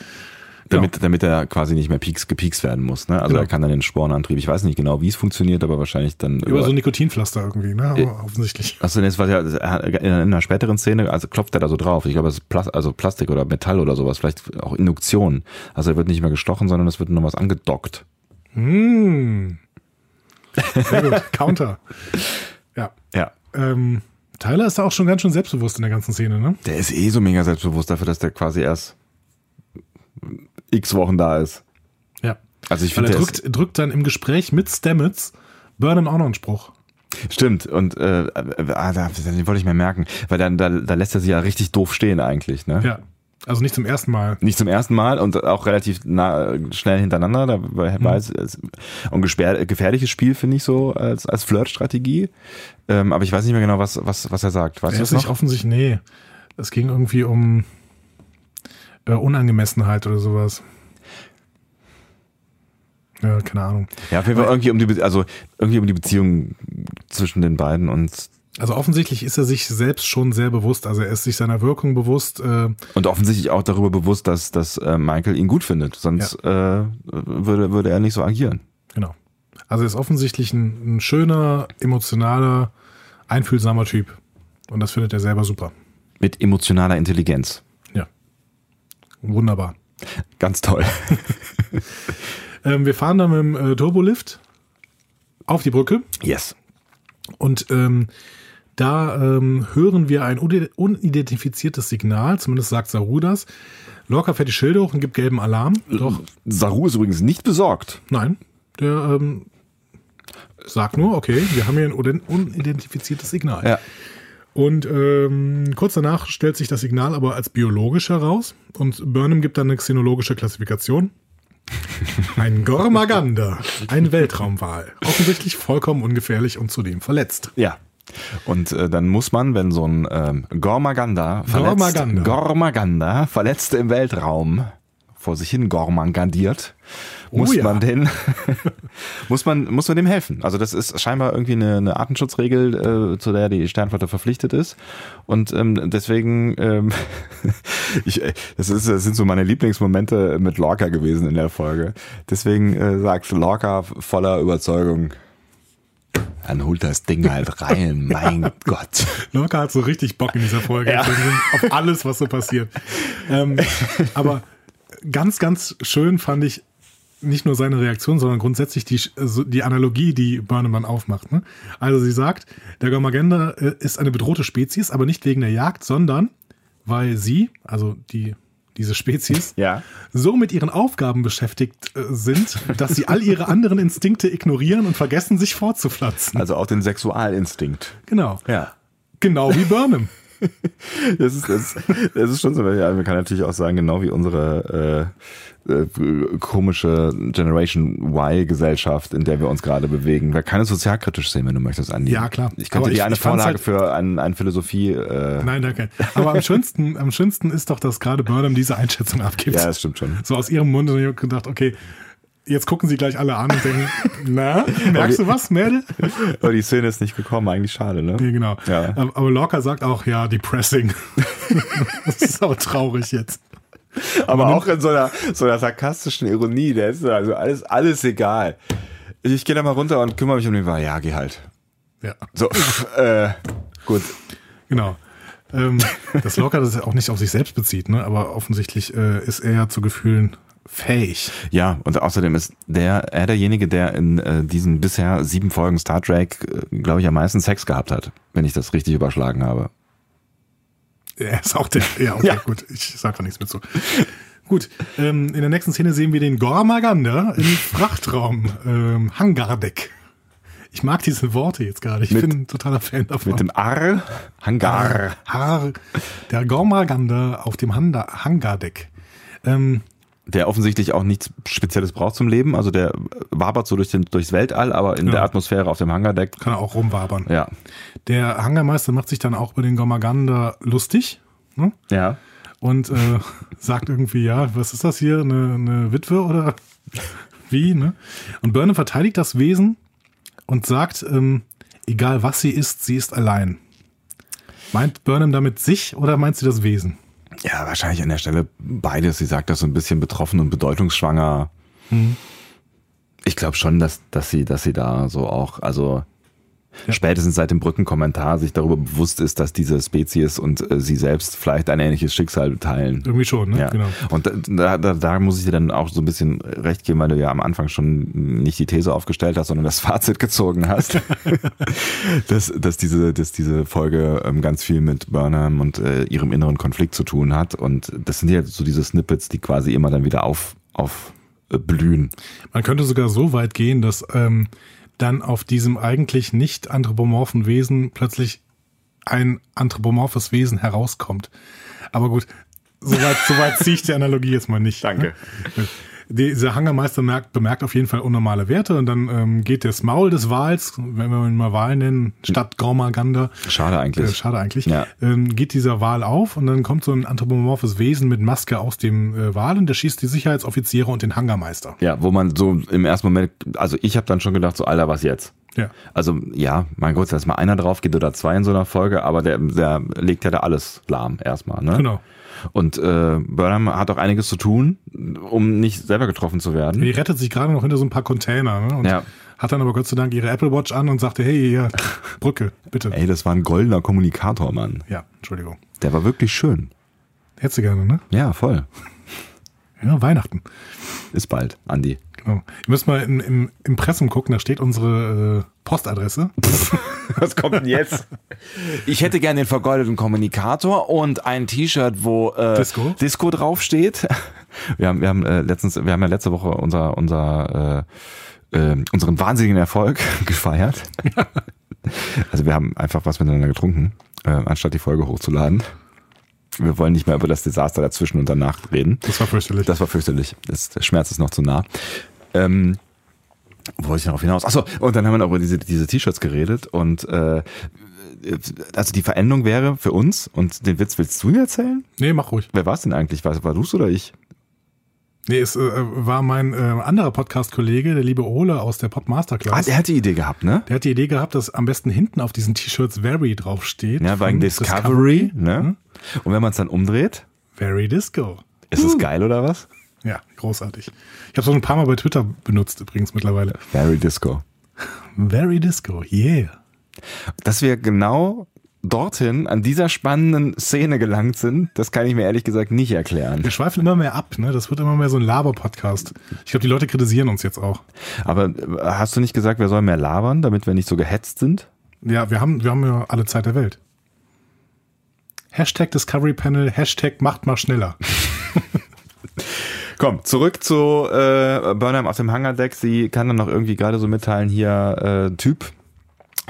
Damit, genau. damit er quasi nicht mehr pieks, gepiekst werden muss. Ne? Also genau. er kann dann den Sporenantrieb, ich weiß nicht genau, wie es funktioniert, aber wahrscheinlich dann. Über, über so Nikotinpflaster irgendwie, ne? Aber äh, offensichtlich. Achso, jetzt war ja in einer späteren Szene, also klopft er da so drauf. Ich glaube, es ist Plas also Plastik oder Metall oder sowas, vielleicht auch Induktion. Also er wird nicht mehr gestochen, sondern es wird nur was angedockt. Hm. Sehr gut. Counter. Ja. Ja. Ähm, Tyler ist da auch schon ganz schön selbstbewusst in der ganzen Szene, ne? Der ist eh so mega selbstbewusst dafür, dass der quasi erst x Wochen da ist. Ja. Also ich finde, er drückt, drückt dann im Gespräch mit Stamets Burnham auch noch einen Spruch. Stimmt, und äh, äh, ah, den wollte ich mir merken, weil dann da, da lässt er sie ja richtig doof stehen eigentlich, ne? Ja. Also nicht zum ersten Mal. Nicht zum ersten Mal und auch relativ nah, schnell hintereinander. Da war mhm. es ein gefährliches Spiel, finde ich so, als, als Flirt-Strategie. Ähm, aber ich weiß nicht mehr genau, was, was, was er sagt. Weißt er ist nicht offensichtlich, nee. Es ging irgendwie um äh, Unangemessenheit oder sowas. Ja, keine Ahnung. Ja, auf jeden Fall irgendwie um die, also irgendwie um die Beziehung zwischen den beiden und Also offensichtlich ist er sich selbst schon sehr bewusst. Also er ist sich seiner Wirkung bewusst. Äh, Und offensichtlich auch darüber bewusst, dass, dass äh, Michael ihn gut findet. Sonst äh, würde, würde er nicht so agieren. genau. Also er ist offensichtlich ein, ein schöner, emotionaler, einfühlsamer Typ. Und das findet er selber super. Mit emotionaler Intelligenz. Wunderbar. Ganz toll. Ähm, wir fahren dann mit dem äh, Turbolift auf die Brücke Yes. und ähm, da ähm, hören wir ein unide- unidentifiziertes Signal, zumindest sagt Saru das. Lorca fährt die Schilde hoch und gibt gelben Alarm. Doch, Saru ist übrigens nicht besorgt. nein, der ähm, sagt nur, okay, wir haben hier ein unidentifiziertes Signal. Ja. Und ähm, kurz danach stellt sich das Signal aber als biologisch heraus und Burnham gibt dann eine xenologische Klassifikation. Ein Gormaganda, ein Weltraumwal. Offensichtlich vollkommen ungefährlich und zudem verletzt. Ja. Und äh, dann muss man, wenn so ein ähm, Gormaganda verletzt, Gormaganda. Gormaganda verletzt im Weltraum vor sich hin gormangandiert, muss Oh ja. man den muss man muss man dem helfen. Also das ist scheinbar irgendwie eine, eine Artenschutzregel, äh, zu der die Sternflotte verpflichtet ist. Und ähm, deswegen ähm, ich, äh, das, ist, das sind so meine Lieblingsmomente mit Lorca gewesen in der Folge. Deswegen äh, sagt Lorca voller Überzeugung, dann holt das Ding halt rein, mein Gott. Lorca hat so richtig Bock in dieser Folge Ja. auf alles, was so passiert. Ähm, aber ganz, ganz schön fand ich nicht nur seine Reaktion, sondern grundsätzlich die, so die Analogie, die Burnham dann aufmacht. Ne? Also sie sagt, der Gormagenda äh, ist eine bedrohte Spezies, aber nicht wegen der Jagd, sondern weil sie, also die, diese Spezies, Ja. so mit ihren Aufgaben beschäftigt äh, sind, dass sie all ihre anderen Instinkte ignorieren und vergessen, sich fortzupflanzen. Also auch den Sexualinstinkt. Genau. Ja. Genau wie Burnham. Das ist, das, das ist schon so. Ja, man kann natürlich auch sagen, genau wie unsere äh, äh, komische Generation Y-Gesellschaft, in der wir uns gerade bewegen. Wir keine sozialkritisch sehen, wenn du möchtest, Andi. Ja, klar. Ich könnte dir eine Vorlage halt- für ein, ein Philosophie. Äh, Nein, danke. Aber am schönsten, am schönsten ist doch, dass gerade Burnham diese Einschätzung abgibt. ja, das stimmt schon. So aus ihrem Mund und ich hab gedacht, okay, jetzt gucken sie gleich alle an und denken, na, merkst du was, Mädel? Aber die Szene ist nicht gekommen, eigentlich schade, ne? Ja, genau. Ja. Aber Lorca sagt auch, ja, depressing. das ist aber traurig jetzt. Aber auch in so einer, so einer sarkastischen Ironie, der ist also alles, alles egal. Ich gehe da mal runter und kümmere mich um den War. Ja, geh halt. Ja, So, pff, äh, gut. genau. Ähm, dass Lorca das ja auch nicht auf sich selbst bezieht, ne? aber offensichtlich äh, ist er ja zu Gefühlen fähig. Ja, und außerdem ist der, er derjenige, der in äh, diesen bisher sieben Folgen Star Trek, äh, glaube ich, am meisten Sex gehabt hat, wenn ich das richtig überschlagen habe. Er ist auch der. Ja, okay, Ja. gut. Ich sag da nichts mit zu. Gut, ähm, in der nächsten Szene sehen wir den Gormaganda im Frachtraum ähm, Hangardeck. Ich mag diese Worte jetzt gerade. Ich Mit- bin ein totaler Fan davon. Mit dem Ar, Hangar. Har, der Gormaganda auf dem Hangardeck. Ähm, Der offensichtlich auch nichts Spezielles braucht zum Leben. Also der wabert so durch den, durchs Weltall, aber in Ja. der Atmosphäre auf dem Hangardeck. kann er auch rumwabern. Ja. Der Hangarmeister macht sich dann auch über den Gormaganda lustig. Ne? Ja. und äh, sagt irgendwie, ja, was ist das hier, eine, eine Witwe oder wie, ne? Und Burnham verteidigt das Wesen und sagt, ähm, egal was sie ist, sie ist allein. Meint Burnham damit sich oder meint sie das Wesen? Ja, wahrscheinlich an der Stelle beides. Sie sagt das so ein bisschen betroffen und bedeutungsschwanger. Ich glaube schon, dass, dass sie, dass sie da so auch, also spätestens seit dem Brückenkommentar sich darüber bewusst ist, dass diese Spezies und äh, sie selbst vielleicht ein ähnliches Schicksal teilen. Irgendwie schon, ne? Ja. Genau. Und da, da, da muss ich dir dann auch so ein bisschen recht geben, weil du ja am Anfang schon nicht die These aufgestellt hast, sondern das Fazit gezogen hast, dass, dass, diese, dass diese Folge ähm, ganz viel mit Burnham und äh, ihrem inneren Konflikt zu tun hat. Und das sind ja so diese Snippets, die quasi immer dann wieder auf, auf äh, blühen. Man könnte sogar so weit gehen, dass ähm, dann auf diesem eigentlich nicht anthropomorphen Wesen plötzlich ein anthropomorphes Wesen herauskommt. Aber gut, soweit so weit ziehe ich die Analogie jetzt mal nicht. Danke. Ne? Dieser Hangermeister merkt, bemerkt auf jeden Fall unnormale Werte und dann ähm, geht das Maul des Wals, wenn wir ihn mal Wal nennen, statt Gormaganda. Schade eigentlich. Äh, schade eigentlich. Ja. Ähm, geht dieser Wal auf und dann kommt so ein anthropomorphes Wesen mit Maske aus dem äh, Wal und der schießt die Sicherheitsoffiziere und den Hangermeister. Ja, wo man so im ersten Moment, also ich habe dann schon gedacht, so Alter, was jetzt? Ja. Also ja, mein Gott, da ist mal einer drauf geht oder zwei in so einer Folge, aber der, der legt ja da alles lahm erstmal. Ne? Genau. Und äh, Burnham hat auch einiges zu tun, um nicht selber getroffen zu werden. Die rettet sich gerade noch hinter so ein paar Container ne? und Ja. hat dann aber Gott sei Dank ihre Apple Watch an und sagte, hey, hier, Brücke, bitte. Ey, das war ein goldener Kommunikator, Mann. Ja, Entschuldigung. Der war wirklich schön. Hättest du gerne, ne? Ja, voll. Ja, Weihnachten. Ist bald, Andi. Genau. Ihr müsst mal im, im Impressum gucken, da steht unsere äh, Postadresse. Was kommt denn jetzt? Ich hätte gerne den vergoldeten Kommunikator und ein T-Shirt, wo äh, Disco? Disco draufsteht. Wir haben, wir haben äh, letztens, wir haben ja letzte Woche unser, unser, äh, äh, unseren wahnsinnigen Erfolg gefeiert. Also wir haben einfach was miteinander getrunken, äh, anstatt die Folge hochzuladen. Wir wollen nicht mehr über das Desaster dazwischen und danach reden. Das war fürchterlich. Das war fürchterlich. Das, der Schmerz ist noch zu nah. Ähm, wo wollte ich darauf hinaus? Achso, und dann haben wir noch über diese, diese T-Shirts geredet und äh, also die Veränderung wäre für uns, und den Witz willst du mir erzählen? nee, mach ruhig. Wer war es denn eigentlich? War, war du's oder ich? Nee, es äh, war mein äh, anderer Podcast-Kollege, der liebe Ole aus der Pop Ah, Masterclass. der hat die Idee gehabt, ne? der hat die Idee gehabt, dass am besten hinten auf diesen T-Shirts Very draufsteht. Ja, wegen Von Discovery, ne? Mhm. Und wenn man es dann umdreht, Very Disco. ist es geil oder was? Ja, großartig. Ich habe es auch ein paar Mal bei Twitter benutzt übrigens mittlerweile. Very Disco. Very Disco, yeah. Dass wir genau dorthin, an dieser spannenden Szene gelangt sind, das kann ich mir ehrlich gesagt nicht erklären. Wir schweifen immer mehr ab, ne? Das wird immer mehr so ein Laber-Podcast. Ich glaube, die Leute kritisieren uns jetzt auch. Aber äh, hast du nicht gesagt, wir sollen mehr labern, damit wir nicht so gehetzt sind? Ja, wir haben, wir haben ja alle Zeit der Welt. Hashtag Discovery Panel, Hashtag macht mal schneller. Komm, zurück zu äh, Burnham auf dem Hangardeck. Sie kann dann noch irgendwie gerade so mitteilen, hier äh, Typ,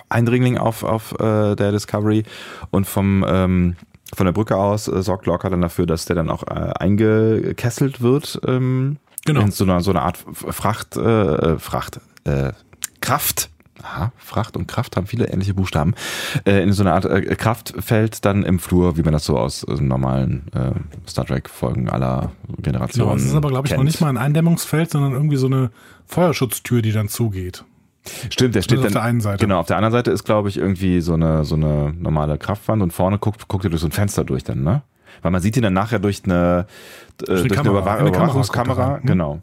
Eindringling auf, auf äh, der Discovery und vom ähm, von der Brücke aus äh, sorgt Lorca dann dafür, dass der dann auch äh, eingekesselt wird. Ähm, Genau. In so einer, so einer Art Fracht, äh, Fracht, äh, Kraft. Aha, Fracht und Kraft haben viele ähnliche Buchstaben. Äh, in so einer Art äh, Kraftfeld dann im Flur, wie man das so aus äh, normalen äh, Star Trek-Folgen aller Generationen Genau, es ist aber, glaube ich, noch kennt. nicht mal ein Eindämmungsfeld, sondern irgendwie so eine Feuerschutztür, die dann zugeht. Stimmt, der steht auf dann, der einen Seite. Genau, auf der anderen Seite ist, glaube ich, irgendwie so eine, so eine normale Kraftwand und vorne guckt, guckt er durch so ein Fenster durch dann, ne? Weil man sieht ihn dann nachher durch eine, äh, durch eine, Kamera, Überwa eine Kamera Überwachungskamera, hm? genau.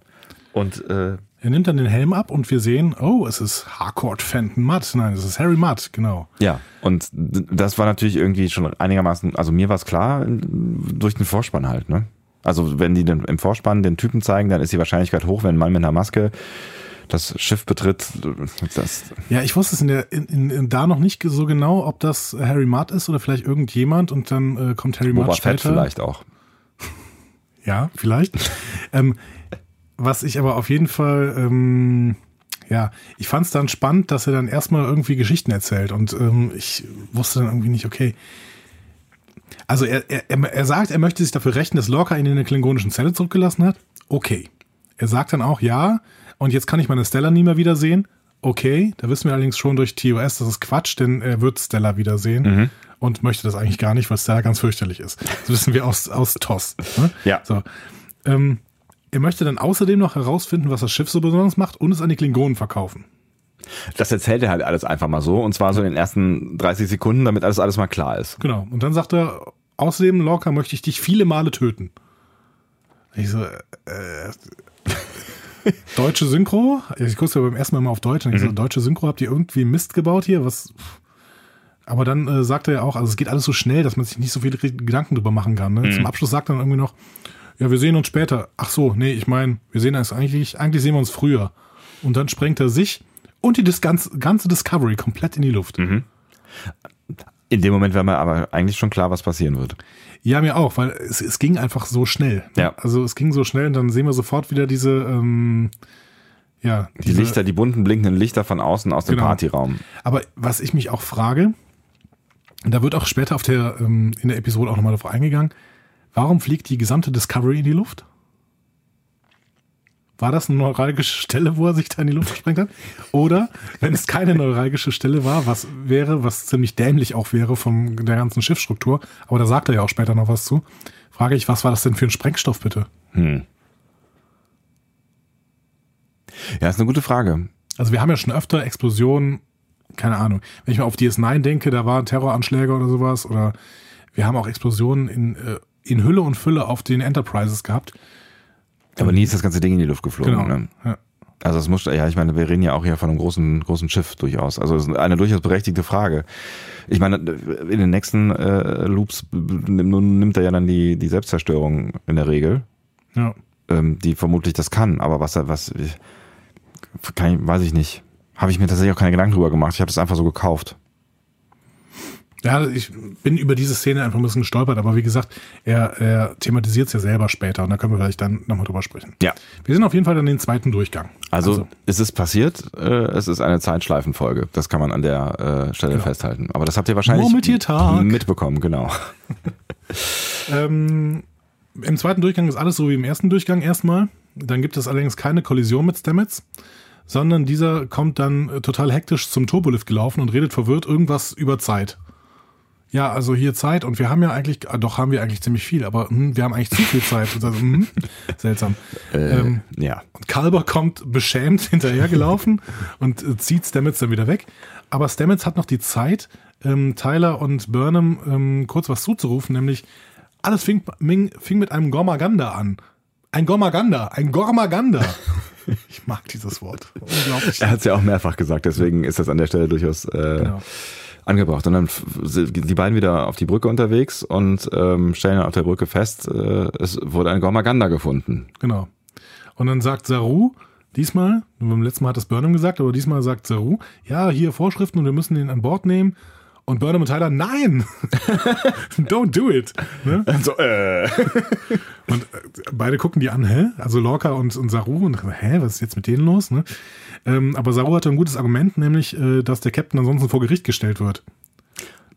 Und äh, Er nimmt dann den Helm ab und wir sehen, oh, es ist Harcourt Fenton Mudd. Nein, es ist Harry Mudd, genau. ja, und das war natürlich irgendwie schon einigermaßen, also mir war es klar, durch den Vorspann halt, ne? Also wenn die dann im Vorspann den Typen zeigen, dann ist die Wahrscheinlichkeit hoch, wenn ein Mann mit einer Maske das Schiff betritt. Das, Ja, ich wusste es in der, in, in, in da noch nicht so genau, ob das Harry Mudd ist oder vielleicht irgendjemand und dann äh, kommt Harry Mudd Boba später. Fett vielleicht auch. Ja, vielleicht. ähm, was ich aber auf jeden Fall, ähm, ja, ich fand es dann spannend, dass er dann erstmal irgendwie Geschichten erzählt und ähm, ich wusste dann irgendwie nicht, okay. Also er, er, er sagt, er möchte sich dafür rächen, dass Lorca ihn in der klingonischen Zelle zurückgelassen hat. Okay. Er sagt dann auch, ja, und jetzt kann ich meine Stella nie mehr wiedersehen. Okay, da wissen wir allerdings schon durch TOS, das ist Quatsch, denn er wird Stella wiedersehen und möchte das eigentlich gar nicht, weil Stella ganz fürchterlich ist. Das wissen wir aus, aus TOS. Ne? Ja. So. Ähm, er möchte dann außerdem noch herausfinden, was das Schiff so besonders macht und es an die Klingonen verkaufen. Das erzählt er halt alles einfach mal so und zwar so in den ersten 30 Sekunden, damit alles alles mal klar ist. Genau. Und dann sagt er, außerdem, Lorca, möchte ich dich viele Male töten. Ich so, äh, deutsche Synchro? Ich gucke ja beim ersten Mal mal auf Deutsch. Und ich so, deutsche Synchro, habt ihr irgendwie Mist gebaut hier? Was? Aber dann äh, sagt er ja auch, also es geht alles so schnell, dass man sich nicht so viele Gedanken drüber machen kann. Ne? Zum Abschluss sagt er dann irgendwie noch, ja, wir sehen uns später. Ach so, nee, ich meine, wir sehen uns eigentlich, eigentlich sehen wir uns früher. Und dann sprengt er sich und die ganze, ganze Discovery komplett in die Luft. In dem Moment wäre mir aber eigentlich schon klar, was passieren wird. Ja, mir auch, weil es, es ging einfach so schnell. Ja. Also es ging so schnell und dann sehen wir sofort wieder diese, ähm, ja, Die diese, Lichter, die bunten blinkenden Lichter von außen aus dem Genau. Partyraum. Aber was ich mich auch frage, da wird auch später auf der, ähm, in der Episode auch nochmal darauf eingegangen, warum fliegt die gesamte Discovery in die Luft? war das eine neuralgische Stelle, wo er sich da in die Luft gesprengt hat? Oder wenn es keine neuralgische Stelle war, was wäre, was ziemlich dämlich auch wäre von der ganzen Schiffsstruktur, aber da sagt er ja auch später noch was zu, frage ich, was war das denn für ein Sprengstoff bitte? Hm. Ja, ist eine gute Frage. Also wir haben ja schon öfter Explosionen, keine Ahnung, wenn ich mal auf DS9 denke, da waren Terroranschläge oder sowas, oder wir haben auch Explosionen in, äh, in Hülle und Fülle auf den Enterprises gehabt. Aber nie ist das ganze Ding in die Luft geflogen. Genau. Ne? Ja. Also es muss, ja, ich meine, wir reden ja auch hier von einem großen, großen Schiff durchaus. Also es ist eine durchaus berechtigte Frage. Ich meine, in den nächsten äh, Loops nimm- nimmt er ja dann die, die Selbstzerstörung in der Regel, ja. ähm, die vermutlich das kann. Aber was was, kann ich, weiß ich nicht. Habe ich mir tatsächlich auch keine Gedanken drüber gemacht. Ich habe das einfach so gekauft. Ja, ich bin über diese Szene einfach ein bisschen gestolpert, aber wie gesagt, er, er thematisiert es ja selber später und da können wir vielleicht dann nochmal drüber sprechen. Ja. Wir sind auf jeden Fall dann in den zweiten Durchgang. Also, es ist passiert, äh, es ist eine Zeitschleifenfolge. Das kann man an der äh, Stelle Genau. festhalten. Aber das habt ihr wahrscheinlich mitbekommen, genau. Ähm, Im zweiten Durchgang ist alles so wie im ersten Durchgang erstmal. Dann gibt es allerdings keine Kollision mit Stamets, sondern dieser kommt dann äh, total hektisch zum Turbolift gelaufen und redet verwirrt irgendwas über Zeit. Ja, also hier Zeit und wir haben ja eigentlich, ah, doch haben wir eigentlich ziemlich viel, aber hm, wir haben eigentlich zu viel Zeit. Also, hm, seltsam. Äh, Ähm, ja. Und Kalber kommt beschämt hinterhergelaufen und äh, zieht Stamets dann wieder weg. Aber Stamets hat noch die Zeit, ähm, Tyler und Burnham ähm, kurz was zuzurufen, nämlich alles fing, fing, fing mit einem Gormaganda an. Ein Gormaganda, ein Gormaganda. ich mag dieses Wort. Unglaublich. Er hat es ja auch mehrfach gesagt, deswegen ist das an der Stelle durchaus äh, Genau. Angebracht. Und dann sind die beiden wieder auf die Brücke unterwegs und ähm, stellen dann auf der Brücke fest, äh, es wurde ein Gormaganda gefunden. Genau. Und dann sagt Saru, diesmal, beim letzten Mal hat es Burnham gesagt, aber diesmal sagt Saru, ja, hier Vorschriften und wir müssen den an Bord nehmen. Und Burnham und Tyler, nein! Don't do it! Ne? So, äh. Und äh, beide gucken die an, hä? Also Lorca und, und Saru und hä, was ist jetzt mit denen los? Ne? Ähm, aber Saru hatte ein gutes Argument, nämlich, äh, dass der Captain ansonsten vor Gericht gestellt wird,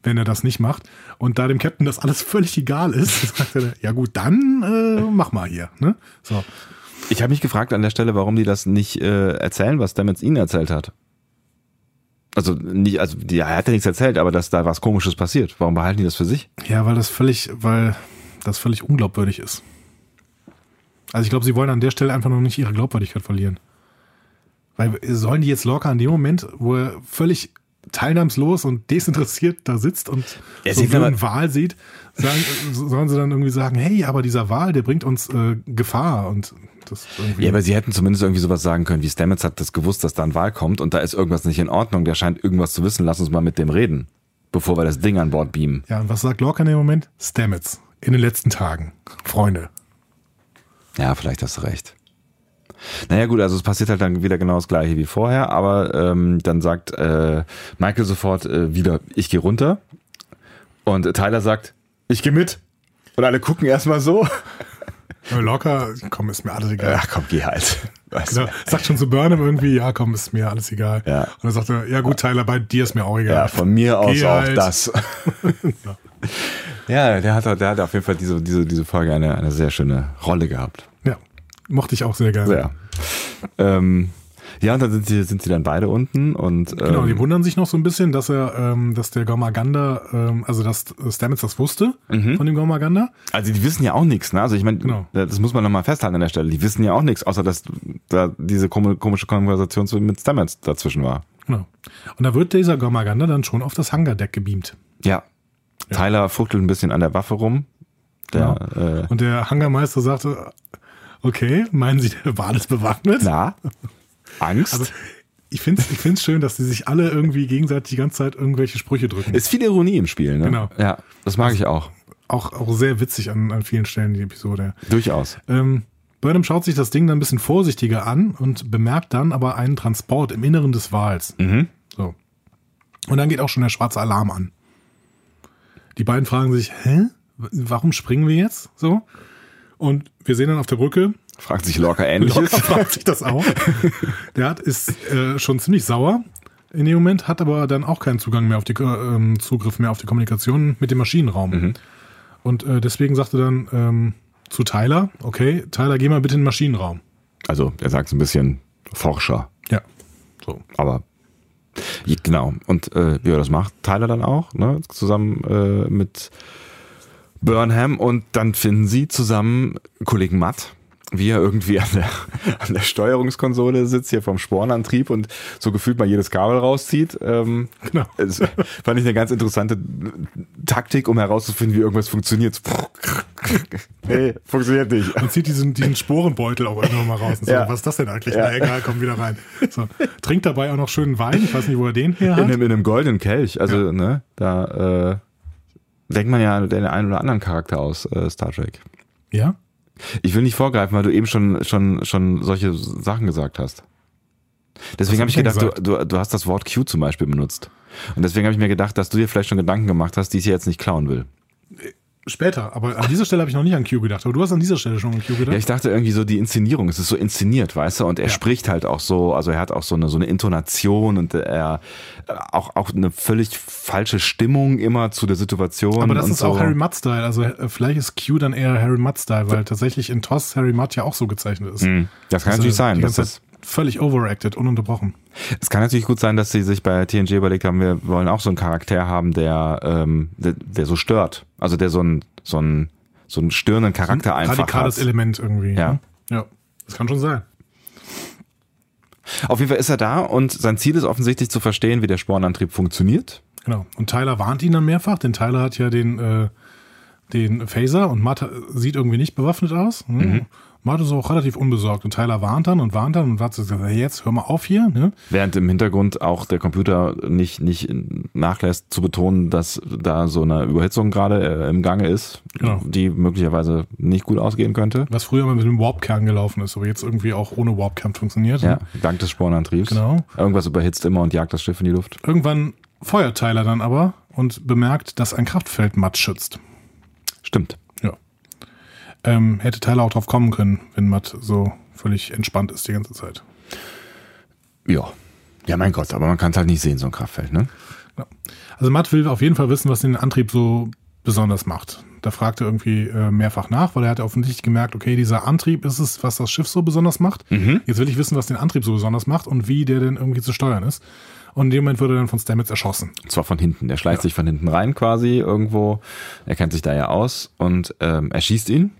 wenn er das nicht macht. Und da dem Captain das alles völlig egal ist, sagt er, ja gut, dann äh, mach mal hier. Ne? So. Ich habe mich gefragt an der Stelle, warum die das nicht äh, erzählen, was Stamets ihnen erzählt hat. Also nicht, also die, er hat ja nichts erzählt, aber dass da was Komisches passiert. Warum behalten die das für sich? Ja, weil das völlig, weil das völlig unglaubwürdig ist. Also ich glaube, sie wollen an der Stelle einfach noch nicht ihre Glaubwürdigkeit verlieren. Weil sollen die jetzt Lorca in dem Moment, wo er völlig teilnahmslos und desinteressiert da sitzt und Er so sieht einen Wal sieht, sagen, sollen sie dann irgendwie sagen, hey, aber dieser Wal, der bringt uns äh, Gefahr und das irgendwie. Ja, aber sie hätten zumindest irgendwie sowas sagen können, wie Stamets hat das gewusst, dass da ein Wahl kommt und da ist irgendwas nicht in Ordnung, der scheint irgendwas zu wissen, lass uns mal mit dem reden, bevor wir das Ding an Bord beamen. ja, und was sagt Lorca in dem Moment? Stamets. In den letzten Tagen. Freunde. Ja, vielleicht hast du recht. Naja gut, also es passiert halt dann wieder genau das gleiche wie vorher, aber ähm, dann sagt äh, Michael sofort äh, wieder, ich gehe runter und Tyler sagt, ich gehe mit. Und alle gucken erstmal so. Ja, Lorca, komm, ist mir alles egal. Ach komm, geh halt. Genau, sagt schon zu Burnham irgendwie, ja komm, ist mir alles egal. Ja. Und dann sagt er, ja gut, Tyler, bei dir ist mir auch egal. Ja, von mir aus Geh auch halt. das. ja, der hat, der hat auf jeden Fall diese, diese, diese Folge eine, eine sehr schöne Rolle gehabt. Ja, mochte ich auch sehr gerne. Sehr. Ähm, ja, und dann sind sie, sind sie dann beide unten und ähm, Genau, die wundern sich noch so ein bisschen, dass er, ähm, dass der Gormaganda, ähm, also dass Stamets das wusste Mhm. von dem Gormaganda. Also die wissen ja auch nichts, ne? Also ich meine, Genau. das muss man nochmal festhalten an der Stelle. Die wissen ja auch nichts, außer dass da diese kom- komische Konversation mit Stamets dazwischen war. Genau. Und da wird dieser Gormaganda dann schon auf das Hangardeck gebeamt. Ja. Tyler fuchtelt ein bisschen an der Waffe rum. Der, äh, Und der Hangarmeister sagte, okay, meinen Sie, der Wal ist bewaffnet? na, Angst. Also, ich finde es ich find's schön, dass die sich alle irgendwie gegenseitig die ganze Zeit irgendwelche Sprüche drücken. ist viel Ironie im Spiel, ne? Genau. Ja, das mag ich auch. auch, auch sehr witzig an, an vielen Stellen, die Episode. Durchaus. Ähm, Burnham schaut sich das Ding dann ein bisschen vorsichtiger an und bemerkt dann aber einen Transport im Inneren des Wals. Mhm. So. Und dann geht auch schon der schwarze Alarm an. Die beiden fragen sich, hä? Warum springen wir jetzt? So. Und wir sehen dann auf der Brücke, Fragt sich Lorca ähnliches. Locker fragt sich das auch. Der hat, ist äh, schon ziemlich sauer in dem Moment, hat aber dann auch keinen Zugang mehr auf die ähm, Zugriff mehr auf die Kommunikation mit dem Maschinenraum. Und äh, deswegen sagte dann ähm, zu Tyler, okay, Tyler, geh mal bitte in den Maschinenraum. Also er sagt es ein bisschen Forscher. Ja. So, aber genau. Und äh, wie er das macht, Tyler dann auch, ne? Zusammen äh, mit Burnham und dann finden sie zusammen Kollegen Matt, wie er irgendwie an der, an der Steuerungskonsole sitzt, hier vom Spornantrieb und so gefühlt mal jedes Kabel rauszieht. Ähm, Genau. Das fand ich eine ganz interessante Taktik, um herauszufinden, wie irgendwas funktioniert. Nee, funktioniert nicht. Man zieht diesen, diesen Sporenbeutel auch irgendwann mal raus. Und so, Ja. Was ist das denn eigentlich? Ja. Na egal, komm wieder rein. So. Trinkt dabei auch noch schönen Wein. Ich weiß nicht, wo er den her In hat. einem, in einem goldenen Kelch. Also, ne, da äh, denkt man ja den einen oder anderen Charakter aus äh, Star Trek. Ja? Ich will nicht vorgreifen, weil du eben schon, schon, schon solche Sachen gesagt hast. Deswegen habe hab ich gedacht, du, du, du hast das Wort Q zum Beispiel benutzt. Und deswegen habe ich mir gedacht, dass du dir vielleicht schon Gedanken gemacht hast, die ich hier jetzt nicht klauen will. Später. Aber an dieser Stelle habe ich noch nicht an Q gedacht. Aber du hast an dieser Stelle schon an Q gedacht. Ja, ich dachte irgendwie so die Inszenierung, es ist so inszeniert, weißt du, und er spricht halt auch so, also er hat auch so eine, so eine Intonation und er äh, auch, auch eine völlig falsche Stimmung immer zu der Situation. Aber das ist so. auch Harry Mudd-Style. Also äh, vielleicht ist Q dann eher Harry Mudd-Style, weil tatsächlich in TOS Harry Mudd ja auch so gezeichnet ist. Hm, Das kann Also natürlich sein. das, Zeit völlig overacted, ununterbrochen. es kann natürlich gut sein, dass sie sich bei TNG überlegt haben, wir wollen auch so einen Charakter haben, der, ähm, der, der so stört. Also der so einen, so einen, so einen störenden Charakter einfach Radikales hat. Element irgendwie. Ja. ne? Ja. Das kann schon sein. Auf jeden Fall ist er da und sein Ziel ist offensichtlich zu verstehen, wie der Spornantrieb funktioniert. Genau. Und Tyler warnt ihn dann mehrfach, denn Tyler hat ja den, äh, den Phaser und Matt sieht irgendwie nicht bewaffnet aus. Ne? Mhm. Matt ist auch relativ unbesorgt und Tyler warnt dann und warnt dann und Matt sagt, hey, jetzt hör mal auf hier. Ne? Während im Hintergrund auch der Computer nicht, nicht nachlässt zu betonen, dass da so eine Überhitzung gerade äh, im Gange ist, Genau. die möglicherweise nicht gut ausgehen könnte. Was früher mal mit dem Warpkern gelaufen ist, aber jetzt irgendwie auch ohne Warpkern funktioniert. Ja, Ne? dank des Spornantriebs. Genau. Irgendwas überhitzt immer und jagt das Schiff in die Luft. Irgendwann feuert Tyler dann aber und bemerkt, dass ein Kraftfeld Matt schützt. Stimmt. Ja. Ähm, hätte Tyler auch drauf kommen können, wenn Matt so völlig entspannt ist die ganze Zeit. Ja. Ja, mein Gott, aber man kann es halt nicht sehen, so ein Kraftfeld, ne? Ja. Also Matt will auf jeden Fall wissen, was den Antrieb so besonders macht. Da fragt er irgendwie äh, mehrfach nach, weil er hat offensichtlich gemerkt, okay, dieser Antrieb ist es, was das Schiff so besonders macht. Jetzt will ich wissen, was den Antrieb so besonders macht und wie der denn irgendwie zu steuern ist. Und in dem Moment wird er dann von Stamets erschossen. Und zwar von hinten. Der schleicht sich von hinten rein quasi irgendwo. Er kennt sich da ja aus und ähm, er schießt ihn.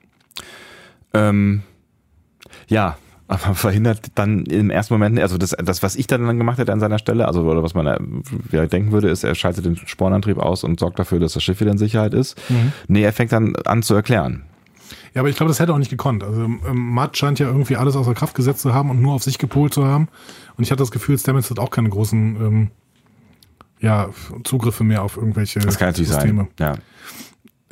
Ähm, ja, aber verhindert dann im ersten Moment, also das, das, was ich dann gemacht hätte an seiner Stelle, also oder was man äh, ja, denken würde, ist, er schaltet den Spornantrieb aus und sorgt dafür, dass das Schiff wieder in Sicherheit ist. Nee, er fängt dann an zu erklären. Ja, aber ich glaube, das hätte er auch nicht gekonnt. Also ähm, Matt scheint ja irgendwie alles außer Kraft gesetzt zu haben und nur auf sich gepolt zu haben. Und ich hatte das Gefühl, Stamets hat auch keine großen ähm, ja, Zugriffe mehr auf irgendwelche Das kann natürlich Systeme. sein. Ja.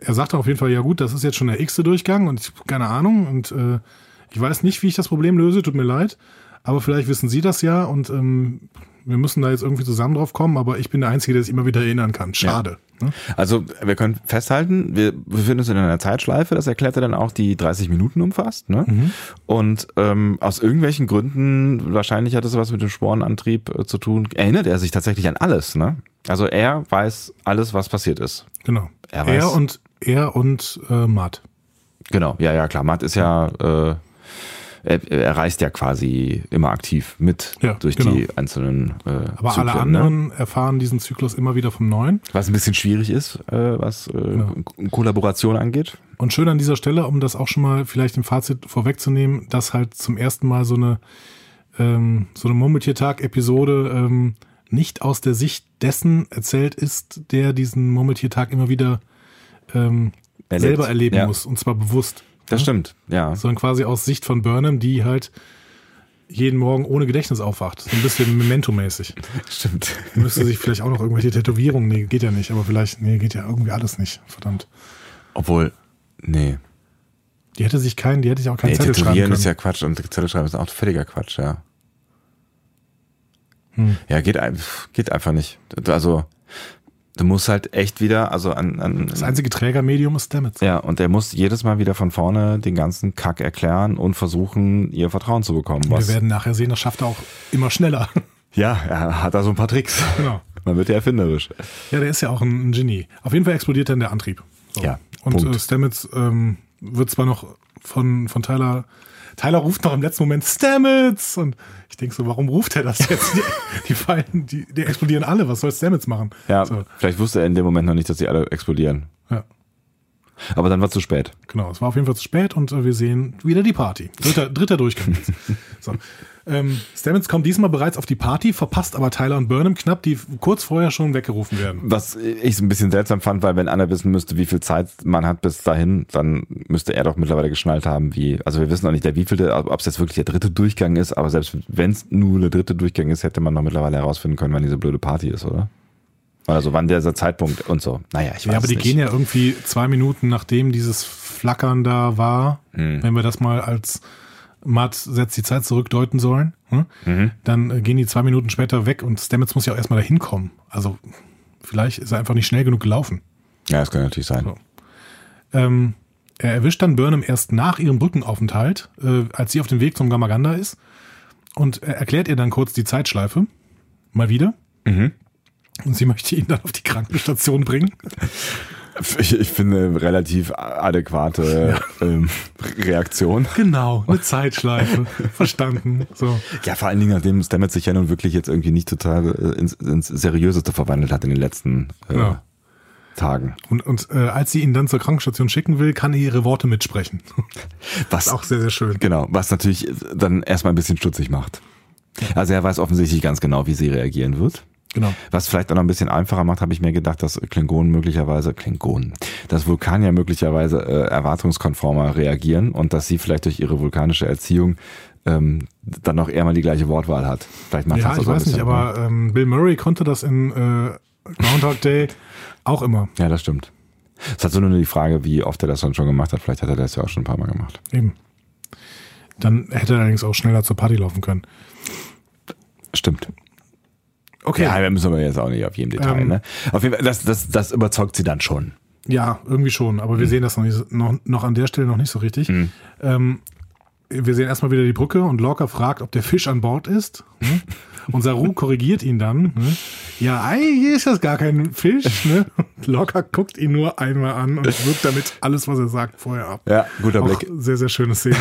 Er sagte auf jeden Fall, ja gut, das ist jetzt schon der x-te Durchgang und ich keine Ahnung und äh, ich weiß nicht, wie ich das Problem löse, tut mir leid, aber vielleicht wissen Sie das ja und ähm, wir müssen da jetzt irgendwie zusammen drauf kommen, aber ich bin der Einzige, der sich immer wieder erinnern kann. Schade. Ne? Also wir können festhalten, wir befinden uns in einer Zeitschleife, das erklärt er dann auch, die 30 Minuten umfasst. Ne? Und ähm, aus irgendwelchen Gründen, wahrscheinlich hat es was mit dem Spornantrieb äh, zu tun, erinnert er sich tatsächlich an alles. Ne? Also er weiß alles, was passiert ist. Genau. Er Er, weiß- und er und äh, Matt. Genau, ja, ja, klar. Matt ist ja, äh, er, er reist ja quasi immer aktiv mit Ja, durch genau. die einzelnen äh, Aber Zyklen, alle Ne? anderen erfahren diesen Zyklus immer wieder vom Neuen. Was ein bisschen schwierig ist, äh, was äh, Ko- Kollaboration angeht. Und schön an dieser Stelle, um das auch schon mal vielleicht im Fazit vorwegzunehmen, dass halt zum ersten Mal so eine, ähm, so eine Murmeltiertag-Episode ähm, nicht aus der Sicht dessen erzählt ist, der diesen Murmeltiertag immer wieder ähm, Erlebt. selber erleben Ja. muss. Und zwar bewusst. Das stimmt, ja. Sondern quasi aus Sicht von Burnham, die halt jeden Morgen ohne Gedächtnis aufwacht. So ein bisschen Memento-mäßig. Stimmt. Müsste sich vielleicht auch noch irgendwelche Tätowierungen, nee, geht ja nicht, aber vielleicht, nee, geht ja irgendwie alles nicht. Verdammt. Obwohl, nee. Die hätte sich kein, die hätte sich auch keinen Nee, Zettel schreiben tätowieren können. ist ja Quatsch und Zettel schreiben ist auch völliger Quatsch, ja. Hm. Ja, geht, geht einfach nicht. Also, du musst halt echt wieder, also an, an Das einzige Trägermedium ist Stamets. ja, und der muss jedes Mal wieder von vorne den ganzen Kack erklären und versuchen, ihr Vertrauen zu bekommen. Wir werden nachher sehen, das schafft er auch immer schneller. ja, er hat da so ein paar Tricks. genau. Man wird ja erfinderisch. Ja, der ist ja auch ein, ein Genie. Auf jeden Fall explodiert dann der Antrieb. So. Ja, Und Punkt. äh, Stamets ähm, wird zwar noch von, von Tyler. Tyler ruft noch im letzten Moment Stamets und ich denke so, warum ruft er das jetzt? Die, die fallen, die, die explodieren alle. Was soll Stamets machen? Ja, So. vielleicht wusste er in dem Moment noch nicht, dass sie alle explodieren. Ja. Aber dann war es zu spät. Genau, es war auf jeden Fall zu spät und äh, wir sehen wieder die Party. Dritter, dritter Durchgang. So. Ähm, Stamets kommt diesmal bereits auf die Party, verpasst aber Tyler und Burnham knapp, die kurz vorher schon weggerufen werden. Was ich so ein bisschen seltsam fand, weil wenn Anna wissen müsste, wie viel Zeit man hat bis dahin, dann müsste er doch mittlerweile geschnallt haben, wie, also wir wissen noch nicht, der wievielte, ob es jetzt wirklich der dritte Durchgang ist, aber selbst wenn es nur der dritte Durchgang ist, hätte man doch mittlerweile herausfinden können, wann diese blöde Party ist, oder? Also wann dieser Zeitpunkt und so. Naja, ich weiß Ja, aber die nicht. gehen ja irgendwie zwei Minuten, nachdem dieses Flackern da war, Hm. wenn wir das mal als Matt setzt die Zeit zurück deuten sollen, hm? Mhm. dann äh, gehen die zwei Minuten später weg und Stamets muss ja auch erstmal dahin kommen. Also vielleicht ist er einfach nicht schnell genug gelaufen. Ja, das kann natürlich sein. So. Ähm, er erwischt dann Burnham erst nach ihrem Brückenaufenthalt, äh, als sie auf dem Weg zum Gamaganda ist und er erklärt ihr dann kurz die Zeitschleife. Mal wieder. Mhm. Und sie möchte ihn dann auf die Krankenstation bringen. Ich, ich finde eine relativ adäquate ähm, Reaktion. Genau, eine Zeitschleife. Verstanden. So. Ja, vor allen Dingen, nachdem Stamets sich ja nun wirklich jetzt irgendwie nicht total äh, ins, ins Seriöseste verwandelt hat in den letzten äh, Ja. Tagen. Und, und äh, als sie ihn dann zur Krankenstation schicken will, kann er ihre Worte mitsprechen. Was Auch sehr, sehr schön. Genau, was natürlich dann erstmal ein bisschen stutzig macht. Also er weiß offensichtlich ganz genau, wie sie reagieren wird. Genau. Was vielleicht auch noch ein bisschen einfacher macht, habe ich mir gedacht, dass Klingonen möglicherweise, Klingonen, dass Vulkanier möglicherweise äh, erwartungskonformer reagieren und dass sie vielleicht durch ihre vulkanische Erziehung ähm, dann auch eher mal die gleiche Wortwahl hat. Vielleicht macht Ja, das ich weiß nicht, aber ähm, Bill Murray konnte das in äh, Groundhog Day auch immer. Ja, das stimmt. Es halt so nur die Frage, wie oft er das dann schon gemacht hat. Vielleicht hat er das ja auch schon ein paar Mal gemacht. Eben. Dann hätte er allerdings auch schneller zur Party laufen können. Stimmt. Okay. Ja, da müssen wir jetzt auch nicht auf jedem Detail. Ähm, ne? Auf jeden Fall, das, das, das überzeugt sie dann schon. Ja, irgendwie schon, aber wir sehen das noch, nicht, noch, noch an der Stelle noch nicht so richtig. Ähm, wir sehen erstmal wieder die Brücke und Lorca fragt, ob der Fisch an Bord ist. Ne? Und Saru korrigiert ihn dann. Ne? Ja, eigentlich ist das gar kein Fisch. Ne? Und Lorca guckt ihn nur einmal an und wirkt damit alles, was er sagt, vorher ab. Ja, guter Auch Blick. sehr, sehr schöne Szene.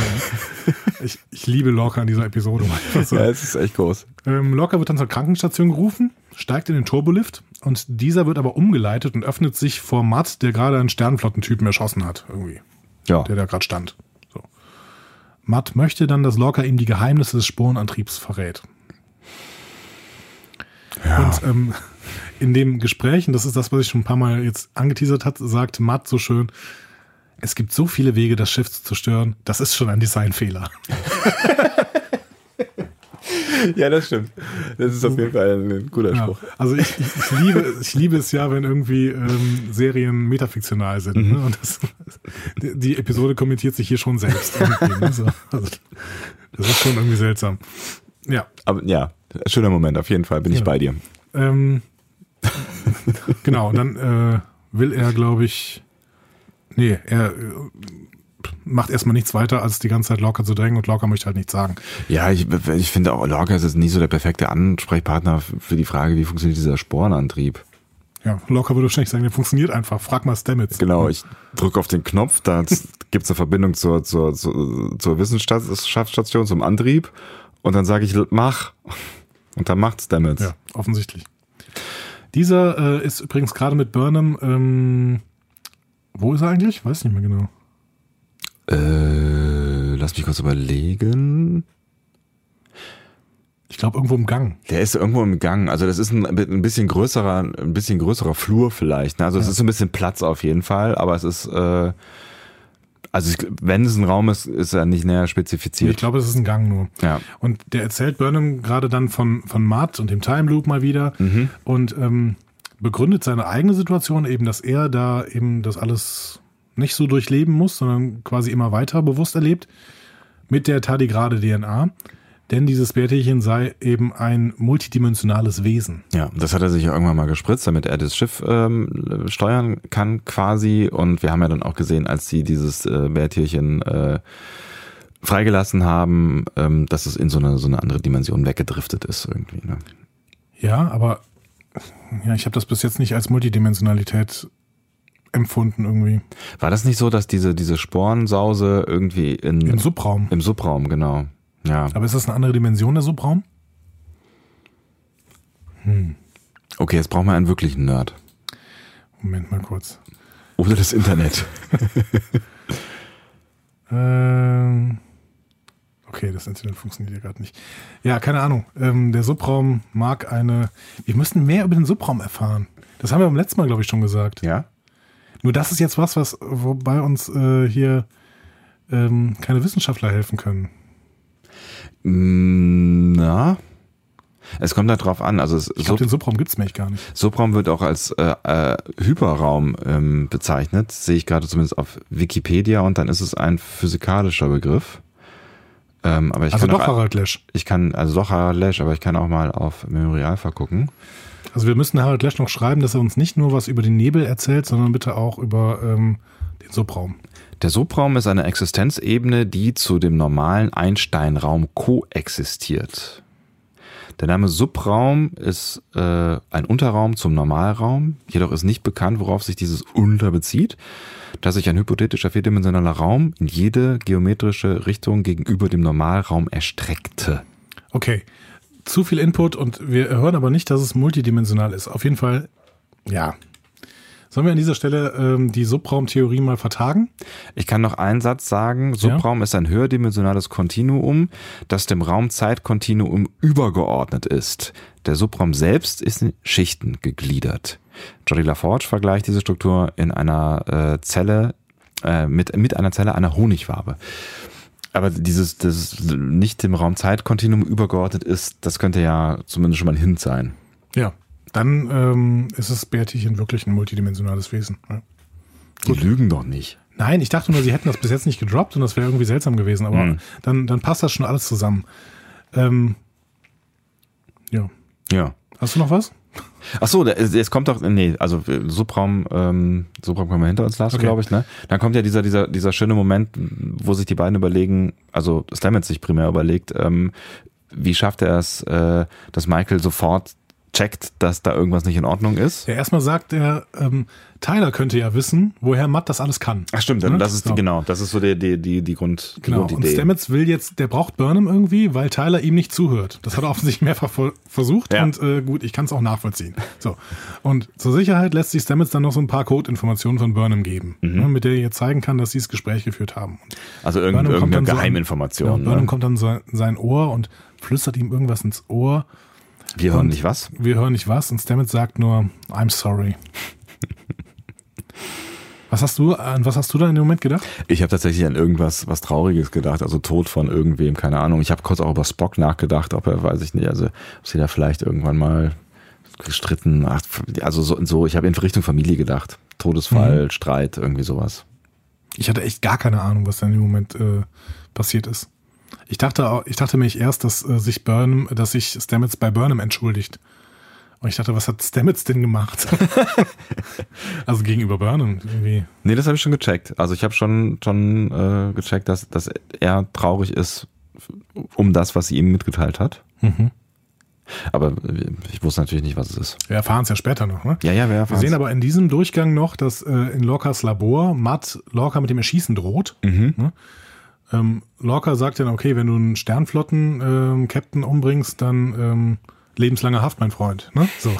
ich, ich liebe Lorca in dieser Episode. Also, Ja, es ist echt groß. ähm, Lorca wird dann zur Krankenstation gerufen, steigt in den Turbolift und dieser wird aber umgeleitet und öffnet sich vor Matt, der gerade einen Sternflottentypen erschossen hat, irgendwie, Ja. der da gerade stand. Matt möchte dann, dass Lorca ihm die Geheimnisse des Sporenantriebs verrät. Und ähm, in dem Gespräch, und das ist das, was ich schon ein paar Mal jetzt angeteasert hat, sagt Matt so schön, es gibt so viele Wege, das Schiff zu zerstören, das ist schon ein Designfehler. Ja, das stimmt. Das ist auf jeden Fall ein guter Ja, also ich, ich, ich, liebe, ich liebe es ja, wenn irgendwie ähm, Serien metafiktional sind. Ne? Und das, die, Episode kommentiert sich hier schon selbst. Irgendwie, ne? so, also, das ist schon irgendwie seltsam. Ja. Aber ja, schöner Moment, auf jeden Fall bin ich Ja. bei dir. Ähm, genau, und dann äh, will er, glaube ich, nee, er macht erstmal nichts weiter, als die ganze Zeit Locker zu drängen und Locker möchte halt nichts sagen. Ja, ich, ich finde auch, Lorca ist jetzt nie so der perfekte Ansprechpartner für die Frage, wie funktioniert dieser Sporenantrieb. Ja, Locker würde wahrscheinlich sagen, der funktioniert einfach. Frag mal Stamets. Genau, ich drücke auf den Knopf, da gibt es eine Verbindung zur, zur, zur, zur Wissenschaftsstation, zum Antrieb und dann sage ich, mach. Und dann macht's damit. Ja, offensichtlich. Dieser äh, ist übrigens gerade mit Burnham. Ähm, wo ist er eigentlich? Weiß nicht mehr genau. Äh, lass mich kurz überlegen. Ich glaube irgendwo im Gang. Der ist irgendwo im Gang. Also das ist ein, ein bisschen größerer, ein bisschen größerer Flur vielleicht. Ne? Also es ist so ein bisschen Platz auf jeden Fall, aber es ist, äh, also ich, wenn es ein Raum ist, ist er nicht näher Ich spezifiziert. glaube, es ist ein Gang nur. Ja. Und der erzählt Burnham gerade dann von, von Matt und dem Time Loop mal wieder Mhm. und ähm, begründet seine eigene Situation eben, dass er da eben das alles nicht so durchleben muss, sondern quasi immer weiter bewusst erlebt mit der tardigrade DNA. Denn dieses Bärtierchen sei eben ein multidimensionales Wesen. Ja, das hat er sich ja irgendwann mal gespritzt, damit er das Schiff ähm, steuern kann quasi. Und wir haben ja dann auch gesehen, als sie dieses äh, Bärtierchen äh, freigelassen haben, ähm, dass es in so eine, so eine andere Dimension weggedriftet ist irgendwie. Ne? Ja, aber ja, ich habe das bis jetzt nicht als Multidimensionalität empfunden irgendwie. War das nicht so, dass diese, diese Sporensause irgendwie in, Im Subraum. im Subraum, genau. Ja. Aber ist das eine andere Dimension, der Subraum? Okay, jetzt brauchen wir einen wirklichen Nerd. Moment mal kurz. Oder das Internet. Ähm, okay, das Internet funktioniert ja gerade nicht. Ja, keine Ahnung. Ähm, der Subraum mag eine. Wir müssen mehr über den Subraum erfahren. Das haben wir beim letzten Mal, glaube ich, schon gesagt. Ja? Nur das ist jetzt was, was wobei uns äh, hier ähm, keine Wissenschaftler helfen können. Mm, Na? Es kommt halt drauf an. Also es, Ich glaube, den Subraum gibt's nämlich gar nicht. Subraum wird auch als äh, äh, Hyperraum ähm, bezeichnet. Sehe ich gerade zumindest auf Wikipedia und dann ist es ein physikalischer Begriff. Ähm, aber ich Also kann doch auch, Harald Lesch. ich kann, also doch Harald Lesch, aber ich kann auch mal auf Memory Alpha gucken. Also wir müssen Harald Lesch noch schreiben, dass er uns nicht nur was über den Nebel erzählt, sondern bitte auch über ähm, den Subraum. Der Subraum ist eine Existenzebene, die zu dem normalen Einstein-Raum koexistiert. Der Name Subraum ist äh, ein Unterraum zum Normalraum, jedoch ist nicht bekannt, worauf sich dieses Unter bezieht, da sich ein hypothetischer vierdimensionaler Raum in jede geometrische Richtung gegenüber dem Normalraum erstreckte. Okay, zu viel Input und wir hören aber nicht, dass es multidimensional ist. Auf jeden Fall, ja. Sollen wir an dieser Stelle ähm, die Subraumtheorie mal vertagen? Ich kann noch einen Satz sagen. Subraum ist ein höherdimensionales Kontinuum, das dem Raum-Zeit-Kontinuum übergeordnet ist. Der Subraum selbst ist in Schichten gegliedert. Jody LaForge vergleicht diese Struktur in einer äh, Zelle äh, mit, mit einer Zelle einer Honigwabe. Aber dieses, das nicht dem Raum-Zeit-Kontinuum übergeordnet ist, das könnte ja zumindest schon mal ein Hint sein. Ja. Dann ähm, ist es Bärtierchen wirklich ein multidimensionales Wesen. Ja. Die lügen doch nicht. Nein, ich dachte nur, sie hätten das bis jetzt nicht gedroppt und das wäre irgendwie seltsam gewesen, aber Mhm. dann, dann passt das schon alles zusammen. Ähm, ja. Ja. Hast du noch was? Ach so, der- es kommt doch, nee, also äh, Subraum, ähm, Subraum können wir hinter uns lassen, Okay. glaube ich, ne? Dann kommt ja dieser, dieser, dieser schöne Moment, wo sich die beiden überlegen, also Stamets sich primär überlegt, ähm, wie schafft er es, äh, dass Michael sofort checkt, dass da irgendwas nicht in Ordnung ist? Ja, erstmal sagt er, ähm, Tyler könnte ja wissen, woher Matt das alles kann. Ach stimmt, Ne? das ist So. genau, das ist so die, die, die, die Grund, die Genau, und Grundidee. Stamets will jetzt, der braucht Burnham irgendwie, weil Tyler ihm nicht zuhört. Das hat er offensichtlich mehrfach ver- versucht Ja. und äh, gut, ich kann es auch nachvollziehen. So. Und zur Sicherheit lässt sich Stamets dann noch so ein paar Codeinformationen von Burnham geben, Mhm. ne, mit der er jetzt zeigen kann, dass sie das Gespräch geführt haben. Und also irgend, irgendeine dann so an- Geheiminformation. Ja, Burnham ne? kommt dann so in sein Ohr und flüstert ihm irgendwas ins Ohr. Wir hören und- nicht was. Wir hören nicht was und Stamets sagt nur, I'm sorry. was hast du, an was hast du da in dem Moment gedacht? Ich habe tatsächlich an irgendwas was Trauriges gedacht, also Tod von irgendwem, keine Ahnung. Ich habe kurz auch über Spock nachgedacht, ob er, weiß ich nicht, also ob sie da vielleicht irgendwann mal gestritten, ach, also so, so ich habe in Richtung Familie gedacht. Todesfall, Mhm. Streit, irgendwie sowas. Ich hatte echt gar keine Ahnung, was da in dem Moment äh, passiert ist. Ich dachte, ich dachte mich erst, dass äh, sich Burnham, dass sich Stamets bei Burnham entschuldigt. Und ich dachte, was hat Stamets denn gemacht? also gegenüber Burnham irgendwie. Nee, das habe ich schon gecheckt. Also ich habe schon schon äh, gecheckt, dass, dass er traurig ist um das, was sie ihm mitgeteilt hat. Mhm. Aber ich wusste natürlich nicht, was es ist. Wir erfahren es ja später noch. Ne? Ja, ja, wir Wir erfahren's. sehen aber in diesem Durchgang noch, dass äh, in Lorcas Labor Matt Lorca mit dem Erschießen droht. Mhm. Ne? Ähm, Lorca sagt dann, okay, wenn du einen Sternflotten-Captain umbringst, dann ähm, lebenslange Haft, mein Freund. Ne? So.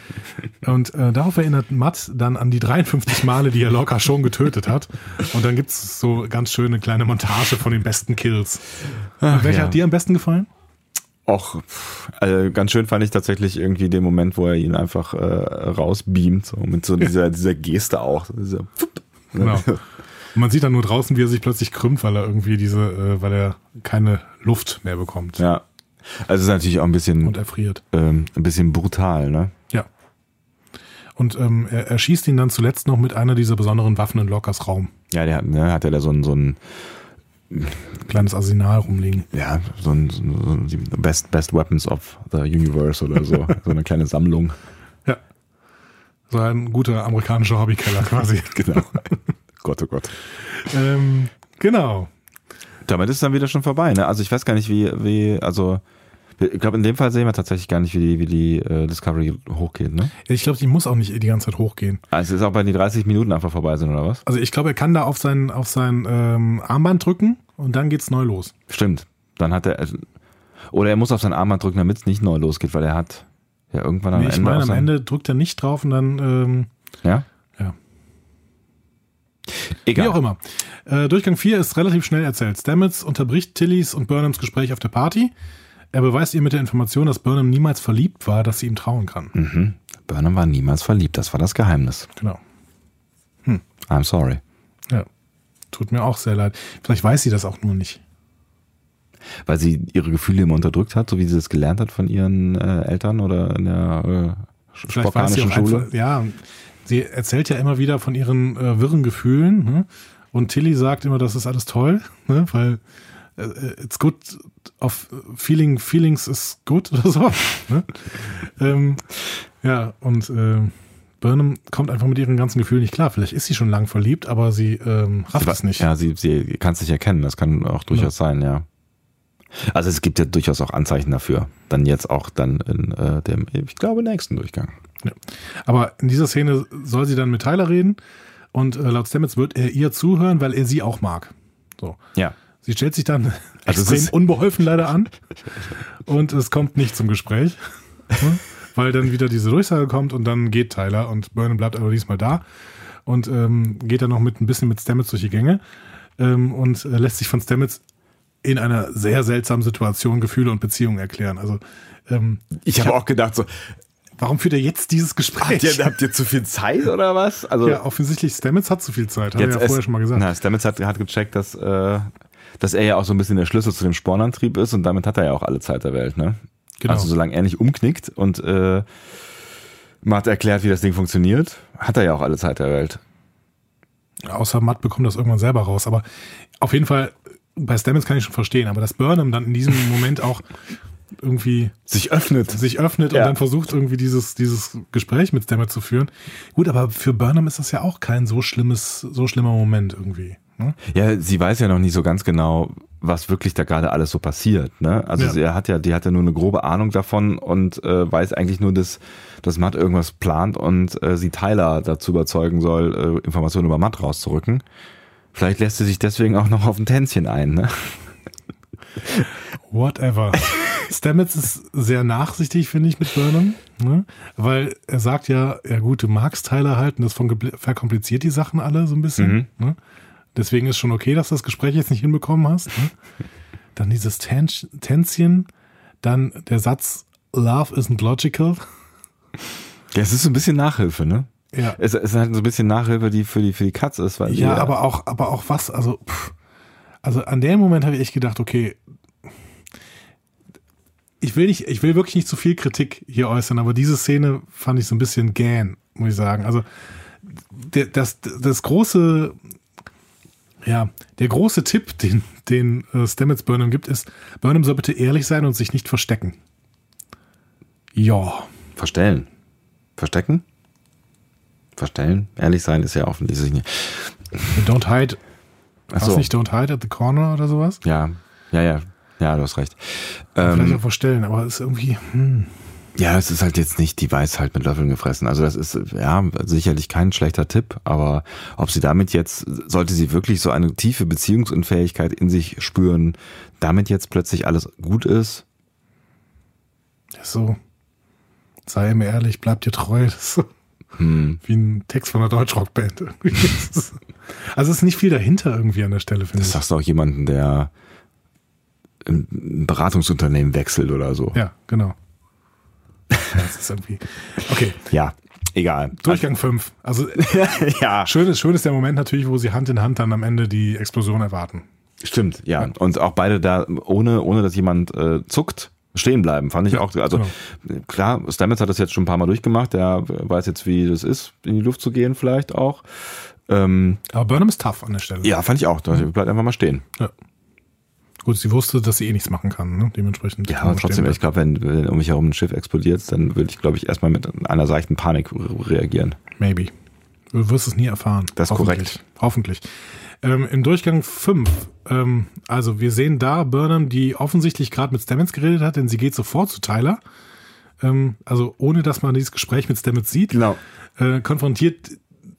Und äh, darauf erinnert Matt dann an die 53 Male, die er Lorca schon getötet hat. Und dann gibt's so ganz schöne kleine Montage von den besten Kills. Ach, Welcher ja. hat dir am besten gefallen? Och, also ganz schön fand ich tatsächlich irgendwie den Moment, wo er ihn einfach äh, rausbeamt, so mit so dieser, dieser Geste auch. Dieser, Genau. Und man sieht dann nur draußen, wie er sich plötzlich krümmt, weil er irgendwie diese, äh, weil er keine Luft mehr bekommt Ja. Also es ist natürlich auch ein bisschen, und erfriert. ähm, ein bisschen brutal, ne? Ja. Und ähm, er, er schießt ihn dann zuletzt noch mit einer dieser besonderen Waffen in Lockers Raum. Ja, der hat, ne, hat er da so ein, so ein, Kleines Arsenal rumliegen. ja, so ein, so ein Best, Best Weapons of the Universe oder so. so eine kleine Sammlung. Ja. So ein guter amerikanischer Hobbykeller quasi. Genau. Gott, oh Gott. ähm, genau. Damit ist dann wieder schon vorbei, ne? Also ich weiß gar nicht, wie, wie, also Ich glaube, in dem Fall sehen wir tatsächlich gar nicht, wie die, wie die äh, Discovery hochgeht, ne? Ich glaube, die muss auch nicht die ganze Zeit hochgehen. Also es ist auch bei den 30 Minuten einfach vorbei sind, oder was? Also ich glaube, er kann da auf sein, auf sein ähm, Armband drücken und dann geht's neu los. Stimmt. Dann hat er. Oder er muss auf sein Armband drücken, damit es nicht neu losgeht, weil er hat ja irgendwann am Nee, Ende. ich meine, am Ende drückt er nicht drauf und dann, ähm, Ja? Egal. Wie auch immer. Äh, Durchgang 4 ist relativ schnell erzählt. Stamets unterbricht Tillys und Burnhams Gespräch auf der Party. Er beweist ihr mit der Information, dass Burnham niemals verliebt war, dass sie ihm trauen kann. Mhm. Burnham war niemals verliebt, das war das Geheimnis. Genau. I'm sorry. Ja. Tut mir auch sehr leid. Vielleicht weiß sie das auch nur nicht. Weil sie ihre Gefühle immer unterdrückt hat, so wie sie es gelernt hat von ihren äh, Eltern oder in der äh, Vielleicht weiß sie spartanischen auch Schule. einfach, ja, sie erzählt ja immer wieder von ihren äh, wirren Gefühlen. Ne? Und Tilly sagt immer, das ist alles toll, ne? weil äh, it's good of feeling feelings is good oder so. Ne? ähm, ja, und äh, Burnham kommt einfach mit ihren ganzen Gefühlen nicht klar. Vielleicht ist sie schon lang verliebt, aber sie ähm, rafft es nicht. Ja, sie, sie kann es nicht erkennen, das kann auch durchaus sein, ja. Also es gibt ja durchaus auch Anzeichen dafür. Dann jetzt auch dann in äh, dem, ich glaube, nächsten Durchgang. Aber in dieser Szene soll sie dann mit Tyler reden und äh, laut Stamets wird er ihr zuhören, weil er sie auch mag. So. Ja. Sie stellt sich dann Also extrem unbeholfen leider an und es kommt nicht zum Gespräch, ne? weil dann wieder diese Durchsage kommt und dann geht Tyler und Burnham bleibt aber diesmal da und ähm, geht dann noch mit ein bisschen mit Stamets durch die Gänge ähm, und äh, lässt sich von Stamets in einer sehr seltsamen Situation Gefühle und Beziehungen erklären. Also ähm, Ich habe auch gedacht so, warum führt er jetzt dieses Gespräch? habt ihr, habt ihr zu viel Zeit oder was? Also ja, offensichtlich Stamets hat zu viel Zeit, hat er ja vorher schon mal gesagt. Na, Stamets hat, hat gecheckt, dass, äh, dass er ja auch so ein bisschen der Schlüssel zu dem Spornantrieb ist und damit hat er ja auch alle Zeit der Welt, ne? Genau. Also solange er nicht umknickt und äh, Matt erklärt, wie das Ding funktioniert, hat er ja auch alle Zeit der Welt. Außer Matt bekommt das irgendwann selber raus. Aber auf jeden Fall, bei Stamets kann ich schon verstehen, aber dass Burnham dann in diesem Moment auch irgendwie Sich öffnet. sich öffnet Ja. und dann versucht irgendwie dieses, dieses Gespräch mit Stamets zu führen. Gut, aber für Burnham ist das ja auch kein so schlimmes, so schlimmer Moment irgendwie. Ne? Ja, sie weiß ja noch nicht so ganz genau, was wirklich da gerade alles so passiert. Ne? Also Ja. sie hat ja, die hat ja nur eine grobe Ahnung davon und äh, weiß eigentlich nur, dass, dass Matt irgendwas plant und äh, sie Tyler dazu überzeugen soll, äh, Informationen über Matt rauszurücken. Vielleicht lässt sie sich deswegen auch noch auf ein Tänzchen ein. Ne? Whatever. Stamets ist sehr nachsichtig, finde ich, mit Burnham, ne? weil er sagt ja, ja gut, du magst Tyler halten, das verkompliziert die Sachen alle so ein bisschen. Mhm. Ne? Deswegen ist schon okay, dass du das Gespräch jetzt nicht hinbekommen hast. Ne? Dann dieses Tänz- Tänzchen, dann der Satz, Love isn't logical. Ja, es ist so ein bisschen Nachhilfe, ne? Ja, Es, es ist halt so ein bisschen Nachhilfe, die für die, für die Katz ist. Weil ja die, aber auch, aber auch was, also, pff, also an dem Moment habe ich echt gedacht, okay, ich will nicht, ich will wirklich nicht zu viel Kritik hier äußern, aber diese Szene fand ich so ein bisschen gähn, muss ich sagen. Also der, das, das große, ja, der große Tipp, den, den äh, Stamets Burnham gibt, ist, Burnham soll bitte ehrlich sein und sich nicht verstecken. Ja, Verstellen. Verstecken? Verstellen? Ehrlich sein ist ja offensichtlich nicht. don't hide, Ach was so. nicht don't hide at the corner oder sowas? Ja, ja, ja. Ja, du hast recht. Vielleicht Ähm, auch verstellen, aber es ist irgendwie, hm. ja, es ist halt jetzt nicht, die weiß halt mit Löffeln gefressen. Also das ist ja sicherlich kein schlechter Tipp, aber ob sie damit jetzt, sollte sie wirklich so eine tiefe Beziehungsunfähigkeit in sich spüren, damit jetzt plötzlich alles gut ist? So, sei mir ehrlich, bleib dir treu. Das Hm. wie ein Text von einer Deutschrockband. Das also es ist nicht viel dahinter irgendwie an der Stelle, finde Das ich. sagst du auch jemanden, der ein Beratungsunternehmen wechselt oder so. Ja, genau. Ja, Das ist irgendwie. Okay, Ja, egal. Durchgang 5. Also ja, schön ist, schön ist der Moment natürlich, wo sie Hand in Hand dann am Ende die Explosion erwarten. Stimmt, ja. Und auch beide da, ohne, ohne dass jemand äh, zuckt, stehen bleiben, fand ich Ja, auch. Also klar, Stamets hat das jetzt schon ein paar Mal durchgemacht, der weiß jetzt, wie das ist, in die Luft zu gehen, vielleicht auch. Ähm, Aber Burnham ist tough an der Stelle. ja, fand ich auch. Da bleibt einfach mal stehen. Ja. Gut, sie wusste, dass sie eh nichts machen kann, ne? dementsprechend. Ja, aber trotzdem, ich glaube, wenn, wenn um mich herum ein Schiff explodiert, dann würde ich, glaube ich, erstmal mit einer seichten Panik re- reagieren. Maybe. Du wirst es nie erfahren. Das ist Hoffentlich. korrekt. Hoffentlich. Ähm, Im Durchgang 5, ähm, also wir sehen da Burnham, die offensichtlich gerade mit Stamets geredet hat, denn sie geht sofort zu Tyler. Ähm, also ohne, dass man dieses Gespräch mit Stamets sieht. Genau. Äh, konfrontiert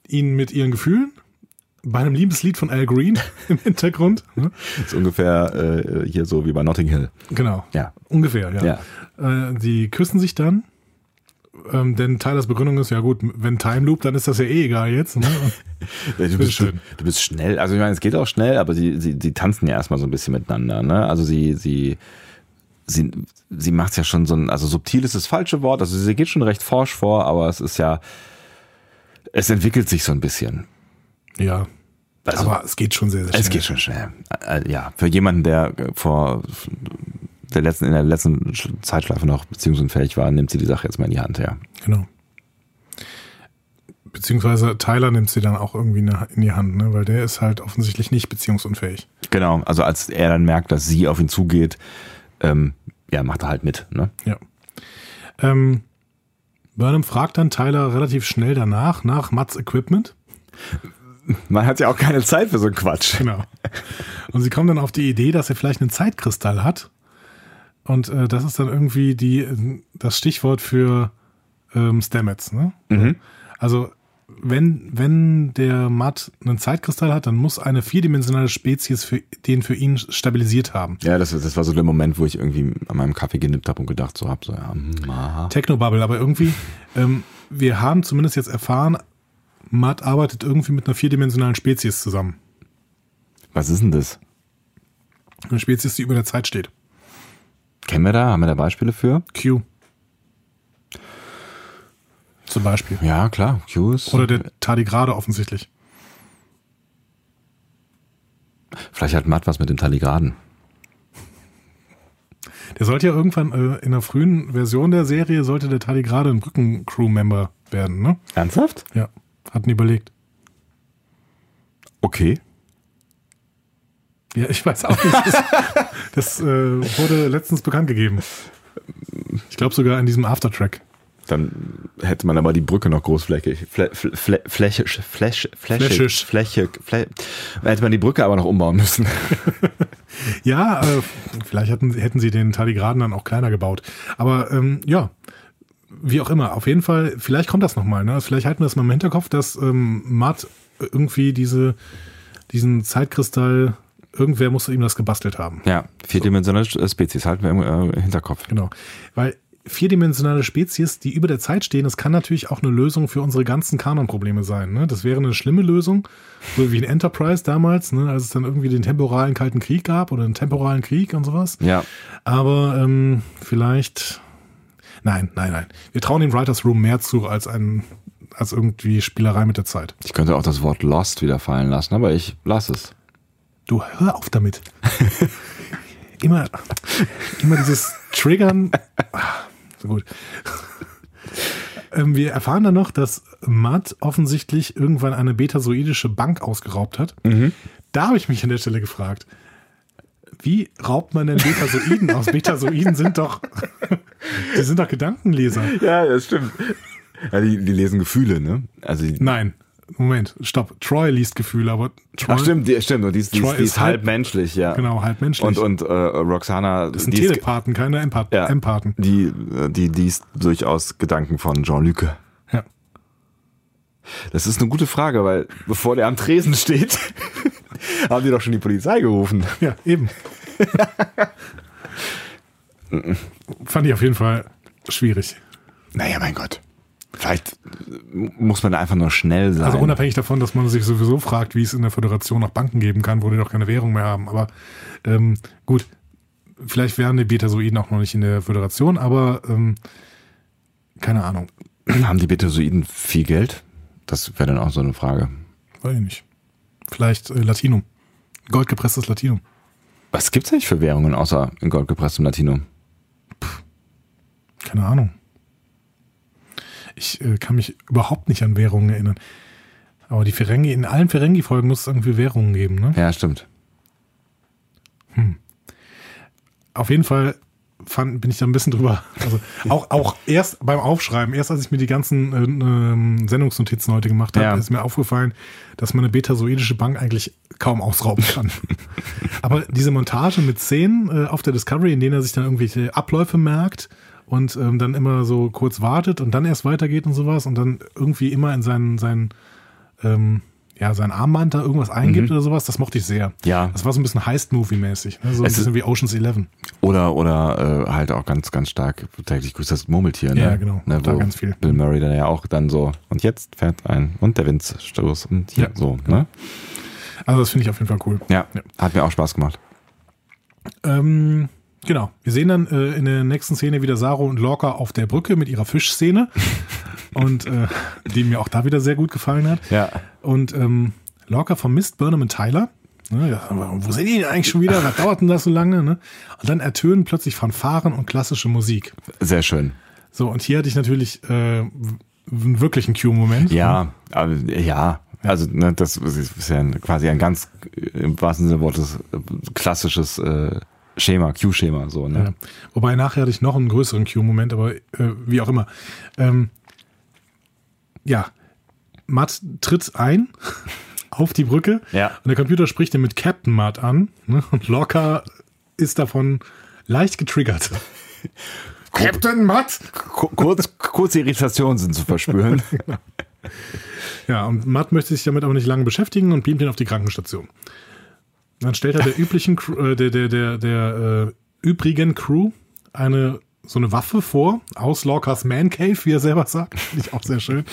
ihn mit ihren Gefühlen. Bei einem Liebeslied von Al Green im Hintergrund. ne? Ist ungefähr äh, hier so wie bei Notting Hill. Genau. Ja. Ungefähr, ja. Äh, die küssen sich dann. Ähm, denn Tylers Begründung ist, ja gut, wenn Time Loop, dann ist das ja eh egal jetzt. Ne? Du bist, schön. du bist schnell, also ich meine, es geht auch schnell, aber sie, sie, sie tanzen ja erstmal so ein bisschen miteinander, ne? Also sie, sie, sie, sie macht ja schon so ein, also subtil ist das falsche Wort, also sie geht schon recht forsch vor, aber es ist ja, es entwickelt sich so ein bisschen. ja. Also- Aber es geht schon sehr, sehr schnell. Es geht schon schnell. Äh, Ja, für jemanden, der vor der letzten, in der letzten Zeitschleife noch beziehungsunfähig war, nimmt sie die Sache jetzt mal in die Hand, ja. Genau. Beziehungsweise Tyler nimmt sie dann auch irgendwie in die Hand, ne? weil der ist halt offensichtlich nicht beziehungsunfähig. Genau, also als er dann merkt, dass sie auf ihn zugeht, ähm, ja, macht er halt mit, ne? Ja. Ähm, Burnham fragt dann Tyler relativ schnell danach, nach Mats Equipment. Man hat ja auch keine Zeit für so einen Quatsch. Genau. Und sie kommen dann auf die Idee, dass er vielleicht einen Zeitkristall hat. Und äh, das ist dann irgendwie die, äh, das Stichwort für ähm, Stamets. Ne? Mhm. Also wenn, wenn der Matt einen Zeitkristall hat, dann muss eine vierdimensionale Spezies für, den für ihn stabilisiert haben. Ja, das, das war so der Moment, wo ich irgendwie an meinem Kaffee genippt habe und gedacht so hab, so ja, aha. Technobubble, aber irgendwie, ähm, wir haben zumindest jetzt erfahren, Matt arbeitet irgendwie mit einer vierdimensionalen Spezies zusammen. Was ist denn das? Eine Spezies, die über der Zeit steht. Kennen wir da? Haben wir da Beispiele für? Q. Zum Beispiel. Ja, klar. Q ist. Oder der Tardigrade offensichtlich. Vielleicht hat Matt was mit dem Taligraden. Der sollte ja irgendwann äh, in der frühen Version der Serie sollte der Tardigrade ein Brücken-Crew-Member werden, ne? Ernsthaft? Ja, hatten überlegt. Okay. Ja, ich weiß auch nicht. Das, das äh, wurde letztens bekannt gegeben. Ich glaube sogar in diesem Aftertrack. Dann hätte man aber die Brücke noch großflächig, flä, flä, flächisch, fläch, flächig, flä, hätte man die Brücke aber noch umbauen müssen. Ja, äh, vielleicht hatten, hätten sie den Tardigraden dann auch kleiner gebaut. Aber ähm, ja, wie auch immer. Auf jeden Fall, vielleicht kommt das nochmal. Ne? Also vielleicht halten wir das mal im Hinterkopf, dass ähm, Matt irgendwie diese, diesen Zeitkristall, irgendwer muss ihm das gebastelt haben. Ja, vierdimensionale Spezies halten wir im äh, Hinterkopf. Genau. Weil vierdimensionale Spezies, die über der Zeit stehen, das kann natürlich auch eine Lösung für unsere ganzen Kanon-Probleme sein. Ne? Das wäre eine schlimme Lösung, so wie in Enterprise damals, ne? als es dann irgendwie den temporalen Kalten Krieg gab oder einen temporalen Krieg und sowas. Ja, Aber ähm, vielleicht. Nein, nein, nein. Wir trauen dem Writers Room mehr zu als ein, als irgendwie Spielerei mit der Zeit. ich könnte auch das Wort Lost wieder fallen lassen, aber ich lasse es. Du hör auf damit. immer, immer dieses Triggern. Ah, So gut. Ähm, wir erfahren dann noch, dass Matt offensichtlich irgendwann eine betasoidische Bank ausgeraubt hat. Da habe ich mich an der Stelle gefragt, wie raubt man denn Betasoiden aus? Betasoiden sind doch, die sind doch Gedankenleser. Ja, das stimmt. Ja, die, die lesen Gefühle, ne? Also die, Nein, Moment, stopp. Troy liest Gefühle, aber Troy, Ach stimmt, die, stimmt. Und die ist, die die ist ist halb menschlich, ja. genau, halb menschlich. Und, und äh, Roxana, das sind die, ist, Telepathen, keine Empath ja, Empathen. die, äh, die liest durchaus Gedanken von Jean-Luc. Ja. Das ist eine gute Frage, weil bevor der am Tresen steht, haben die doch schon die Polizei gerufen. Ja, eben. Fand ich auf jeden Fall schwierig. Naja, mein Gott. Vielleicht muss man da einfach nur schnell sein. Also unabhängig davon, dass man sich sowieso fragt, wie es in der Föderation noch Banken geben kann, wo die doch keine Währung mehr haben. Aber ähm, gut, vielleicht wären die Betasoiden auch noch nicht in der Föderation, aber ähm, keine Ahnung. haben die Betasoiden viel Geld? Das wäre dann auch so eine Frage. Weiß ich nicht. Vielleicht äh, Latinum. Goldgepresstes Latinum. Was gibt's eigentlich für Währungen außer in Gold gepresstem Latinum? Keine Ahnung. Ich äh, kann mich überhaupt nicht an Währungen erinnern. Aber die Ferengi, in allen Ferengi-Folgen muss es irgendwie Währungen geben, ne? Ja, stimmt. Auf jeden Fall fand, bin ich da ein bisschen drüber. Also auch, auch erst beim Aufschreiben, erst als ich mir die ganzen äh, ähm, Sendungsnotizen heute gemacht habe, Ja. ist mir aufgefallen, dass man eine betasoidische Bank eigentlich kaum ausrauben kann. Aber diese Montage mit Szenen äh, auf der Discovery, in denen er sich dann irgendwelche Abläufe merkt und ähm, dann immer so kurz wartet und dann erst weitergeht und sowas und dann irgendwie immer in seinen, seinen ähm, ja, sein Armband da irgendwas eingibt oder sowas, das mochte ich sehr. Mhm. Ja. Das war so ein bisschen Heist-Movie-mäßig. Ne? So ein Es bisschen wie Ocean's Eleven. Oder, oder äh, halt auch ganz, ganz stark täglich grüßt das Murmeltier. Ne? Ja, genau. Ne, Da ganz viel. Bill Murray dann ja auch dann so, und jetzt fährt ein, und der Windstoß und hier Ja, so. genau. Ne? Also das finde ich auf jeden Fall cool. Ja, Ja. hat mir auch Spaß gemacht. Ähm, genau. Wir sehen dann äh, in der nächsten Szene wieder Saro und Lorca auf der Brücke mit ihrer Fischszene. und äh, die mir auch da wieder sehr gut gefallen hat. Ja. Und ähm, Lorca vermisst Burnham und Tyler. Ne, ja, wo sind die denn eigentlich schon wieder? Was dauert denn das so lange? Ne? Und dann ertönen plötzlich Fanfaren und klassische Musik. Sehr schön. So, und hier hatte ich natürlich äh, einen wirklichen Q-Moment. Ja, aber, ja. Also ne, das ist ja quasi ein ganz im wahrsten Sinne des Wortes äh, klassisches äh, Schema, Q-Schema so. Ne? Ja. Wobei nachher hatte ich noch einen größeren Q-Moment, aber äh, wie auch immer. Ähm, ja, Matt tritt ein auf die Brücke Ja. und der Computer spricht ihn mit Captain Matt an ne? und Lorca ist davon leicht getriggert. Captain Matt! Ku- Kurz, kurze Irritationen sind zu verspüren. Ja, und Matt möchte sich damit aber nicht lange beschäftigen und beamt ihn auf die Krankenstation. Dann stellt er der üblichen, Crew- äh, der, der, der, der äh, übrigen Crew eine so eine Waffe vor, aus Lorcas Man Cave, wie er selber sagt. Finde ich auch sehr schön.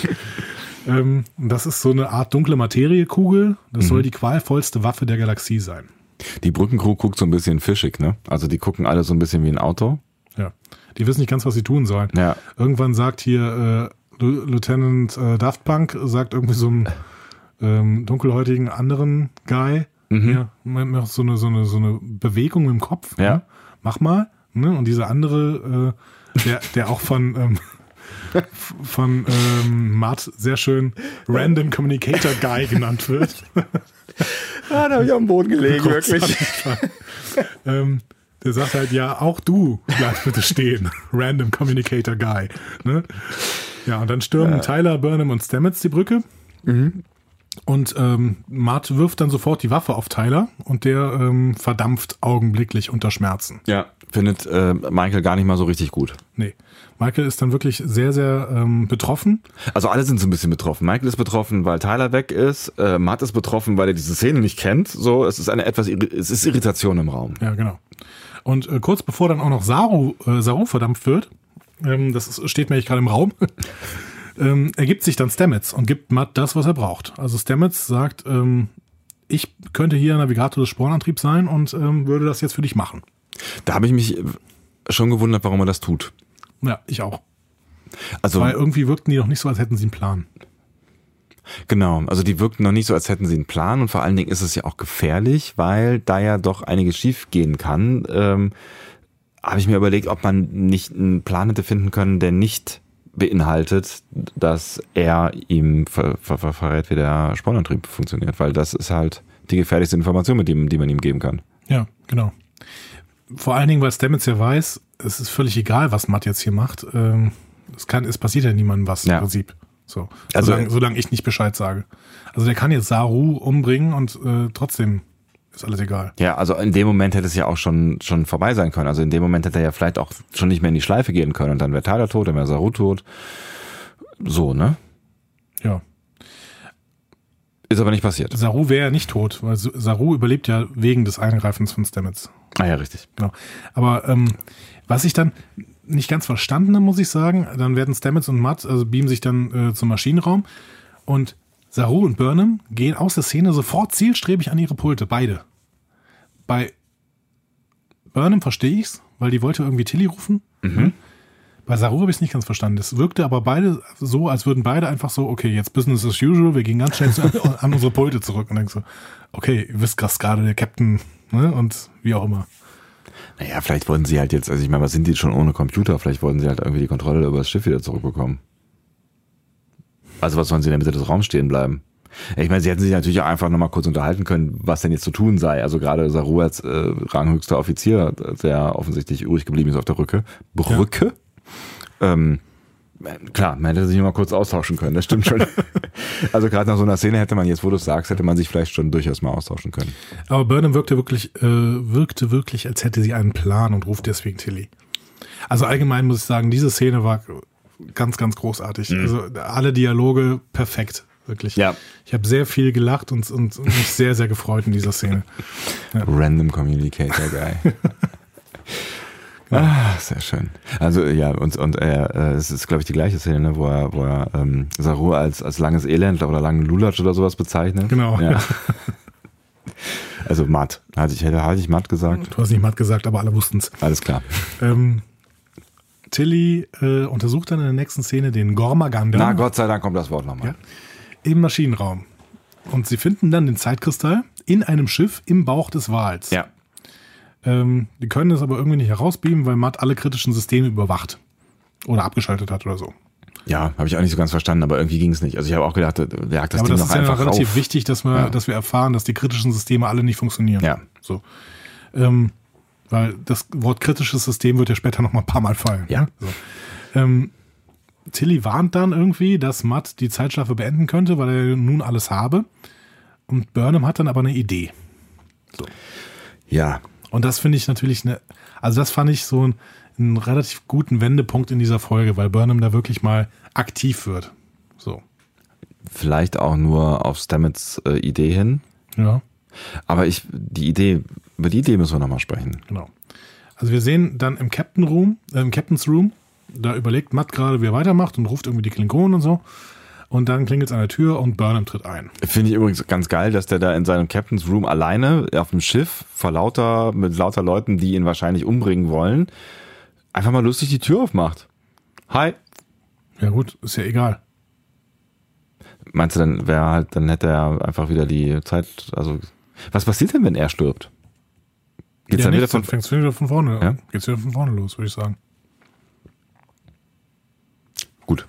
ähm, und das ist so eine Art dunkle Materiekugel. Das soll die qualvollste Waffe der Galaxie sein. Die Brückencrew guckt so ein bisschen fischig, ne? Also die gucken alle so ein bisschen wie ein Auto. Ja. Die wissen nicht ganz, was sie tun sollen. Ja. Irgendwann sagt hier äh, Lieutenant äh, Daft Punk, sagt irgendwie so einem ähm, dunkelhäutigen anderen Guy, Mhm. ja, man macht so eine, so eine, so eine Bewegung im Kopf. Ja. Ne? Mach mal. Ne? Und dieser andere, äh, der, der auch von, ähm, von ähm, Matt sehr schön Random Communicator Guy genannt wird. Ah, da habe ich am Boden gelegen, ähm, der sagt halt, ja, auch du bleib bitte stehen. Random Communicator Guy. Ne? Ja, und dann stürmen Tyler, Burnham und Stamets die Brücke. Und ähm, Matt wirft dann sofort die Waffe auf Tyler und der ähm, verdampft augenblicklich unter Schmerzen. Ja, findet äh, Michael gar nicht mal so richtig gut. Nee. Michael ist dann wirklich sehr, sehr ähm, betroffen. Also alle sind so ein bisschen betroffen. Michael ist betroffen, weil Tyler weg ist. Äh, Matt ist betroffen, weil er diese Szene nicht kennt. So, es ist eine etwas, es ist Irritation im Raum. Ja, genau. Und äh, kurz bevor dann auch noch Saru, äh, Saru verdampft wird, ähm, das ist, steht mir gerade im Raum, ähm, ergibt sich dann Stamets und gibt Matt das, was er braucht. Also Stamets sagt, ähm, ich könnte hier Navigator des Spornantriebs sein und ähm, würde das jetzt für dich machen. Da habe ich mich schon gewundert, warum er das tut. Ja, ich auch. Also Weil irgendwie wirkten die doch nicht so, als hätten sie einen Plan. genau, also die wirkten noch nicht so, als hätten sie einen Plan und vor allen Dingen ist es ja auch gefährlich, weil da ja doch einiges schief gehen kann. Ähm, habe ich mir überlegt, ob man nicht einen Plan hätte finden können, der nicht beinhaltet, dass er ihm ver ver ver verrät, wie der Spornantrieb funktioniert, weil das ist halt die gefährlichste Information, mit dem, die man ihm geben kann. Ja, genau. Vor allen Dingen, weil Stamets ja weiß, es ist völlig egal, was Matt jetzt hier macht. Ähm, es, kann, es passiert ja niemandem was Ja. im Prinzip. So, Also- solange, solange ich nicht Bescheid sage. Also der kann jetzt Saru umbringen und äh, trotzdem ist alles egal. Ja, also in dem Moment hätte es ja auch schon, schon vorbei sein können. Also in dem Moment hätte er ja vielleicht auch schon nicht mehr in die Schleife gehen können und dann wäre Tyler tot, dann wäre Saru tot. So, ne? Ja. Ist aber nicht passiert. Saru wäre ja nicht tot, weil Saru überlebt ja wegen des Eingreifens von Stamets. Ah ja, richtig. Genau. Aber ähm, was ich dann nicht ganz verstanden habe, muss ich sagen, dann werden Stamets und Matt, also beamen sich dann äh, zum Maschinenraum und Saru und Burnham gehen aus der Szene sofort zielstrebig an ihre Pulte, beide. Bei Burnham verstehe ich's, weil die wollte irgendwie Tilly rufen. Bei Saru habe ich es nicht ganz verstanden. Es wirkte aber beide so, als würden beide einfach so, okay, jetzt Business as usual, wir gehen ganz schnell zu, an unsere Pulte zurück und denken so, okay, ihr wisst gerade der Captain, ne, und wie auch immer. Naja, vielleicht wollten sie halt jetzt, also ich meine, was sind die schon ohne Computer? Vielleicht wollten sie halt irgendwie die Kontrolle über das Schiff wieder zurückbekommen. Also was sollen sie in der Mitte des Raums stehen bleiben? Ich meine, sie hätten sich natürlich auch einfach nochmal kurz unterhalten können, was denn jetzt zu tun sei. Also gerade Saru als äh, ranghöchster Offizier, der offensichtlich übrig geblieben ist auf der Rücke. Brücke. Ja. Ähm, klar, man hätte sich mal kurz austauschen können, das stimmt schon. also gerade nach so einer Szene hätte man jetzt, wo du es sagst, hätte man sich vielleicht schon durchaus mal austauschen können. Aber Burnham wirkte wirklich, äh, wirkte wirklich, als hätte sie einen Plan und ruft deswegen Tilly. Also allgemein muss ich sagen, diese Szene war ganz, ganz großartig. Mhm. Also alle Dialoge perfekt, wirklich. Ja. Ich habe sehr viel gelacht und, und, und, mich sehr, sehr gefreut in dieser Szene. Ja. Random Communicator Guy. Ah, sehr schön. Also ja, und, und er, äh, es ist, glaube ich, die gleiche Szene, ne, wo er, wo er ähm, Saru als, als langes Elendler oder langen Lulatsch oder sowas bezeichnet. Genau. Ja. also matt. Hatte ich, hatte ich matt gesagt? Du hast nicht matt gesagt, aber alle wussten es. Alles klar. Ähm, Tilly äh, untersucht dann in der nächsten Szene den Gormaganda. Na, Gott sei Dank kommt das Wort nochmal. Ja, Im Maschinenraum. Und sie finden dann den Zeitkristall in einem Schiff im Bauch des Wals. Ja. Ähm, die können es aber irgendwie nicht herausbeamen, weil Matt alle kritischen Systeme überwacht. Oder abgeschaltet hat oder so. Ja, habe ich auch nicht so ganz verstanden, aber irgendwie ging es nicht. Also ich habe auch gedacht, der das ja, aber Ding das ist ja relativ auf. wichtig, dass wir, ja. dass wir erfahren, dass die kritischen Systeme alle nicht funktionieren. Ja. So. Ähm, weil das Wort kritisches System wird ja später noch mal ein paar Mal fallen. Ja. So. Ähm, Tilly warnt dann irgendwie, dass Matt die Zeitschleife beenden könnte, weil er nun alles habe. Und Burnham hat dann aber eine Idee. So. Ja. Und das finde ich natürlich eine, also das fand ich so einen, einen relativ guten Wendepunkt in dieser Folge, weil Burnham da wirklich mal aktiv wird. So. Vielleicht auch nur auf Stamets äh, Idee hin. Ja. Aber ich, die Idee, über die Idee müssen wir nochmal sprechen. Genau. Also wir sehen dann im Captain Room, äh, im Captain's Room, da überlegt Matt gerade, wie er weitermacht und ruft irgendwie die Klingonen und so. Und dann klingelt es an der Tür und Burnham tritt ein. Finde ich übrigens ganz geil, dass der da in seinem Captain's Room alleine auf dem Schiff vor lauter, mit lauter Leuten, die ihn wahrscheinlich umbringen wollen, einfach mal lustig die Tür aufmacht. Hi. Ja gut, ist ja egal. Meinst du, dann wäre halt, dann hätte er einfach wieder die Zeit, also was passiert denn, wenn er stirbt? Geht's ja, dann wieder von, fängt's wieder von vorne. Ja? Geht's wieder von vorne los, würde ich sagen. Gut.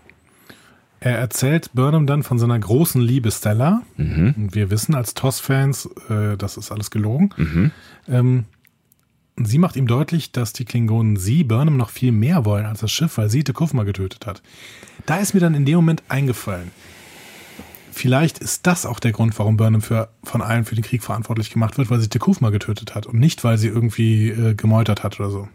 Er erzählt Burnham dann von seiner großen Liebe Stella. Mhm. Und wir wissen als TOS-Fans, äh, das ist alles gelogen. Mhm. Ähm, sie macht ihm deutlich, dass die Klingonen sie, Burnham, noch viel mehr wollen als das Schiff, weil sie Tekufma getötet hat. Da ist mir dann in dem Moment eingefallen, vielleicht ist das auch der Grund, warum Burnham für, von allen für den Krieg verantwortlich gemacht wird, weil sie Tekufma getötet hat und nicht, weil sie irgendwie äh, gemeutert hat oder so.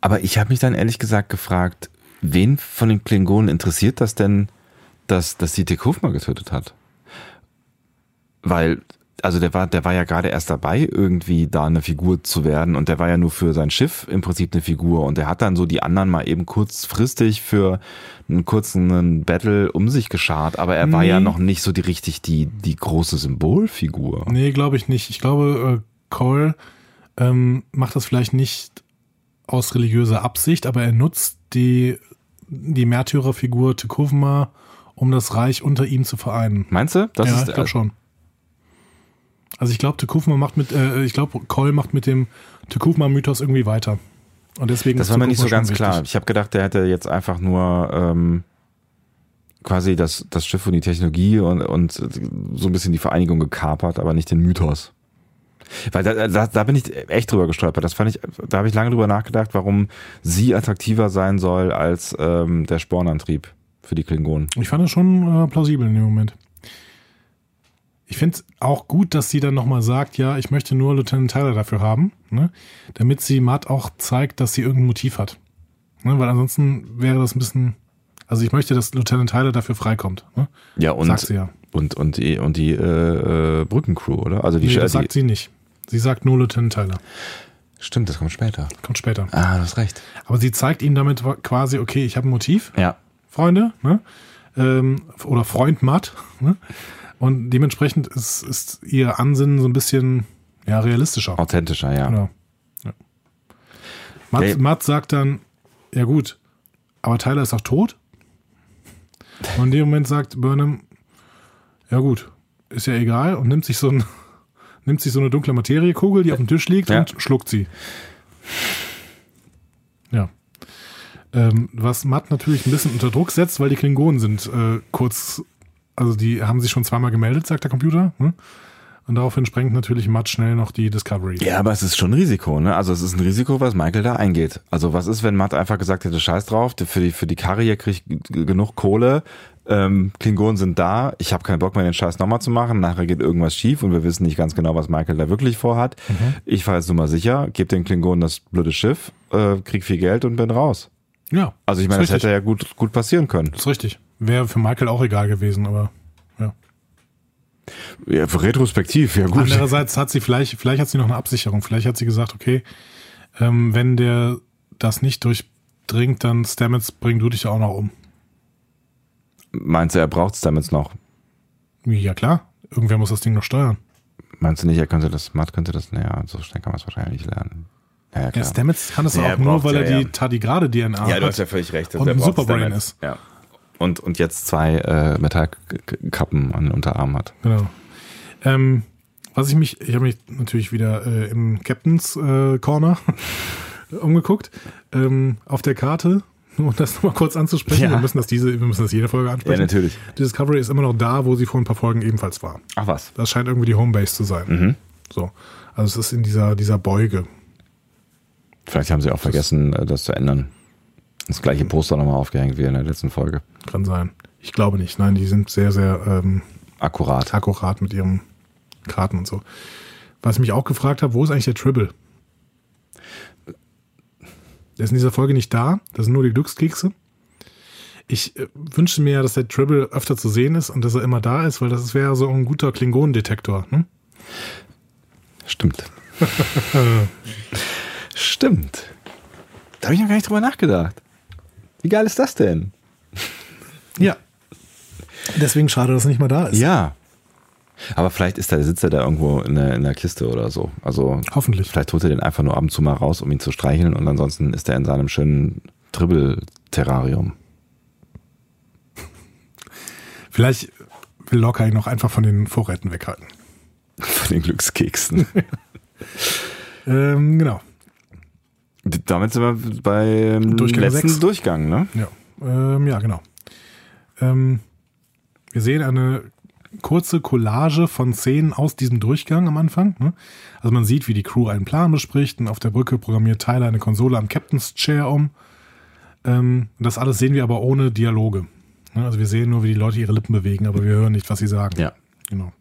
Aber ich habe mich dann ehrlich gesagt gefragt, wen von den Klingonen interessiert das denn, dass, dass sie Tekufma getötet hat? Weil also der war, der war ja gerade erst dabei, irgendwie da eine Figur zu werden und der war ja nur für sein Schiff im Prinzip eine Figur und der hat dann so die anderen mal eben kurzfristig für einen kurzen Battle um sich geschart, aber er nee. war ja noch nicht so die richtig die, die große Symbolfigur. Nee, glaube ich nicht. Ich glaube, äh, Cole ähm, macht das vielleicht nicht aus religiöser Absicht, aber er nutzt die, die Märtyrerfigur Tekuvma, um das Reich unter ihm zu vereinen. Meinst du? Das ja, ist, ich glaube schon. Also ich glaube, Tekufma macht mit, äh, ich glaube, Cole macht mit dem Tekufma-Mythos irgendwie weiter. Und deswegen das war mir nicht so ganz klar. Ich habe gedacht, der hätte jetzt einfach nur ähm, quasi das, das Schiff und die Technologie und, und so ein bisschen die Vereinigung gekapert, aber nicht den Mythos. Weil da, da, da bin ich echt drüber gestolpert. Das fand ich, da habe ich lange drüber nachgedacht, warum sie attraktiver sein soll als ähm, der Spornantrieb für die Klingonen. Ich fand das schon äh, plausibel in dem Moment. Ich finde es auch gut, dass sie dann nochmal sagt, ja, ich möchte nur Lieutenant Tyler dafür haben, ne? damit sie Matt auch zeigt, dass sie irgendein Motiv hat. Ne? Weil ansonsten wäre das ein bisschen, also ich möchte, dass Lieutenant Tyler dafür freikommt. Ne? Ja, und, sagt sie ja. und, und die, und die äh, äh Brückencrew, oder? Also die, nee, das sagt sie nicht. Sie sagt nur Lieutenant Tyler. Stimmt, das kommt später. Kommt später. Ah, du hast recht. Aber sie zeigt ihm damit quasi, okay, ich habe ein Motiv. Ja. Freunde, ne? Ähm, oder Freund Matt, ne? Und dementsprechend ist, ist ihr Ansinnen so ein bisschen ja, realistischer. Authentischer, ja. Genau. Ja. Matt, okay. Matt sagt dann, ja gut, aber Tyler ist doch tot. Und in dem Moment sagt Burnham, ja gut, ist ja egal und nimmt sich so ein, nimmt sich so eine dunkle Materiekugel, die auf dem Tisch liegt ja. und schluckt sie. Ja. Ähm, was Matt natürlich ein bisschen unter Druck setzt, weil die Klingonen sind äh, kurz Also die haben sich schon zweimal gemeldet, sagt der Computer. Ne? Und daraufhin sprengt natürlich Matt schnell noch die Discovery. Ja, aber es ist schon ein Risiko, ne? Also es ist ein Risiko, was Michael da eingeht. Also was ist, wenn Matt einfach gesagt hätte, scheiß drauf, für die, für die Karre hier krieg ich genug Kohle, ähm, Klingonen sind da, ich habe keinen Bock mehr, den Scheiß nochmal zu machen, nachher geht irgendwas schief und wir wissen nicht ganz genau, was Michael da wirklich vorhat. Mhm. Ich fahre jetzt nur mal sicher, gebe den Klingonen das blöde Schiff, äh, krieg viel Geld und bin raus. Ja. Also ich meine, das hätte ja gut, gut passieren können. Das ist richtig. Wäre für Michael auch egal gewesen, aber ja. Ja, retrospektiv, ja gut. Andererseits hat sie vielleicht, vielleicht hat sie noch eine Absicherung. Vielleicht hat sie gesagt, okay, ähm, wenn der das nicht durchdringt, dann Stamets, bring du dich auch noch um. Meinst du, er braucht Stamets noch? Ja klar, irgendwer muss das Ding noch steuern. Meinst du nicht, er könnte das, Matt könnte das, naja, so schnell kann man es wahrscheinlich nicht lernen. Ja, ja, klar. ja Stamets kann es ja, auch nur, weil er ja, die tardigrade DNA hat. Ja, du hast ja völlig recht. Und ein Superbrain ist. Ja. Und, und jetzt zwei äh, Metallkappen an den Unterarm hat. Genau. Ähm, was ich mich, ich habe mich natürlich wieder äh, im Captain's äh, Corner umgeguckt. Ähm, auf der Karte, um das nochmal kurz anzusprechen, ja. wir müssen das diese, wir müssen das jede Folge ansprechen. Ja, natürlich. Die Discovery ist immer noch da, wo sie vor ein paar Folgen ebenfalls war. Ach was. Das scheint irgendwie die Homebase zu sein. Mhm. So. Also es ist in dieser, dieser Beuge. Vielleicht haben sie auch das vergessen, äh, das zu ändern. Das gleiche Poster nochmal aufgehängt wie in der letzten Folge. Kann sein. Ich glaube nicht. Nein, die sind sehr, sehr ähm, akkurat. Akkurat mit ihrem Karten und so. Was ich mich auch gefragt habe, wo ist eigentlich der Tribble? Der ist in dieser Folge nicht da. Das sind nur die Glückskekse. Ich äh, wünsche mir ja, dass der Tribble öfter zu sehen ist und dass er immer da ist, weil das wäre so ein guter Klingonendetektor. Hm? Stimmt. Stimmt. Da habe ich noch gar nicht drüber nachgedacht. Wie geil ist das denn? Ja. Deswegen schade, dass er nicht mal da ist. Ja. Aber vielleicht ist der, sitzt er da irgendwo in der, in der Kiste oder so. Also hoffentlich. Vielleicht holt er den einfach nur ab und zu mal raus, um ihn zu streicheln und ansonsten ist er in seinem schönen Dribbel-Terrarium. Vielleicht will Locker ihn noch einfach von den Vorräten weghalten. Von den Glückskeksen. ähm, genau. Damit sind wir beim Durchgang letzten 6. Durchgang, ne? Ja, ähm, ja genau. Ähm, wir sehen eine kurze Collage von Szenen aus diesem Durchgang am Anfang. Ne? Also man sieht, wie die Crew einen Plan bespricht und auf der Brücke programmiert Tyler eine Konsole am Captain's Chair um. Ähm, das alles sehen wir aber ohne Dialoge. Ne? Also wir sehen nur, wie die Leute ihre Lippen bewegen, aber wir hören nicht, was sie sagen. Ja. Genau.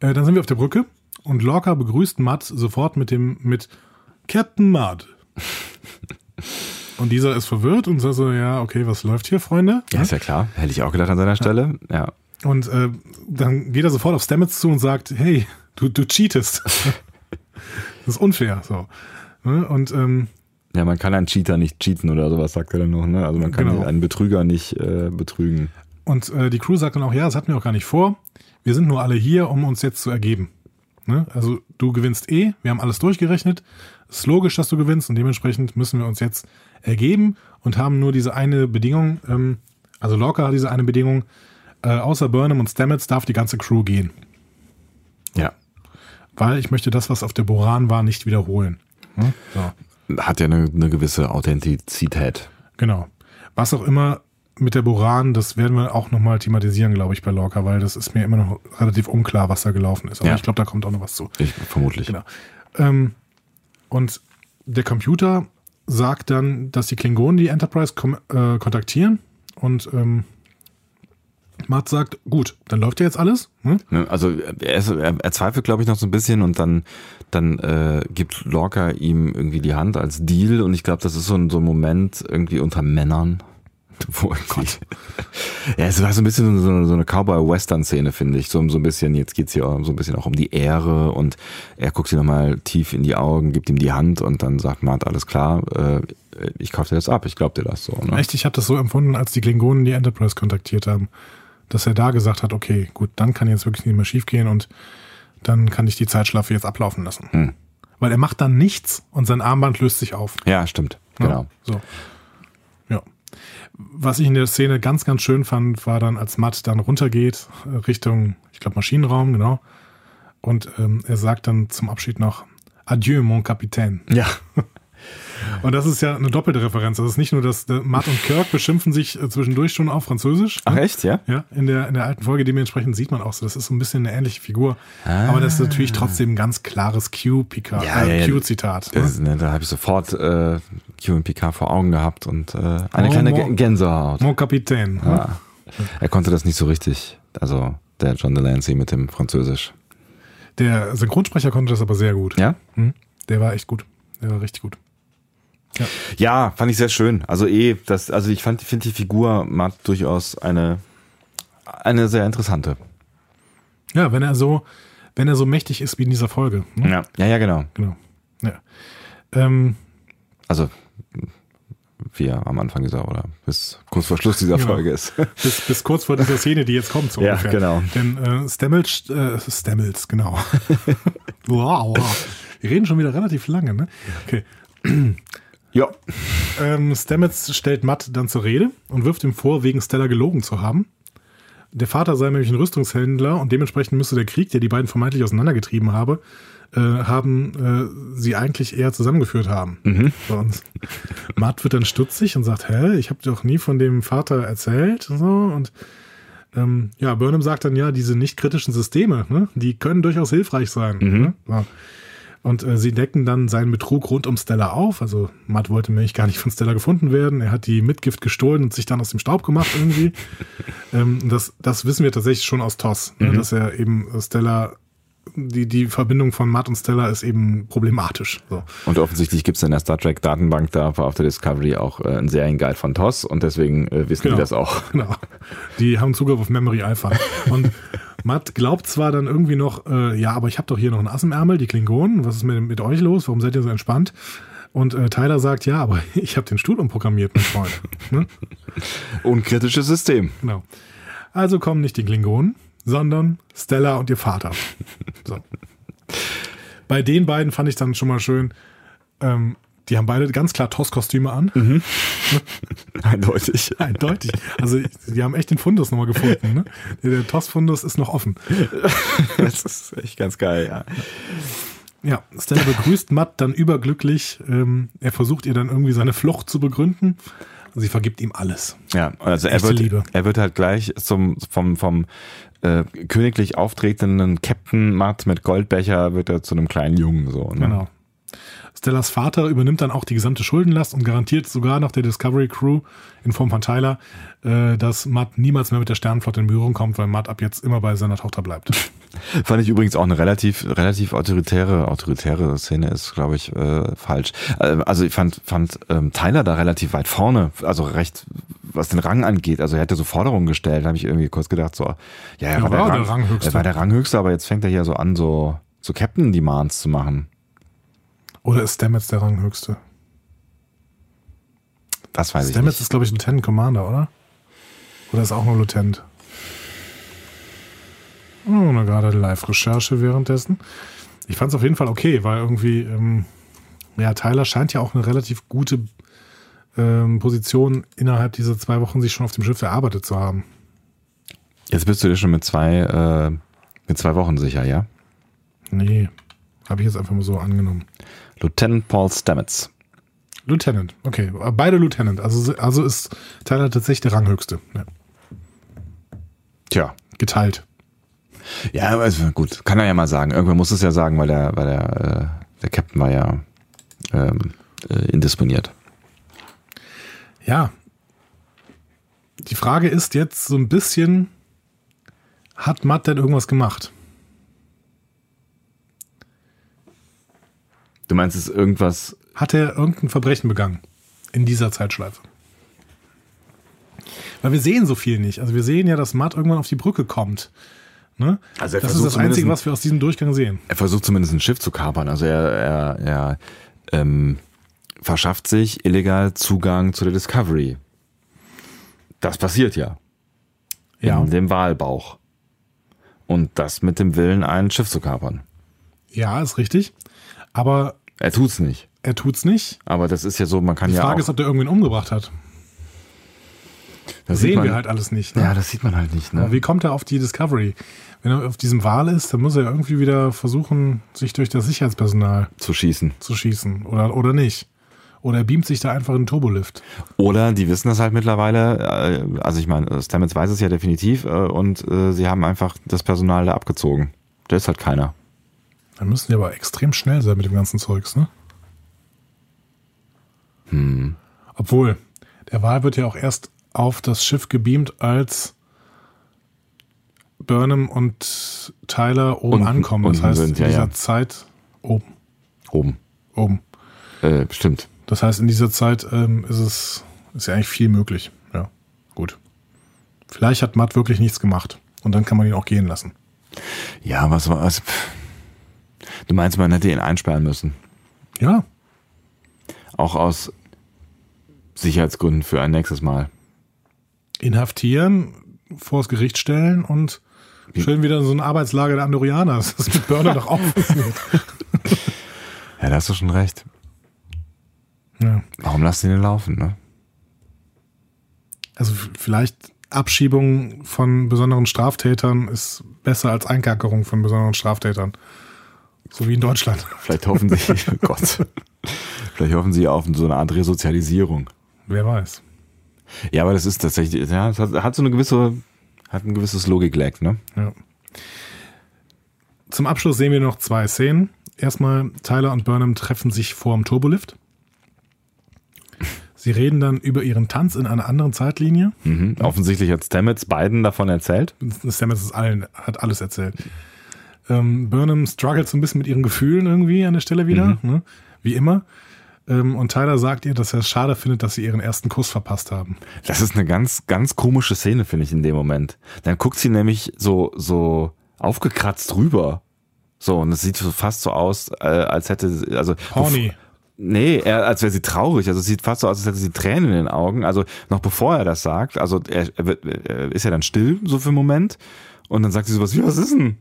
Äh, dann sind wir auf der Brücke und Lorca begrüßt Matt sofort mit dem mit Captain Mud. Und dieser ist verwirrt und sagt so, ja, okay, was läuft hier, Freunde? Ja, ist ja klar. Hätte ich auch gedacht an seiner Stelle. Ja. Und äh, dann geht er sofort auf Stamets zu und sagt, hey, du, du cheatest. das ist unfair. So. Ne? Und ähm, ja, man kann einen Cheater nicht cheaten oder sowas, sagt er dann noch. Ne? Also man kann genau. einen Betrüger nicht äh, betrügen. Und äh, die Crew sagt dann auch, ja, das hatten wir auch gar nicht vor. Wir sind nur alle hier, um uns jetzt zu ergeben. Ne? Also du gewinnst eh, wir haben alles durchgerechnet. Es ist logisch, dass du gewinnst und dementsprechend müssen wir uns jetzt ergeben und haben nur diese eine Bedingung, ähm, also Lorca hat diese eine Bedingung, äh, außer Burnham und Stamets darf die ganze Crew gehen. Ja. Weil ich möchte das, was auf der Boran war, nicht wiederholen. Hm? So. Hat ja eine, eine gewisse Authentizität. Genau. Was auch immer mit der Boran, das werden wir auch nochmal thematisieren, glaube ich, bei Lorca, weil das ist mir immer noch relativ unklar, was da gelaufen ist. Aber ja. ich glaube, da kommt auch noch was zu. Ich, vermutlich. Genau. Ähm, und der Computer sagt dann, dass die Klingonen die Enterprise äh, kontaktieren und ähm, Matt sagt, gut, dann läuft ja jetzt alles. Hm? Also er, ist, er, er, zweifelt, glaube ich, noch so ein bisschen und dann, dann äh, gibt Lorca ihm irgendwie die Hand als Deal und ich glaube, das ist so ein, so ein Moment irgendwie unter Männern, wo Gott. ja, es war so ein bisschen so, so eine Cowboy-Western-Szene, finde ich. So, so ein bisschen, jetzt geht's hier so ein bisschen auch um die Ehre und er guckt sie nochmal tief in die Augen, gibt ihm die Hand und dann sagt Matt, alles klar, äh, ich kaufe dir das ab, ich glaube dir das so. Ne? Echt, ich habe das so empfunden, als die Klingonen die Enterprise kontaktiert haben, dass er da gesagt hat, okay, gut, dann kann jetzt wirklich nicht mehr schief gehen und dann kann ich die Zeitschlaffe jetzt ablaufen lassen. Hm. Weil er macht dann nichts und sein Armband löst sich auf. Ja, stimmt. Genau. Ja, so was ich in der Szene ganz, ganz schön fand, war dann, als Matt dann runtergeht, äh, Richtung, ich glaube, Maschinenraum, genau. Und ähm, er sagt dann zum Abschied noch, Adieu, mon Capitaine. Ja. Und das ist ja eine doppelte Referenz. Das ist nicht nur, dass Matt und Kirk beschimpfen sich äh, zwischendurch schon auf Französisch. Ach echt, ja? Ja, in der, in der alten Folge dementsprechend sieht man auch so, das ist so ein bisschen eine ähnliche Figur. Aber das ist natürlich trotzdem ein ganz klares Q-Picard, Ja, ja, äh, ja. Q-Zitat. ne? Ne, da habe ich sofort äh, Q und Picard vor Augen gehabt und äh, eine Oh, kleine mo- Gä- Gänsehaut. Mon Capitaine. ne? Ja. Er konnte das nicht so richtig. Also der John Delancey mit dem Französisch. Der Synchronsprecher konnte das aber sehr gut. Ja? Hm? Der war echt gut. Der war richtig gut. Ja, fand ich sehr schön. Also eh, das, also ich fand, finde die Figur Matt durchaus eine, eine sehr interessante. Ja, wenn er so, wenn er so mächtig ist wie in dieser Folge. Ne? Ja, ja, ja genau. Genau. Ja. Ähm, Also wie er am Anfang dieser oder bis kurz vor Schluss dieser Genau. Folge ist. bis, bis kurz vor dieser Szene, die jetzt kommt, so Ja, ungefähr. genau. Denn äh, Stamels, äh, Stamels, genau. wow, wow. Wir reden schon wieder relativ lange, ne? Okay. Ja. Ähm, Stamets stellt Matt dann zur Rede und wirft ihm vor, wegen Stella gelogen zu haben. Der Vater sei nämlich ein Rüstungshändler und dementsprechend müsste der Krieg, der die beiden vermeintlich auseinandergetrieben habe, äh, haben äh, sie eigentlich eher zusammengeführt haben. Bei uns. Matt wird dann stutzig und sagt, hä, ich habe doch nie von dem Vater erzählt. und So, und ähm, ja, Burnham sagt dann, ja, diese nicht kritischen Systeme, ne, die können durchaus hilfreich sein. Ne? So. Und äh, sie decken dann seinen Betrug rund um Stella auf. Also Matt wollte nämlich gar nicht von Stella gefunden werden. Er hat die Mitgift gestohlen und sich dann aus dem Staub gemacht irgendwie. ähm, das, das wissen wir tatsächlich schon aus TOS, ne, dass er eben Stella, die, die Verbindung von Matt und Stella ist eben problematisch. So. Und offensichtlich gibt es in der Star Trek Datenbank da auf der Discovery auch äh, einen Serienguide von TOS und deswegen äh, wissen Genau. die das auch. Genau. Die haben Zugriff auf Memory Alpha. Und Matt glaubt zwar dann irgendwie noch, äh, ja, aber ich habe doch hier noch ein Ass im Ärmel, die Klingonen. Was ist mit, mit euch los? Warum seid ihr so entspannt? Und äh, Tyler sagt, ja, aber ich habe den Stuhl umprogrammiert, mein Freund. ne? Unkritisches System. Genau. Also kommen nicht die Klingonen, sondern Stella und ihr Vater. So. Bei den beiden fand ich dann schon mal schön, ähm, die haben beide ganz klar TOS-Kostüme an. Eindeutig. Eindeutig. Also die haben echt den Fundus nochmal gefunden. Ne? Der, TOS-Fundus ist noch offen. Das ist echt ganz geil, ja. Ja, Stella begrüßt Matt dann überglücklich. Ähm, er versucht ihr dann irgendwie seine Flucht zu begründen. Sie vergibt ihm alles. Ja, also er wird, Liebe. er wird halt gleich zum, vom, vom äh, königlich auftretenden Captain Matt mit Goldbecher wird er zu einem kleinen Jungen so. Ne? Genau. Stellas Vater übernimmt dann auch die gesamte Schuldenlast und garantiert sogar noch der Discovery Crew in Form von Tyler, äh, dass Matt niemals mehr mit der Sternenflotte in Berührung kommt, weil Matt ab jetzt immer bei seiner Tochter bleibt. Fand ich übrigens auch eine relativ, relativ autoritäre, autoritäre Szene ist, glaube ich, äh, falsch. Äh, also ich fand, fand ähm, Tyler da relativ weit vorne, also recht, was den Rang angeht. Also er hätte so Forderungen gestellt, habe ich irgendwie kurz gedacht, so, ja, er Ja, war, der, war Rang, der Ranghöchste. Er war der Ranghöchste, aber jetzt fängt er hier so an, so, so Captain-Demands zu machen. Oder ist Stamets der Ranghöchste? Das weiß ich Stamets nicht. ist, glaube ich, Lieutenant Commander, oder? Oder ist auch nur Lieutenant? Oh, na, gerade Live-Recherche währenddessen. Ich fand es auf jeden Fall okay, weil irgendwie, ähm, ja, Tyler scheint ja auch eine relativ gute ähm, Position innerhalb dieser zwei Wochen sich schon auf dem Schiff erarbeitet zu haben. Jetzt bist du dir schon mit zwei, äh, mit zwei Wochen sicher, ja? Nee, habe ich jetzt einfach mal so angenommen. Lieutenant Paul Stamets. Lieutenant, okay. Beide Lieutenant. Also, also ist Tyler tatsächlich der Ranghöchste. Ja. Tja. Geteilt. Ja, also gut, kann er ja mal sagen. Irgendwer muss es ja sagen, weil der, weil der, äh, der Captain war ja ähm, äh, indisponiert. Ja. Die Frage ist jetzt so ein bisschen, hat Matt denn irgendwas gemacht? Du meinst, es ist irgendwas. Hat er irgendein Verbrechen begangen in dieser Zeitschleife? Weil wir sehen so viel nicht. Also wir sehen ja, dass Matt irgendwann auf die Brücke kommt. Ne? Also das ist das Einzige, was wir aus diesem Durchgang sehen. Er versucht zumindest ein Schiff zu kapern. Also er, er, er ähm, verschafft sich illegal Zugang zu der Discovery. Das passiert ja. Ja. In dem Walbauch. Und das mit dem Willen, ein Schiff zu kapern. Ja, ist richtig. Aber Er tut's nicht. er tut's nicht. Aber das ist ja so, man kann Die ja Frage auch, ist, ob er irgendwen umgebracht hat. das sehen man, wir halt alles nicht. Ne? Ja, das sieht man halt nicht. Aber Ne? wie kommt er auf die Discovery? Wenn er auf diesem Wal ist, dann muss er irgendwie wieder versuchen, sich durch das Sicherheitspersonal Zu schießen. zu schießen. Oder, oder nicht. Oder er beamt sich da einfach in den Turbolift. Oder die wissen das halt mittlerweile, äh, also ich meine, Stamets weiß es ja definitiv äh, und äh, sie haben einfach das Personal da abgezogen. Da ist halt keiner. Dann müssen die aber extrem schnell sein mit dem ganzen Zeugs, ne? Hm. Obwohl, der Wahl wird ja auch erst auf das Schiff gebeamt, als Burnham und Tyler oben Unten- ankommen. Das heißt, sind, in ja, dieser ja. Zeit oben, Oben. oben. Äh, stimmt. Das heißt, in dieser Zeit ähm, ist es ist ja eigentlich viel möglich. Ja, gut. Vielleicht hat Matt wirklich nichts gemacht und dann kann man ihn auch gehen lassen. Ja, was war was? Du meinst, man hätte ihn einsperren müssen. Ja, Auch aus Sicherheitsgründen für ein nächstes Mal. inhaftieren, vors Gericht stellen und schön wieder in so ein Arbeitslager der Andorianer. Das ist mit Burner doch auch. Ja, da hast du schon recht. Ja. Warum lasst ihr den laufen, ne? Also vielleicht Abschiebung von besonderen Straftätern ist besser als Einkerkerung von besonderen Straftätern. So wie in Deutschland. Vielleicht hoffen sie, oh Gott. Vielleicht hoffen sie auf so eine Art Resozialisierung. Wer weiß. Ja, aber das ist tatsächlich, ja, es hat, hat so eine gewisse, hat ein gewisses Logik-Lag, ne? Ja. Zum Abschluss sehen wir noch zwei Szenen. Erstmal, Tyler und Burnham treffen sich vor dem Turbolift. Sie reden dann über ihren Tanz in einer anderen Zeitlinie. Mhm. Offensichtlich hat Stamets beiden davon erzählt. Stamets allen, hat alles erzählt. Ähm, Burnham struggelt so ein bisschen mit ihren Gefühlen irgendwie an der Stelle wieder, ne? wie immer. Ähm, und Tyler sagt ihr, dass er es schade findet, dass sie ihren ersten Kuss verpasst haben. Das ist eine ganz, ganz komische Szene, finde ich, in dem Moment. Dann guckt sie nämlich so, so aufgekratzt rüber. So, und es sieht so fast so aus, äh, als hätte, sie- also. Horny. Nee, er, als wäre sie traurig. Also es sieht fast so aus, als hätte sie Tränen in den Augen. Also noch bevor er das sagt, also er, er, wird, er ist ja dann still so für einen Moment und dann sagt sie sowas wie, was ist denn?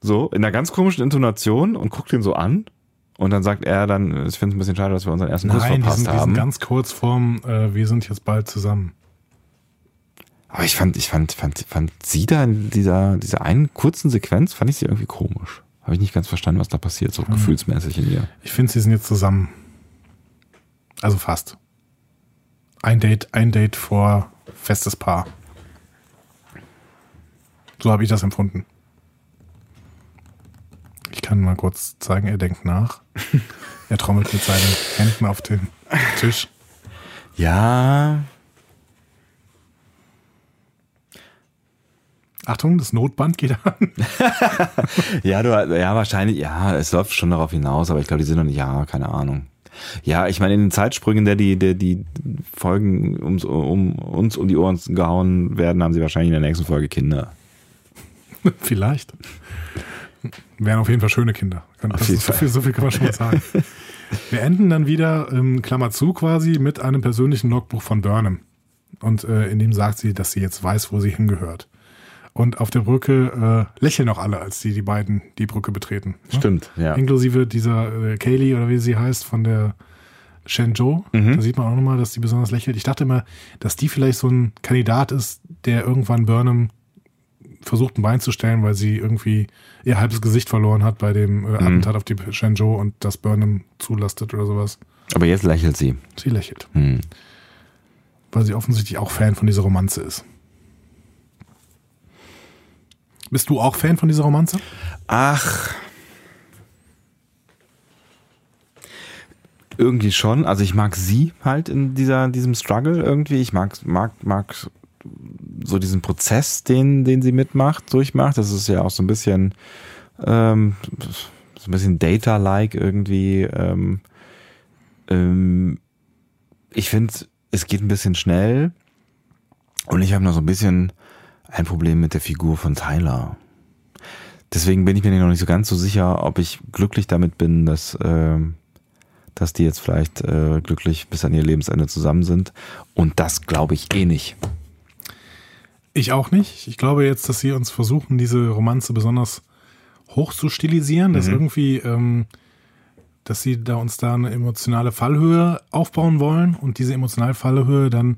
So, in einer ganz komischen Intonation und guckt ihn so an. Und dann sagt er dann, ich finde es ein bisschen schade, dass wir unseren ersten Kuss Nein, die verpasst sind, die sind haben. ganz kurz vorm, äh, wir sind jetzt bald zusammen. Aber ich fand, ich fand, fand, fand sie da in dieser, dieser einen kurzen Sequenz, fand ich sie irgendwie komisch. Habe ich nicht ganz verstanden, was da passiert, so gefühlsmäßig in ihr. Ich finde, sie sind jetzt zusammen. Also fast. Ein Date, ein Date vor festes Paar. So habe ich das empfunden. Ich kann mal kurz zeigen, er denkt nach. er trommelt mit seinen Händen auf den Tisch. Ja, Achtung, das Notband geht an. ja, du, ja, wahrscheinlich, ja, es läuft schon darauf hinaus, aber ich glaube, die sind noch nicht, ja, keine Ahnung. Ja, ich meine, in den Zeitsprüngen, der die, der die Folgen ums, um uns um die Ohren gehauen werden, haben sie wahrscheinlich in der nächsten Folge Kinder. Vielleicht. Wären auf jeden Fall schöne Kinder. Das ist so, viel, so viel kann man schon mal sagen. Wir enden dann wieder, ähm, Klammer zu quasi, mit einem persönlichen Logbuch von Burnham. Und äh, in dem sagt sie, dass sie jetzt weiß, wo sie hingehört. Und auf der Brücke äh, lächeln auch alle, als die, die beiden die Brücke betreten. Ne? Stimmt, ja. Inklusive dieser äh, Kaylee oder wie sie heißt von der Shenzhou. Mhm. Da sieht man auch nochmal, dass die besonders lächelt. Ich dachte immer, dass die vielleicht so ein Kandidat ist, der irgendwann Burnham versucht ein Bein zu stellen, weil sie irgendwie ihr halbes Gesicht verloren hat bei dem Mhm. äh, Attentat auf die Shenzhou und das Burnham zulastet oder sowas. Aber jetzt lächelt sie. Sie lächelt, Hm. weil sie offensichtlich auch Fan von dieser Romanze ist. Bist du auch Fan von dieser Romanze? Ach. Irgendwie schon. Also ich mag sie halt in dieser, diesem Struggle irgendwie. Ich mag, mag, mag so diesen Prozess, den, den sie mitmacht, durchmacht. Das ist ja auch so ein bisschen, ähm, so ein bisschen Data-like irgendwie. Ähm, ähm, ich finde, es geht ein bisschen schnell. Und ich habe noch so ein bisschen ein Problem mit der Figur von Tyler. Deswegen bin ich mir noch nicht so ganz so sicher, ob ich glücklich damit bin, dass, ähm, dass die jetzt vielleicht äh, glücklich bis an ihr Lebensende zusammen sind. Und das glaube ich eh nicht. Ich auch nicht. Ich glaube jetzt, dass sie uns versuchen, diese Romanze besonders hoch zu stilisieren, dass irgendwie, ähm, dass sie da uns da eine emotionale Fallhöhe aufbauen wollen und diese emotionale Fallhöhe dann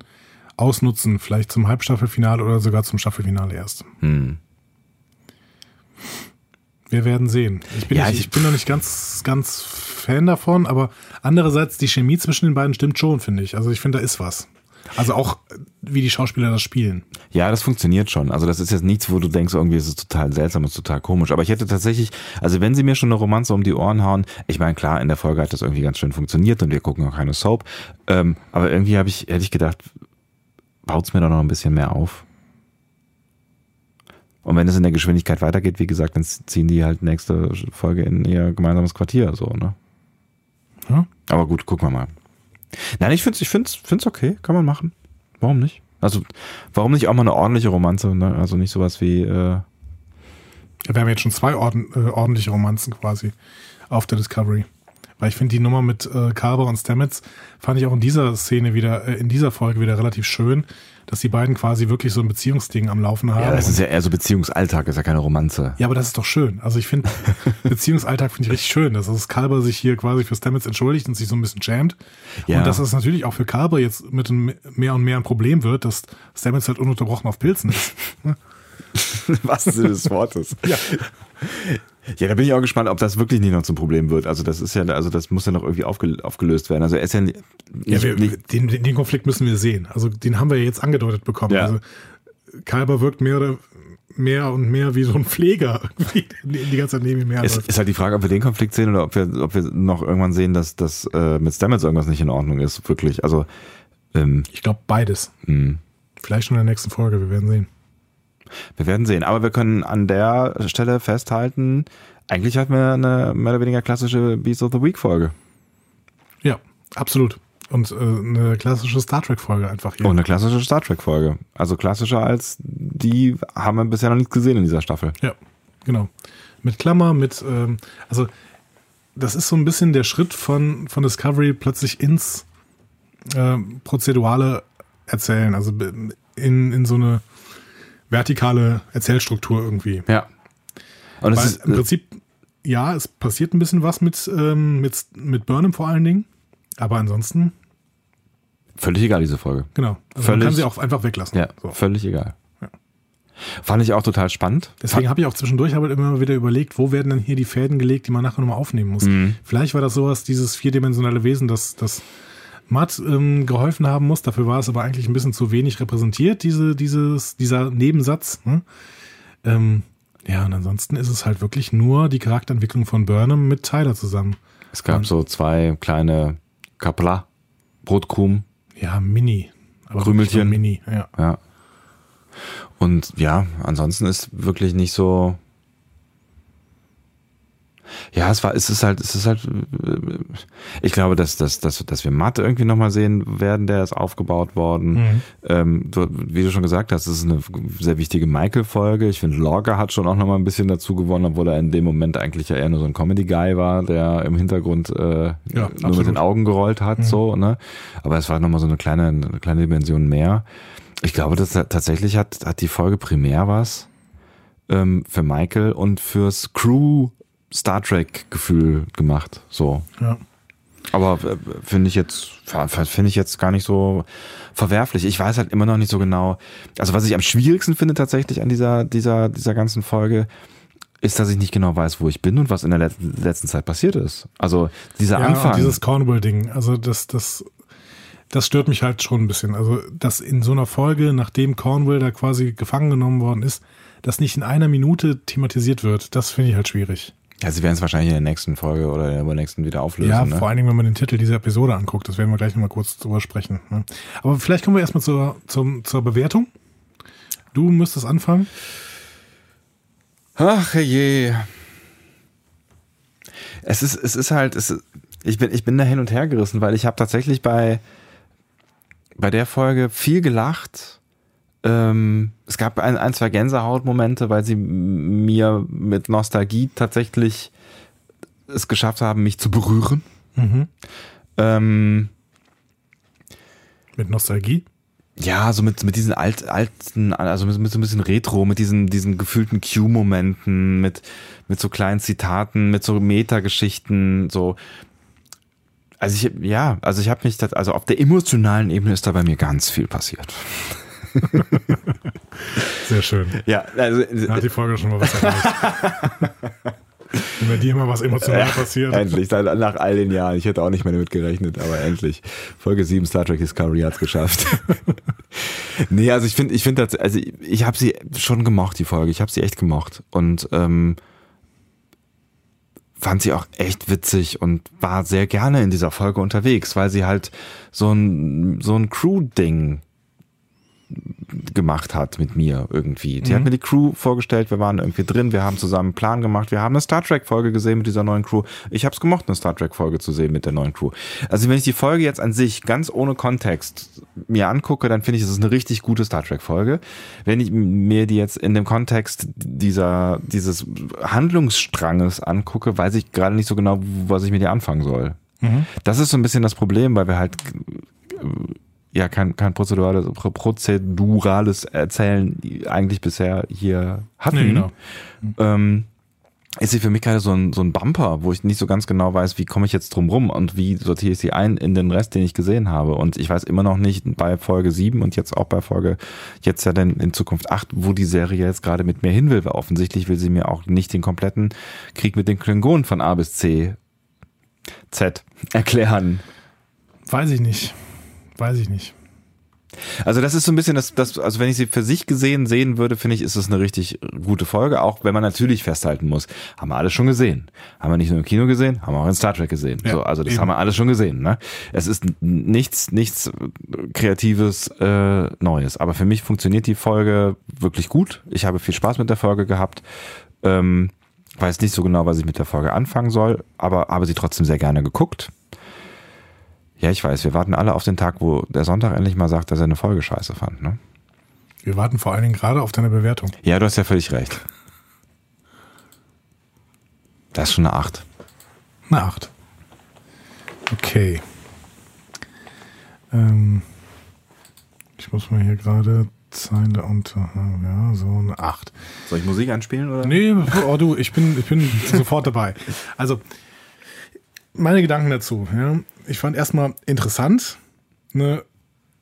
ausnutzen, vielleicht zum Halbstaffelfinale oder sogar zum Staffelfinale erst. Hm. Wir werden sehen. Ich bin, Ja, nicht, ich- ich bin noch nicht ganz, ganz Fan davon, aber andererseits die Chemie zwischen den beiden stimmt schon, finde ich. Also ich finde, da ist was. Also auch, wie die Schauspieler das spielen. Ja, das funktioniert schon. Also das ist jetzt nichts, wo du denkst, irgendwie ist es total seltsam, ist total komisch. Aber ich hätte tatsächlich, also wenn sie mir schon eine Romanze um die Ohren hauen, ich meine, klar, in der Folge hat das irgendwie ganz schön funktioniert und wir gucken auch keine Soap. Ähm, aber irgendwie habe ich, hätte ich gedacht, baut's mir doch noch ein bisschen mehr auf. Und wenn es in der Geschwindigkeit weitergeht, wie gesagt, dann ziehen die halt nächste Folge in ihr gemeinsames Quartier, so, ne? Ja? Aber gut, gucken wir mal. Nein, ich find's, ich find's, find's okay, kann man machen. Warum nicht? Also, warum nicht auch mal eine ordentliche Romanze, ne? Also nicht sowas wie, äh, Wir haben jetzt schon zwei orden, äh, ordentliche Romanzen quasi auf der Discovery. Weil ich finde die Nummer mit äh, Carver und Stamets fand ich auch in dieser Szene wieder, äh, in dieser Folge wieder relativ schön, dass die beiden quasi wirklich so ein Beziehungsding am Laufen haben. ja, das ist ja eher so Beziehungsalltag, ist ja keine Romanze. Ja, aber das ist doch schön. Also ich finde, Beziehungsalltag finde ich richtig schön, dass das Kalber sich hier quasi für Stamets entschuldigt und sich so ein bisschen schämt. Ja. Und dass es natürlich auch für Kalber jetzt mit mehr und mehr ein Problem wird, dass Stamets halt ununterbrochen auf Pilzen ist. Was Sinne des Wortes. Ja. Ja, da bin ich auch gespannt, ob das wirklich nicht noch zum Problem wird. Also das ist ja, also das muss ja noch irgendwie aufge, aufgelöst werden. Also er ist ja nicht, Ja, wir, den, den Konflikt müssen wir sehen. Also den haben wir ja jetzt angedeutet bekommen. Ja. Also Kalber wirkt mehr oder mehr und mehr wie so ein Pfleger, die ganze Zeit neben ihm ist, herläuft. ist halt die Frage, ob wir den Konflikt sehen oder ob wir, ob wir noch irgendwann sehen, dass das äh, mit Stamets irgendwas nicht in Ordnung ist, wirklich. Also ähm, Ich glaube beides. mh. Vielleicht schon in der nächsten Folge, wir werden sehen. Wir werden sehen. Aber wir können an der Stelle festhalten, eigentlich hatten wir eine mehr oder weniger klassische Beast of the Week Folge. Ja, absolut. Und äh, eine klassische Star Trek-Folge einfach hier. Und eine klassische Star Trek Folge. Also klassischer als die haben wir bisher noch nichts gesehen in dieser Staffel. Ja, genau. Mit Klammer, mit, ähm, also das ist so ein bisschen der Schritt von, von Discovery plötzlich ins ähm, prozedurale Erzählen, also in, in so eine vertikale Erzählstruktur irgendwie. Ja. Und es Weil ist, im Prinzip, ja, es passiert ein bisschen was mit, ähm, mit, mit Burnham vor allen Dingen, aber ansonsten, völlig egal, diese Folge. genau. Also Völlig- man kann sie auch einfach weglassen. Ja, So. völlig egal. Fand ich auch total spannend. Deswegen habe ich auch zwischendurch aber immer wieder überlegt, wo werden denn hier die Fäden gelegt, die man nachher nochmal aufnehmen muss. Mhm. Vielleicht war das sowas, dieses vierdimensionale Wesen, das, das Matt ähm, geholfen haben muss. Dafür war es aber eigentlich ein bisschen zu wenig repräsentiert, diese, dieses, dieser Nebensatz. Ne? Ähm, ja, und ansonsten ist es halt wirklich nur die Charakterentwicklung von Burnham mit Tyler zusammen. Es gab so zwei kleine Kapla, Brotkrumen, Ja, Mini. Aber Krümelchen. Mini, ja. ja. Und ja, ansonsten ist wirklich nicht so. Ja, es war, es ist halt, es ist halt, äh, ich glaube, dass, dass, dass, dass wir Matt irgendwie nochmal sehen werden, der ist aufgebaut worden. Mhm. Ähm, du, wie du schon gesagt hast, es ist eine sehr wichtige Michael-Folge. Ich finde, Lorca hat schon auch nochmal ein bisschen dazu gewonnen, obwohl er in dem Moment eigentlich ja eher nur so ein Comedy-Guy war, der im Hintergrund äh, Ja, nur mit absolut. den Augen gerollt hat, so, ne? Aber es war nochmal so eine kleine, eine kleine Dimension mehr. Ich glaube, dass tatsächlich hat, hat die Folge primär was ähm, für Michael und fürs Crew Star Trek Gefühl gemacht. So. ja. Aber äh, finde ich jetzt, finde ich jetzt gar nicht so verwerflich. Ich weiß halt immer noch nicht so genau. Also was ich am schwierigsten finde tatsächlich an dieser, dieser, dieser ganzen Folge, ist, dass ich nicht genau weiß, wo ich bin und was in der let letzten Zeit passiert ist. Also dieser Ja, Anfang. dieses Cornwall-Ding, also das, das, das stört mich halt schon ein bisschen. Also, dass in so einer Folge, nachdem Cornwall da quasi gefangen genommen worden ist, das nicht in einer Minute thematisiert wird, das finde ich halt schwierig. Ja, sie werden es wahrscheinlich in der nächsten Folge oder in der übernächsten wieder auflösen. ja, ne? vor allen Dingen, wenn man den Titel dieser Episode anguckt, das werden wir gleich nochmal kurz drüber sprechen. Ne? Aber vielleicht kommen wir erstmal zur, zum, zur Bewertung. Du müsstest anfangen. Ach je. Es ist, es ist halt, es ist, ich bin, ich bin da hin und her gerissen, weil ich habe tatsächlich bei, bei der Folge viel gelacht. Ähm, es gab ein, ein, zwei Gänsehautmomente, weil sie mir mit Nostalgie tatsächlich es geschafft haben, mich zu berühren. Mhm. Ähm, Mit Nostalgie. Ja, so mit, mit diesen alt, alten, also mit, mit so ein bisschen Retro, mit diesen, diesen gefühlten Q-Momenten, mit, mit so kleinen Zitaten, mit so Metageschichten, so. Also ich, ja, also ich habe mich, das, also auf der emotionalen Ebene ist da bei mir ganz viel passiert. Sehr schön. Ja, also, Da hat die Folge schon mal was erreicht. Wenn bei dir immer was emotional passiert. Endlich, nach all den Jahren. Ich hätte auch nicht mehr damit gerechnet, aber endlich. Folge 7 Star Trek Discovery hat's geschafft. nee, also ich finde, ich finde, also ich, ich habe sie schon gemocht, die Folge. Ich habe sie echt gemocht. Und ähm, fand sie auch echt witzig und war sehr gerne in dieser Folge unterwegs, weil sie halt so ein, so ein Crew-Ding gemacht hat mit mir irgendwie. Sie mhm. hat mir die Crew vorgestellt, wir waren irgendwie drin, wir haben zusammen einen Plan gemacht, wir haben eine Star Trek Folge gesehen mit dieser neuen Crew. Ich habe es gemocht, eine Star Trek Folge zu sehen mit der neuen Crew. Also wenn ich die Folge jetzt an sich ganz ohne Kontext mir angucke, dann finde ich, es ist eine richtig gute Star Trek Folge. Wenn ich mir die jetzt in dem Kontext dieser dieses Handlungsstranges angucke, weiß ich gerade nicht so genau, was ich mit ihr anfangen soll. Mhm. Das ist so ein bisschen das Problem, weil wir halt ja kein, kein prozedurales, prozedurales Erzählen eigentlich bisher hier hatten. Nee, genau. ähm, ist sie für mich gerade so ein, so ein Bumper, wo ich nicht so ganz genau weiß, wie komme ich jetzt drum rum und wie sortiere ich sie ein in den Rest, den ich gesehen habe. Und ich weiß immer noch nicht bei Folge 7 und jetzt auch bei Folge, jetzt ja dann in Zukunft 8, wo die Serie jetzt gerade mit mir hin will. Weil offensichtlich will sie mir auch nicht den kompletten Krieg mit den Klingonen von A bis C, Z erklären. Weiß ich nicht. Weiß ich nicht. Also das ist so ein bisschen das, das, also wenn ich sie für sich gesehen sehen würde, finde ich, ist es eine richtig gute Folge, auch wenn man natürlich festhalten muss, haben wir alles schon gesehen. Haben wir nicht nur im Kino gesehen, haben wir auch in Star Trek gesehen. Ja, so, also das eben. haben wir alles schon gesehen. Ne? Es ist nichts, nichts Kreatives, äh, Neues. Aber für mich funktioniert die Folge wirklich gut. Ich habe viel Spaß mit der Folge gehabt. Ähm, weiß nicht so genau, was ich mit der Folge anfangen soll, aber habe sie trotzdem sehr gerne geguckt ja, ich weiß, wir warten alle auf den Tag, wo der Sonntag endlich mal sagt, dass er eine Folge scheiße fand. Ne? Wir warten vor allen Dingen gerade auf deine Bewertung. Ja, du hast ja völlig recht. Das ist schon eine 8. Eine 8. Okay. Ähm, ich muss mal hier gerade Zeile unter, ja, so eine 8. Soll ich Musik anspielen oder? Nee, oh du, ich bin, ich bin sofort dabei. Also, meine Gedanken dazu, ja ich fand erstmal interessant eine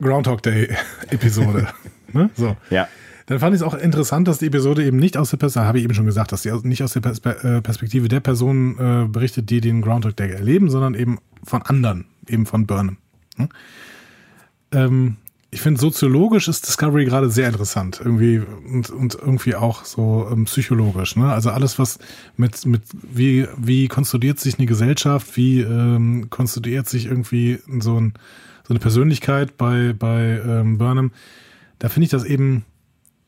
Groundhog Day Episode. ne? So. Ja. Dann fand ich es auch interessant, dass die Episode eben nicht aus der Perspektive, habe ich eben schon gesagt, dass sie nicht aus der äh, Perspektive der Personen äh, berichtet, die den Groundhog Day erleben, sondern eben von anderen, eben von Burnham. Hm? Ähm, ich finde, soziologisch ist Discovery gerade sehr interessant. Irgendwie und, und irgendwie auch so ähm, psychologisch. Ne? Also alles, was mit, mit wie, wie konstruiert sich eine Gesellschaft, wie ähm, konstruiert sich irgendwie so, ein, so eine Persönlichkeit bei, bei ähm, Burnham, da finde ich das eben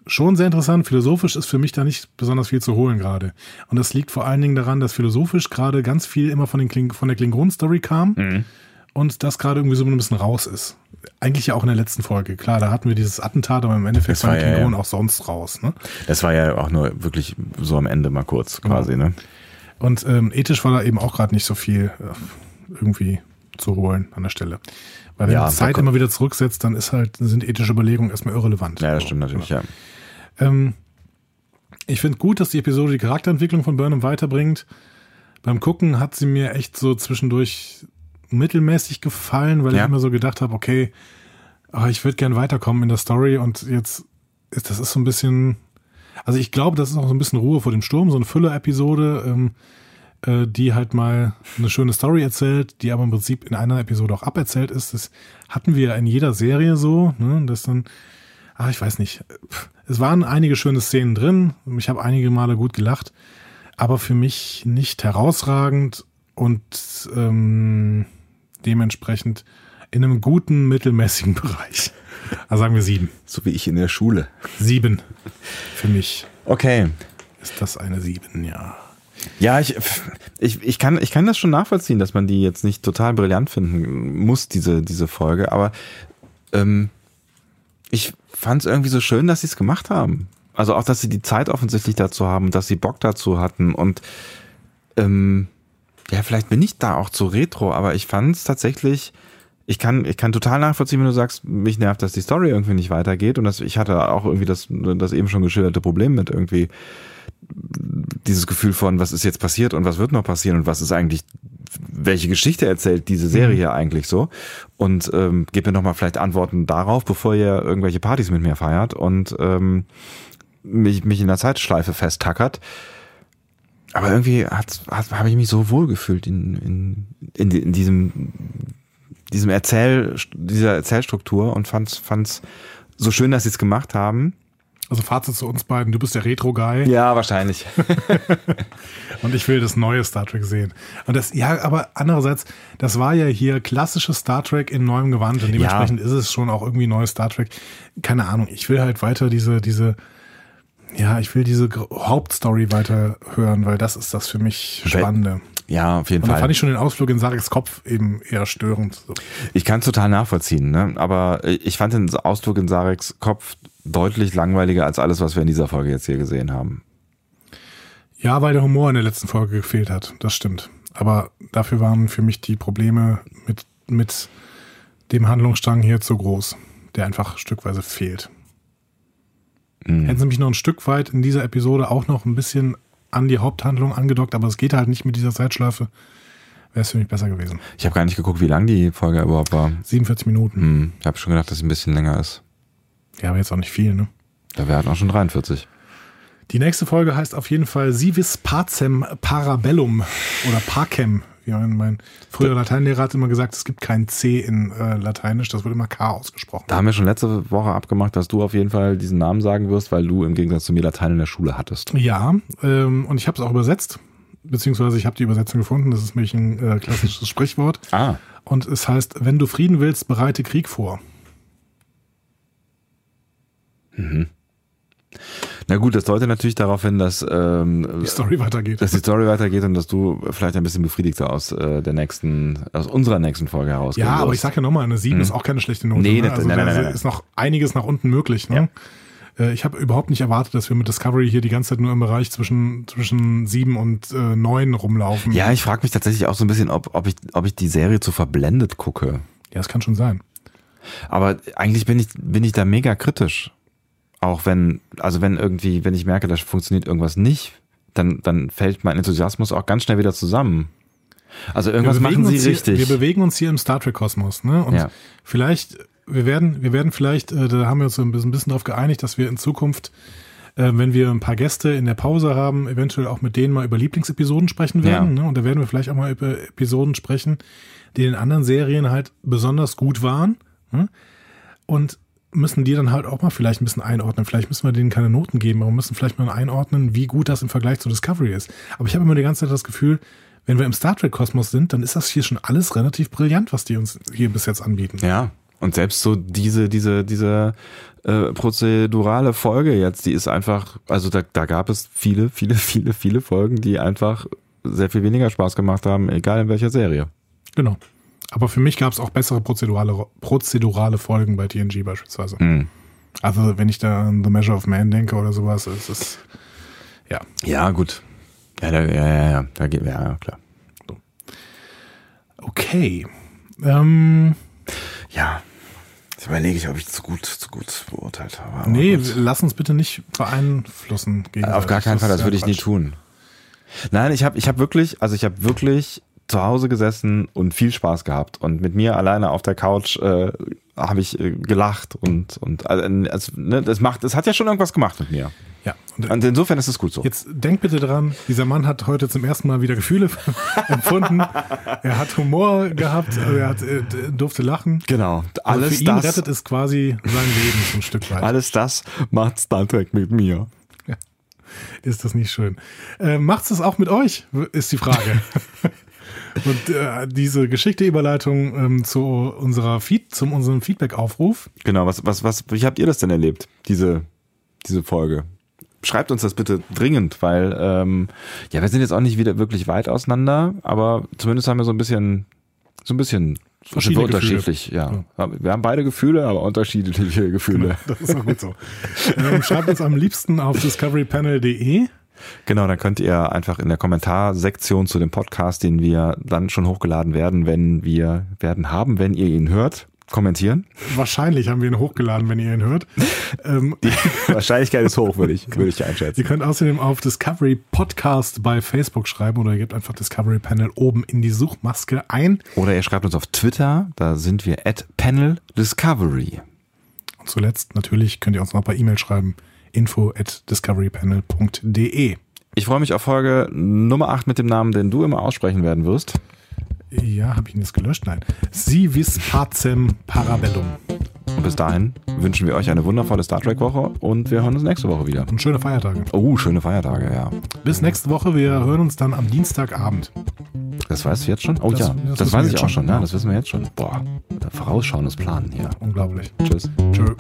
schon sehr interessant. Philosophisch ist für mich da nicht besonders viel zu holen gerade. Und das liegt vor allen Dingen daran, dass philosophisch gerade ganz viel immer von, den Kling von der Klingon-Story kam. Mhm und das gerade irgendwie so ein bisschen raus ist. Eigentlich ja auch in der letzten Folge. Klar, da hatten wir dieses Attentat, aber im Endeffekt waren die Klingonen ja, auch sonst raus. Ne? Das war ja auch nur wirklich so am Ende mal kurz quasi. Genau. Ne? Und ähm, ethisch war da eben auch gerade nicht so viel äh, irgendwie zu holen an der Stelle. Weil wenn ja, die Zeit immer wieder zurücksetzt, dann ist halt, sind ethische Überlegungen erstmal irrelevant. Ja, das stimmt natürlich, ja. Ähm, ich finde gut, dass die Episode die Charakterentwicklung von Burnham weiterbringt. Beim Gucken hat sie mir echt so zwischendurch mittelmäßig gefallen, weil ja. ich immer so gedacht habe, okay, oh, ich würde gern weiterkommen in der Story und jetzt ist das ist so ein bisschen, also ich glaube, das ist auch so ein bisschen Ruhe vor dem Sturm, so eine Füller-Episode, ähm, äh, die halt mal eine schöne Story erzählt, die aber im Prinzip in einer Episode auch aberzählt ist. Das hatten wir in jeder Serie so, ne, dass dann, ah, ich weiß nicht, es waren einige schöne Szenen drin, ich habe einige Male gut gelacht, aber für mich nicht herausragend und ähm, dementsprechend in einem guten, mittelmäßigen Bereich. Also sagen wir sieben. So wie ich in der Schule. Sieben. Für mich. Okay. Ist das eine sieben, ja. Ja, ich, ich, ich, kann, ich kann das schon nachvollziehen, dass man die jetzt nicht total brillant finden muss, diese, diese Folge, aber ähm, ich fand es irgendwie so schön, dass sie es gemacht haben. Also auch, dass sie die Zeit offensichtlich dazu haben, dass sie Bock dazu hatten und ähm, ja, vielleicht bin ich da auch zu retro, aber ich fand es tatsächlich, ich kann, ich kann total nachvollziehen, wenn du sagst, mich nervt, dass die Story irgendwie nicht weitergeht. Und das, ich hatte auch irgendwie das, das eben schon geschilderte Problem mit irgendwie dieses Gefühl von, was ist jetzt passiert und was wird noch passieren und was ist eigentlich, welche Geschichte erzählt diese Serie mhm. eigentlich so? Und ähm, gebt mir nochmal vielleicht Antworten darauf, bevor ihr irgendwelche Partys mit mir feiert und ähm, mich, mich in der Zeitschleife festtackert aber irgendwie habe ich mich so wohl gefühlt in, in, in, in diesem, diesem Erzähl, dieser Erzählstruktur und fand's, fand's so schön, dass sie es gemacht haben. Also Fazit zu uns beiden, du bist der Retro-Guy. Ja, wahrscheinlich. und ich will das neue Star Trek sehen. Und das, ja, aber andererseits, das war ja hier klassisches Star Trek in neuem Gewand und dementsprechend ja. ist es schon auch irgendwie neues Star Trek. Keine Ahnung, ich will halt weiter diese, diese, ja, ich will diese Hauptstory weiter hören, weil das ist das für mich Spannende. Ja, auf jeden und Fall. Da fand ich schon den Ausflug in Sareks Kopf eben eher störend. Ich kann es total nachvollziehen, ne? aber ich fand den Ausflug in Sareks Kopf deutlich langweiliger als alles, was wir in dieser Folge jetzt hier gesehen haben. Ja, weil der Humor in der letzten Folge gefehlt hat, das stimmt. Aber dafür waren für mich die Probleme mit, mit dem Handlungsstrang hier zu groß, der einfach stückweise fehlt. Mhm. Hätten sie mich noch ein Stück weit in dieser Episode auch noch ein bisschen an die Haupthandlung angedockt, aber es geht halt nicht mit dieser Zeitschleife, wäre es für mich besser gewesen. Ich habe gar nicht geguckt, wie lang die Folge überhaupt war. 47 Minuten. Hm, ich habe schon gedacht, dass es ein bisschen länger ist. Ja, aber jetzt auch nicht viel, ne? Da wären auch schon 43. Die nächste Folge heißt auf jeden Fall Sivis Pacem Parabellum oder Pacem. Ja, mein früherer Lateinlehrer hat immer gesagt, es gibt kein C in äh, Lateinisch, das wird immer K ausgesprochen. Da haben wir schon letzte Woche abgemacht, dass du auf jeden Fall diesen Namen sagen wirst, weil du im Gegensatz zu mir Latein in der Schule hattest. Ja, ähm, und ich habe es auch übersetzt, beziehungsweise ich habe die Übersetzung gefunden, das ist nämlich ein äh, klassisches Sprichwort. Ah. Und es heißt, wenn du Frieden willst, bereite Krieg vor. Mhm. Na gut, das deutet natürlich darauf hin, dass ähm, die Story weitergeht. Dass die Story weitergeht und dass du vielleicht ein bisschen befriedigter aus äh, der nächsten, aus unserer nächsten Folge heraus. Ja, aber ich sag ja nochmal, eine 7 hm. ist auch keine schlechte Note. Nee, ne? also nein, nein, nein, nein, ist noch einiges nach unten möglich. Ne? Ja. Äh, ich habe überhaupt nicht erwartet, dass wir mit Discovery hier die ganze Zeit nur im Bereich zwischen zwischen sieben und äh, neun rumlaufen. Ja, ich frage mich tatsächlich auch so ein bisschen, ob, ob, ich, ob ich die Serie zu verblendet gucke. Ja, das kann schon sein. Aber eigentlich bin ich, bin ich da mega kritisch. Auch wenn, also wenn irgendwie, wenn ich merke, da funktioniert irgendwas nicht, dann, dann fällt mein Enthusiasmus auch ganz schnell wieder zusammen. Also irgendwas machen sie hier, richtig. Wir bewegen uns hier im Star Trek Kosmos, ne? Und ja. vielleicht, wir werden, wir werden vielleicht, äh, da haben wir uns ein bisschen, ein bisschen darauf geeinigt, dass wir in Zukunft, äh, wenn wir ein paar Gäste in der Pause haben, eventuell auch mit denen mal über Lieblingsepisoden sprechen werden. Ja. Ne? Und da werden wir vielleicht auch mal über Episoden sprechen, die in anderen Serien halt besonders gut waren. Ne? Und müssen die dann halt auch mal vielleicht ein bisschen einordnen. Vielleicht müssen wir denen keine Noten geben, aber müssen vielleicht mal einordnen, wie gut das im Vergleich zu Discovery ist. Aber ich habe immer die ganze Zeit das Gefühl, wenn wir im Star Trek-Kosmos sind, dann ist das hier schon alles relativ brillant, was die uns hier bis jetzt anbieten. Ja, und selbst so diese, diese, diese äh, prozedurale Folge jetzt, die ist einfach, also da, da gab es viele, viele, viele, viele Folgen, die einfach sehr viel weniger Spaß gemacht haben, egal in welcher Serie. Genau. Aber für mich gab es auch bessere prozedurale, prozedurale Folgen bei TNG beispielsweise. Mhm. Also wenn ich da an The Measure of Man denke oder sowas, ist es ja. Ja, gut. Ja, da, ja, ja, ja, da geht, ja, klar. So. Okay. Ähm, ja. Jetzt überlege ich, ob ich zu gut, zu gut beurteilt habe. Aber nee, gut. lass uns bitte nicht beeinflussen. Auf gar keinen Fall, das würde ich nie tun. Nein, ich habe ich hab wirklich, also ich habe wirklich zu Hause gesessen und viel Spaß gehabt. Und mit mir alleine auf der Couch äh, habe ich äh, gelacht und, und also, ne, das macht, es hat ja schon irgendwas gemacht mit mir. Ja. Und, und, insofern ist es gut so. Jetzt denk bitte dran, dieser Mann hat heute zum ersten Mal wieder Gefühle empfunden. er hat Humor gehabt, er hat, er durfte lachen. Genau. Alles also für ihn das, rettet es quasi sein Leben so ein Stück weit. Alles das macht Star Trek mit mir. Ist das nicht schön? Äh, macht's das auch mit euch? Ist die Frage. Und äh, diese geschickte Überleitung ähm, zu unserer Feed, zum unserem Feedback-Aufruf. Genau, was, was, was, wie habt ihr das denn erlebt, diese, diese Folge? Schreibt uns das bitte dringend, weil ähm, ja, wir sind jetzt auch nicht wieder wirklich weit auseinander, aber zumindest haben wir so ein bisschen, so ein bisschen Verschiedene unterschiedlich, ja. ja. Wir haben beide Gefühle, aber unterschiedliche Gefühle. Das ist auch gut so. ähm, schreibt uns am liebsten auf discoverypanel.de Genau, dann könnt ihr einfach in der Kommentarsektion zu dem Podcast, den wir dann schon hochgeladen werden, wenn wir werden haben, wenn ihr ihn hört, kommentieren. Wahrscheinlich haben wir ihn hochgeladen, wenn ihr ihn hört. Ähm, Die Wahrscheinlichkeit ist hoch, würde ich, würde ich einschätzen. Ihr könnt außerdem auf Discovery Podcast bei Facebook schreiben oder ihr gebt einfach Discovery Panel oben in die Suchmaske ein. Oder ihr schreibt uns auf Twitter, da sind wir at Panel Discovery. Und zuletzt natürlich könnt ihr uns noch per E-Mail schreiben info at discoverypanel.de. Ich freue mich auf Folge Nummer 8 mit dem Namen, den du immer aussprechen werden wirst. Ja, habe ich ihn jetzt gelöscht? Nein. Si vis pacem parabellum. Und bis dahin wünschen wir euch eine wundervolle Star Trek Woche und wir hören uns nächste Woche wieder. Und schöne Feiertage. Oh, schöne Feiertage, ja. Bis nächste Woche. Wir hören uns dann am Dienstagabend. Das weißt du jetzt schon? Oh Das- ja, das das, weiß ich auch schon, schon. Ja, das wissen wir jetzt schon. Boah, vorausschauendes Planen hier. Unglaublich. Tschüss. Tschö.